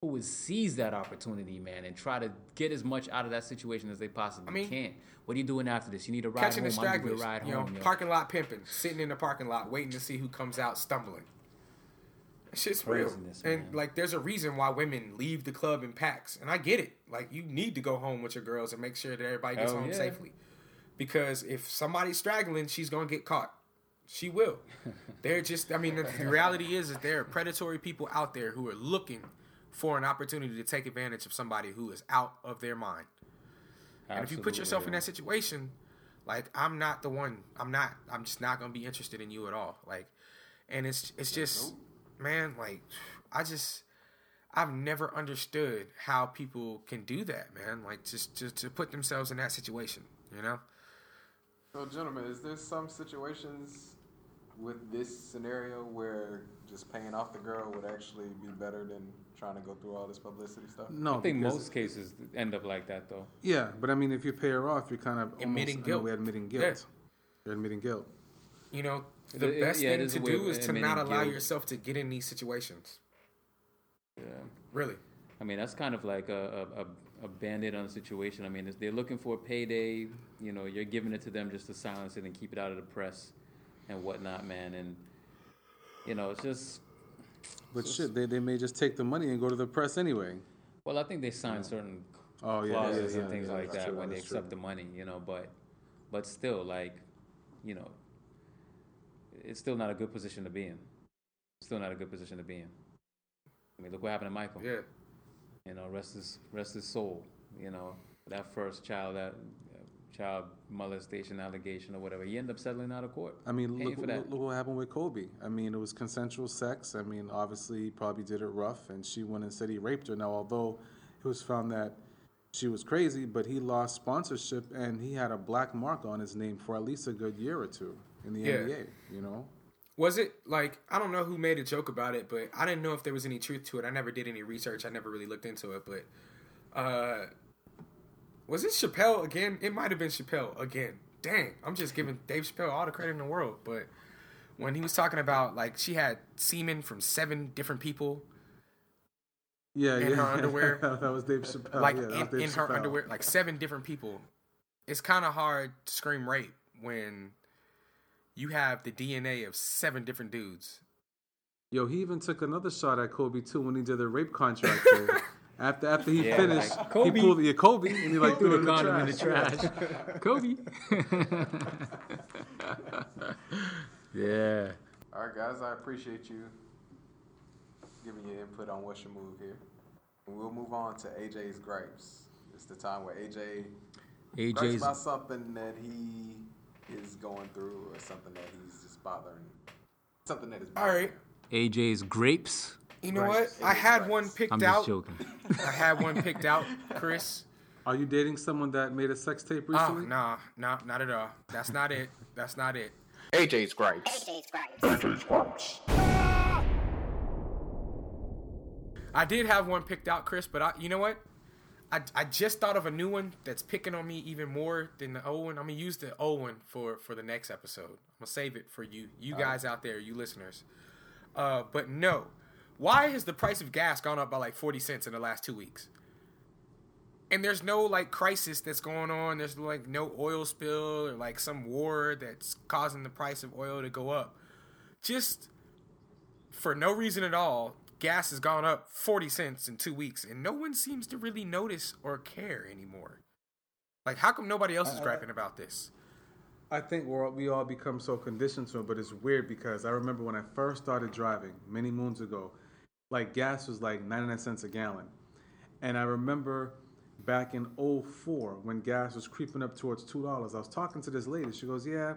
S3: who would seize that opportunity, man, and try to get as much out of that situation as they possibly
S2: I mean-
S3: can. What are you doing after this? You need a ride
S2: catching
S3: home.
S2: the
S3: I'm
S2: stragglers,
S3: you
S2: know,
S3: home. yo.
S2: parking lot pimping, sitting in the parking lot waiting to see who comes out stumbling. That shit's real. And
S3: man.
S2: like there's a reason why women leave the club in packs. And I get it. Like you need to go home with your girls and make sure that everybody gets
S3: Hell
S2: home
S3: yeah.
S2: safely. Because if somebody's straggling, she's gonna get caught. She will. They're just I mean the, the reality is that there are predatory people out there who are looking for an opportunity to take advantage of somebody who is out of their mind. And if you put yourself in that situation, like I'm not the one. I'm not. I'm just not gonna be interested in you at all. Like, and it's it's just, man. Like, I just I've never understood how people can do that, man. Like, just to to put themselves in that situation, you know.
S1: So, gentlemen, is there some situations with this scenario where just paying off the girl would actually be better than trying to go through all this publicity stuff?
S4: No,
S3: I think most cases end up like that, though.
S4: Yeah, but I mean, if you pay her off, you're kind of
S2: Admitting
S4: almost,
S2: guilt.
S4: In a way, admitting guilt.
S2: Yeah.
S4: You're admitting guilt.
S2: You know, the
S3: It- it-
S2: best
S3: yeah,
S2: thing to do is to not allow
S3: guilt.
S2: yourself to get in these situations.
S3: Yeah.
S2: Really.
S3: I mean, that's kind of like a, a, a, a band-aid on the situation. I mean, if they're looking for a payday, you know, you're giving it to them just to silence it and keep it out of the press and whatnot, man. And, you know, it's just,
S4: But shit, they, they may just take the money and go to the press anyway.
S3: well, I think they sign certain
S4: Oh, yeah,
S3: clauses
S4: yeah,
S3: and
S4: yeah,
S3: things
S4: yeah,
S3: like that
S4: true,
S3: when they
S4: that's
S3: accept the money, you know, but, but still, like, you know, it's still not a good position to be in. Still not a good position to be in. I mean, look what happened to Michael.
S2: Yeah.
S3: you know, rest his rest his soul. You know, that first child that child molestation allegation or whatever, he ended up settling out of court.
S4: I mean, look,
S3: for
S4: look,
S3: that.
S4: look what happened with Kobe. I mean, it was consensual sex. I mean, obviously, he probably did it rough, and she went and said he raped her. Now, although it was found that she was crazy, but he lost sponsorship, and he had a black mark on his name for at least a good year or two in the
S2: Yeah.
S4: NBA. You know,
S2: Was it like I don't know who made a joke about it, but I didn't know if there was any truth to it. I never did any research. I never really looked into it, but uh was it Chappelle again? It might have been Chappelle again. Dang, I'm just giving Dave Chappelle all the credit in the world, but when he was talking about like she had semen from seven different people,
S4: yeah,
S2: In
S4: yeah.
S2: her underwear?
S4: that was Dave Chappelle.
S2: like
S4: yeah,
S2: in,
S4: Dave
S2: in her
S4: Chappelle.
S2: underwear, like seven different people. It's kind of hard to scream rape when you have the DNA of seven different dudes.
S4: Yo, he even took another shot at Kobe too when he did the rape contract. there. after after he
S3: Yeah,
S4: finished,
S3: like, Kobe.
S4: he pulled yeah, Kobe, and he like
S3: Threw
S4: threw
S3: the
S4: in
S3: condom in the trash. Kobe. yeah.
S1: All right, guys, I appreciate you giving your input on what's your move here. And we'll move on to AJ's gripes. It's the time where AJ gripes
S3: AJ's
S1: about something that he is going through or something that he's just bothering. Something that is
S2: All
S1: bothering
S2: right.
S1: him.
S3: AJ's grapes.
S2: You know
S1: Gripes.
S2: what? I had
S1: Gripes.
S2: one picked
S3: I'm just
S2: out.
S3: joking.
S2: I had one picked out, Chris.
S4: Are you dating someone that made a sex tape
S2: Oh,
S4: recently?
S2: nah, nah, not at all. That's not it. That's not it.
S1: AJ's gripes.
S5: AJ's gripes. AJ's Gripes.
S2: I did have one picked out, Chris, but I, you know what? I, I just thought of a new one that's picking on me even more than the old one. I'm gonna use the old one for for the next episode. I'm gonna save it for you, you guys out there, you listeners. Uh, but no, why has the price of gas gone up by like 40 cents in the last two weeks? And there's no like crisis that's going on. There's like no oil spill or like some war that's causing the price of oil to go up. Just for no reason at all, gas has gone up 40 cents in two weeks, and no one seems to really notice or care anymore. Like, how come nobody else is griping about this?
S4: I think we're, we all become so conditioned to it, but it's weird because I remember when I first started driving many moons ago, like gas was like 99 cents a gallon. And I remember back in 04 when gas was creeping up towards $2, I was talking to this lady. She goes, Yeah,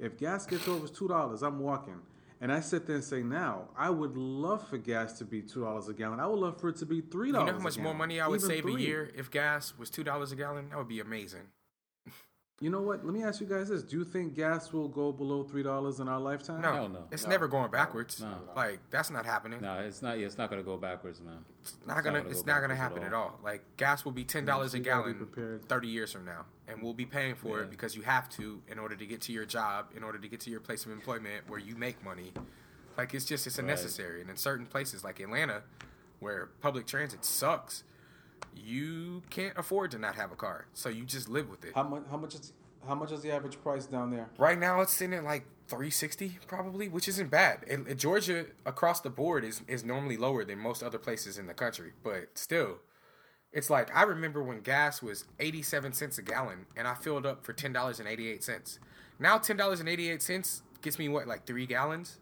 S4: if gas gets over $2, I'm walking. And I sit there and say, now, I would love for gas to be $2 a gallon. I would love for it to be $3
S2: You know how much more money I would
S4: even
S2: save a year if gas was two dollars a gallon? That would be amazing.
S4: You know what? Let me ask you guys this. Do you think gas will go below $3 in our lifetime?
S2: No,
S3: Hell no.
S2: it's never going backwards.
S3: No.
S2: Like that's not happening.
S3: No, it's not. It's not gonna go backwards, man.
S2: It's not gonna.
S3: gonna
S2: It's
S3: go
S2: not gonna
S3: backwards at
S2: happen at
S3: all.
S2: all. Like gas will be ten dollars a
S4: you gotta be
S2: gallon thirty years from now, and we'll be paying for
S3: Yeah.
S2: it because you have to in order to get to your job, in order to get to your place of employment where you make money. Like it's just it's unnecessary,
S3: Right.
S2: and in certain places like Atlanta, where public transit sucks, you can't afford to not have a car, so you just live with it.
S4: How much? How much is? How much is the average price down there?
S2: Right now, it's sitting at like 360 probably, which isn't bad. And, and Georgia across the board is is normally lower than most other places in the country, but still, it's like I remember when gas was 87 cents a gallon, and I filled up for ten dollars and 88 cents. Now ten dollars and 88 cents gets me what like three gallons.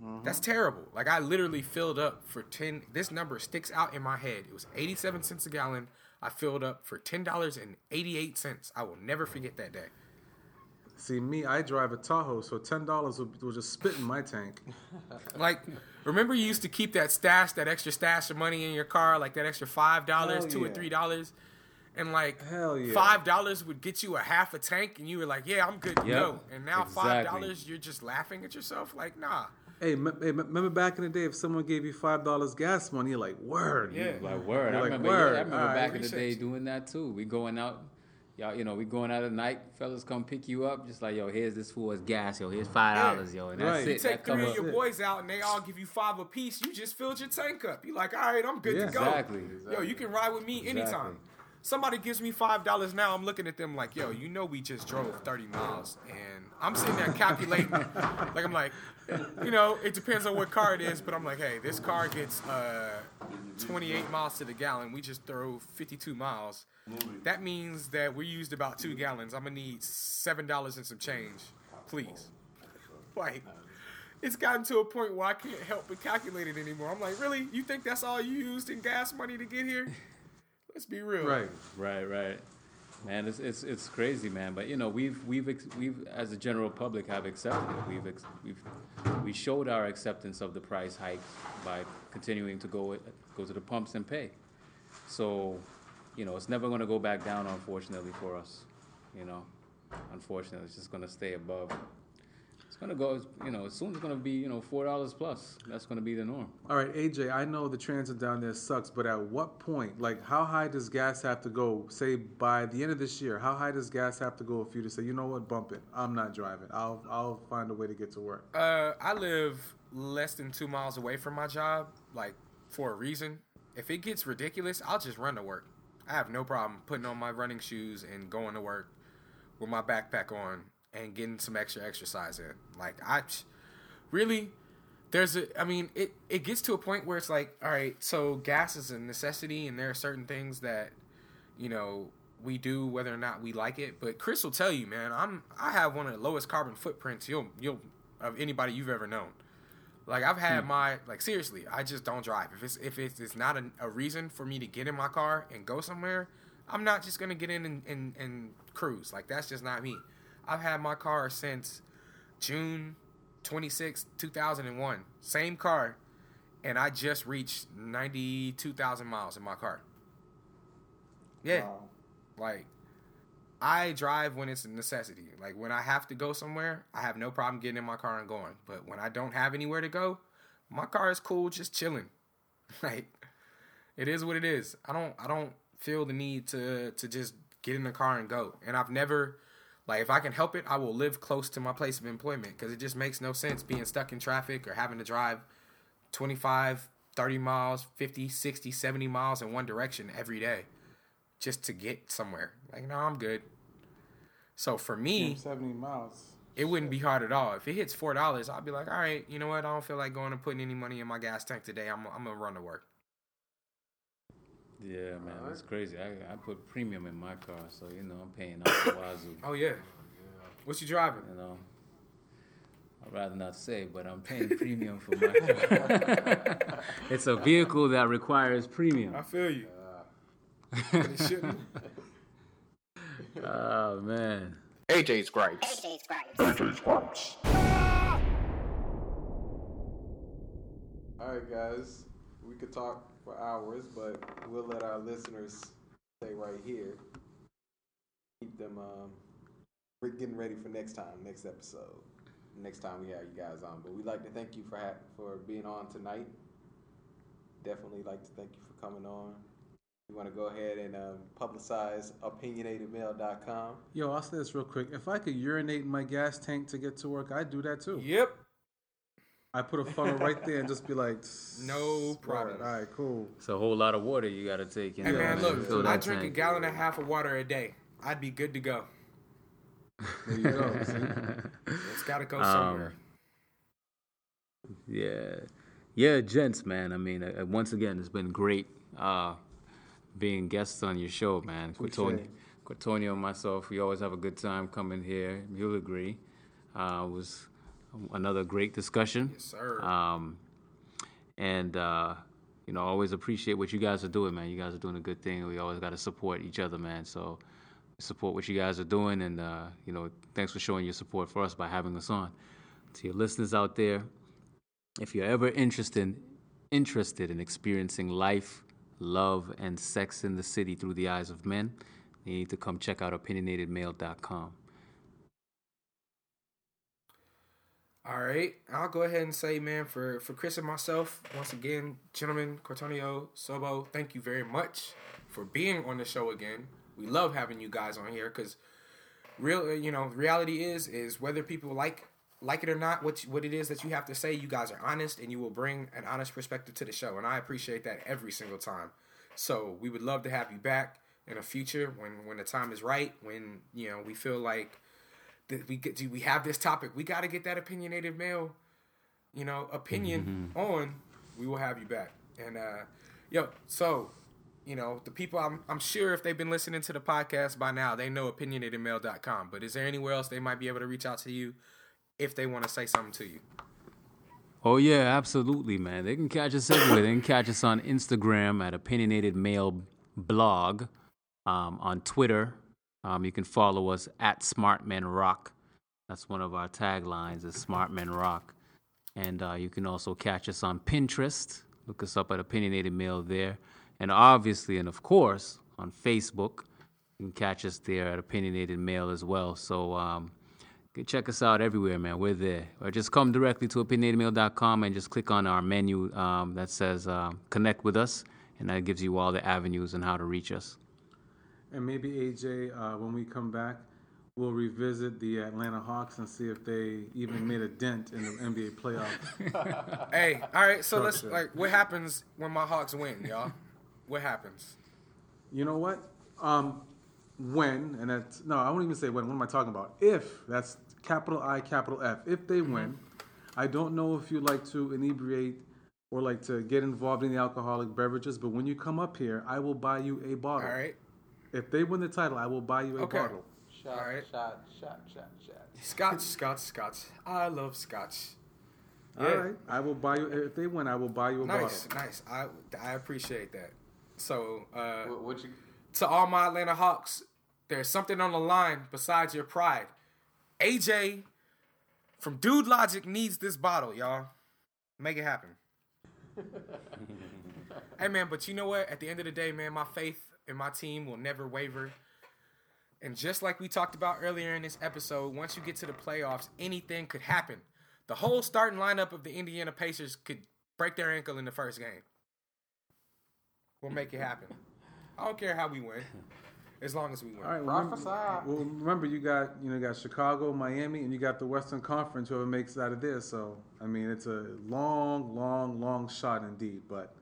S2: Mm-hmm. That's terrible. Like I literally filled up for ten. This number sticks out in my head. It was 87 cents a gallon. I filled up for ten dollars and 88 cents. I will never forget that day.
S4: See, me, I drive a Tahoe, so ten dollars will, will just spit in my tank.
S2: Like, remember you used to keep that stash, that extra stash of money in your car, like that extra five dollars,
S4: Hell
S2: two or three dollars, and like
S4: Hell yeah.
S2: five dollars would get you a half a tank, and you were like, "Yeah, I'm good to
S3: Yep,
S2: go." And now five dollars, you're just laughing at yourself, like, "Nah."
S4: Hey, m- hey, m- remember back in the day, if someone gave you five dollars gas money, you're like, word.
S2: Yeah.
S3: Like word. I
S4: Like,
S3: remember.
S4: word.
S3: Yeah, I remember
S4: Alright,
S3: back in the day doing that too. We going out. Y'all, you know, we going out at night. Fellas come pick you up. Just like, yo, here's this fool's gas. Yo, here's five dollars. Yo, and that's
S4: Right.
S3: it.
S4: You
S2: Take
S3: that come
S2: three of your
S4: it.
S2: boys out, and they all give you five apiece. You just filled your tank up. You're like, all right, I'm good
S4: Yeah.
S2: to go.
S3: Exactly.
S2: Yo, you can ride with me anytime. Somebody gives me five dollars now. I'm looking at them like, yo, you know, we just drove 30 miles, and I'm sitting there calculating. like I'm like, you know, it depends on what car it is, but I'm like, hey, this car gets uh, 28 miles to the gallon. We just drove 52 miles. That means that we used about two gallons. I'm gonna need seven dollars and some change, please. Like, it's gotten to a point where I can't help but calculate it anymore. I'm like, really? You think that's all you used in gas money to get here? Let's be real.
S4: Right.
S3: Right, right. Man, it's, it's it's crazy, man. But you know, we've we've we've as a general public have accepted it. We've we've we showed our acceptance of the price hikes by continuing to go go to the pumps and pay. So, you know, it's never going to go back down, unfortunately, for us. You know, unfortunately, it's just going to stay above. It's going to go, you know, as soon it's going to be, you know, four dollars plus. That's going to be the norm.
S4: All right, AJ, I know the transit down there sucks, but at what point, like, how high does gas have to go? Say by the end of this year, how high does gas have to go for you to say, you know what, bump it. I'm not driving. I'll I'll find a way to get to work.
S2: Uh, I live less than two miles away from my job, like for a reason. If it gets ridiculous, I'll just run to work. I have no problem putting on my running shoes and going to work with my backpack on and getting some extra exercise in. Like I really there's a I mean it it gets to a point where it's like, all right, so gas is a necessity and there are certain things that you know we do whether or not we like it. But Chris will tell you, man, I'm I have one of the lowest carbon footprints you'll you'll of anybody you've ever known. Like I've had hmm. my like seriously, I just don't drive. If it's if it's, it's not a, a reason for me to get in my car and go somewhere, I'm not just gonna get in and, and, and cruise. Like that's just not me. I've had my car since June 26, 2001. Same car, and I just reached 92,000 miles in my car. Yeah. Like, I drive when it's a necessity. Like, when I have to go somewhere, I have no problem getting in my car and going. But when I don't have anywhere to go, my car is cool just chilling. Like, it is what it is. I don't I don't feel the need to to just get in the car and go. And I've never like if I can help it, I will live close to my place of employment because it just makes no sense being stuck in traffic or having to drive 25, 30 miles, 50, 60, 70 miles in one direction every day just to get somewhere. Like, no, I'm good. So for me,
S4: 70 miles.
S2: it wouldn't be hard at all. If it hits four dollars, I'll be like, all right, you know what? I don't feel like going and putting any money in my gas tank today. I'm I'm gonna run to work.
S3: Yeah, man, that's crazy. I, I put premium in my car, so you know I'm paying out the wazoo.
S2: Oh yeah. What you driving?
S3: You know, I'd rather not say, but I'm paying premium for my car. it's a vehicle that requires premium.
S2: I feel you. But it shouldn't.
S3: Oh man.
S2: AJ's gripes.
S5: AJ's Gripes.
S1: All right, guys. We could talk for hours, but we'll let our listeners stay right here. Keep them um, we're getting ready for next time, next episode, next time we have you guys on. But we'd like to thank you for ha- for being on tonight. Definitely like to thank you for coming on. You want to go ahead and um, publicize opinionatedmale.com.
S4: Yo, I'll say this real quick. If I could urinate in my gas tank to get to work, I'd do that too.
S2: Yep.
S4: I put a funnel right there and just be like,
S2: No
S4: "Word,
S2: problem.
S4: All right, cool.
S3: It's a whole lot of water you got to take in.
S2: Hey man,
S3: to
S2: look,
S3: fill
S2: I
S3: that
S2: drink a gallon and a half of water a day. I'd be good to go.
S4: There you go.
S2: It's got to go
S3: Um,
S2: somewhere.
S3: Yeah, yeah, gents, man. I mean, uh, once again, it's been great uh, being guests on your show, man. Quatonio, Quatonio and myself, we always have a good time coming here. You'll agree. Uh, it was another great discussion.
S2: Yes, sir.
S3: Um, and uh, you know, always appreciate what you guys are doing, man. You guys are doing a good thing. We always got to support each other, man. So support what you guys are doing, and uh, you know, thanks for showing your support for us by having us on. To your listeners out there, if you're ever interested interested in experiencing life, love, and sex in the city through the eyes of men, you need to come check out opinionatedmale.com.
S2: All right, I'll go ahead and say, man, for for Chris and myself, once again, gentlemen, Cortonio, Sobo, thank you very much for being on the show again. We love having you guys on here because real, uh, you know, reality is is whether people like like it or not, what what it is that you have to say, you guys are honest and you will bring an honest perspective to the show, and I appreciate that every single time. So we would love to have you back in the future when when the time is right, when you know we feel like that we get do we have this topic. We got to get that opinionated male, you know, opinion on. We will have you back. And uh, yo, so you know the people. I'm I'm sure if they've been listening to the podcast by now, they know opinionatedmale.com. But is there anywhere else they might be able to reach out to you if they want to say something to you?
S3: Oh yeah, absolutely, man. They can catch us everywhere. They can catch us on Instagram at Opinionated Male Blog, um, on Twitter. Um, you can follow us at Smart Men Rock. That's one of our taglines is Smart Men Rock. And uh, you can also catch us on Pinterest. Look us up at Opinionated Male there. And obviously, and of course, on Facebook. You can catch us there at Opinionated Male as well. So um, check us out everywhere, man. We're there. Or just come directly to opinionatedmale.com and just click on our menu um, that says um, connect with us. And that gives you all the avenues and how to reach us.
S4: And maybe AJ, uh, when we come back, we'll revisit the Atlanta Hawks and see if they even made a dent in the NBA playoffs.
S2: Hey, all right. So let's like, what happens when my Hawks win, y'all? What happens?
S4: You know what? Um, when, and that's, no, I won't even say when. What am I talking about? If, that's capital I, capital F. If they win, I don't know if you like to inebriate or like to get involved in the alcoholic beverages, but when you come up here, I will buy you a bottle.
S2: All right.
S4: If they win the title, I will buy you a
S2: Okay.
S4: bottle.
S1: Shot,
S2: All right.
S1: shot, shot, shot, shot.
S2: Scotch, Scotch, Scotch. I love Scotch.
S4: All right. I will buy you, if they win, I will buy you a
S2: Nice,
S4: bottle.
S2: nice. I I appreciate that. So, uh,
S1: What, what you?
S2: to all my Atlanta Hawks, there's something on the line besides your pride. AJ from Dude Logic needs this bottle, y'all. Make it happen. hey man, but you know what? At the end of the day, man, my faith in my team will never waver. And just like we talked about earlier in this episode, once you get to the playoffs, anything could happen. The whole starting lineup of the Indiana Pacers could break their ankle in the first game. We'll make it happen. I don't care how we win, as long as we win.
S4: All right. Well, remember,
S1: Prophesy.
S4: well, remember you got you know you got Chicago, Miami, and you got the Western Conference. Whoever makes it out of this, So I mean, it's a long, long, long shot indeed. But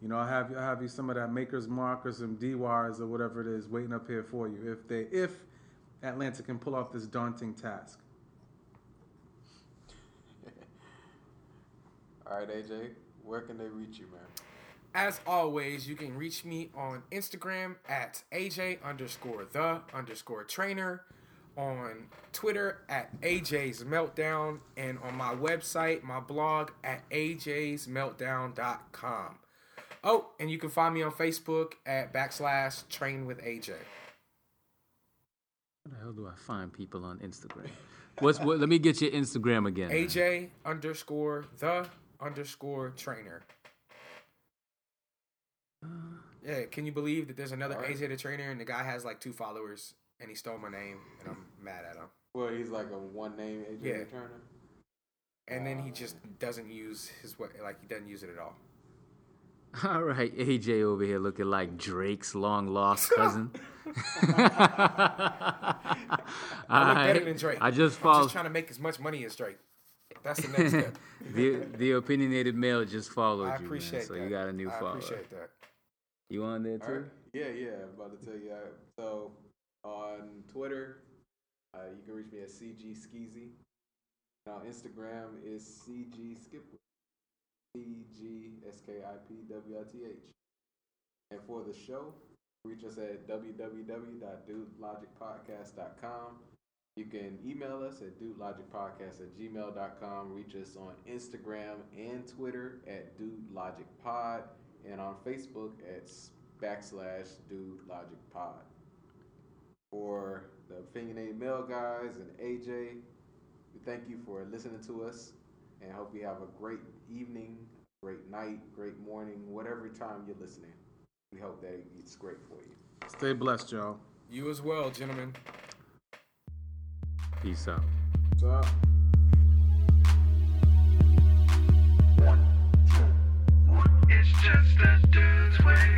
S4: you know, I have I have you some of that maker's mark or some Dewar's or whatever it is waiting up here for you if they if Atlanta can pull off this daunting task.
S1: All right, AJ, where can they reach you, man?
S2: As always, you can reach me on Instagram at AJ underscore the underscore trainer, on Twitter at AJ's Meltdown, and on my website, my blog at AJ's Meltdown.com. Oh, and you can find me on Facebook at backslash train with AJ.
S3: How the hell do I find people on Instagram? What's what? Let me get your Instagram again. man.
S2: AJ underscore the underscore trainer. Uh. Yeah, can you believe that there's another
S1: Alright.
S2: AJ the trainer and the guy has like two followers and he stole my name and I'm mad at him.
S1: Well, he's like a one name AJ
S2: Yeah.
S1: Turner.
S2: And then he ah. just doesn't use his way like he doesn't use it at all.
S3: All right, AJ over here looking like Drake's long lost cousin.
S2: I, look better than Drake.
S3: I just
S2: follow.
S3: I'm
S2: just trying to make as much money as Drake. That's the next step.
S3: the the opinionated male just followed
S2: I
S3: you,
S2: appreciate
S3: man. So
S2: that.
S3: you got a new
S2: I
S3: follower.
S2: appreciate that.
S3: You on there too?
S1: right. Yeah, yeah. I'm about to tell you. uh, So on Twitter, uh, you can reach me at CG Skeezy. And on Instagram is CG Skipwith. C G S K I P W I T H. And for the show, reach us at www.dudelogicpodcast.com. You can email us at dudelogicpodcast at gmail.com. Reach us on Instagram and Twitter at dudelogicpod and on Facebook at backslash dudelogicpod. For the opinionated male guys and AJ, we thank you for listening to us and hope you have a great evening, great night, great morning, whatever time you're listening. We hope that it's great for you.
S4: Stay blessed, y'all.
S2: You as well, gentlemen.
S3: Peace out.
S1: So.
S5: One, two, three. It's just a dude.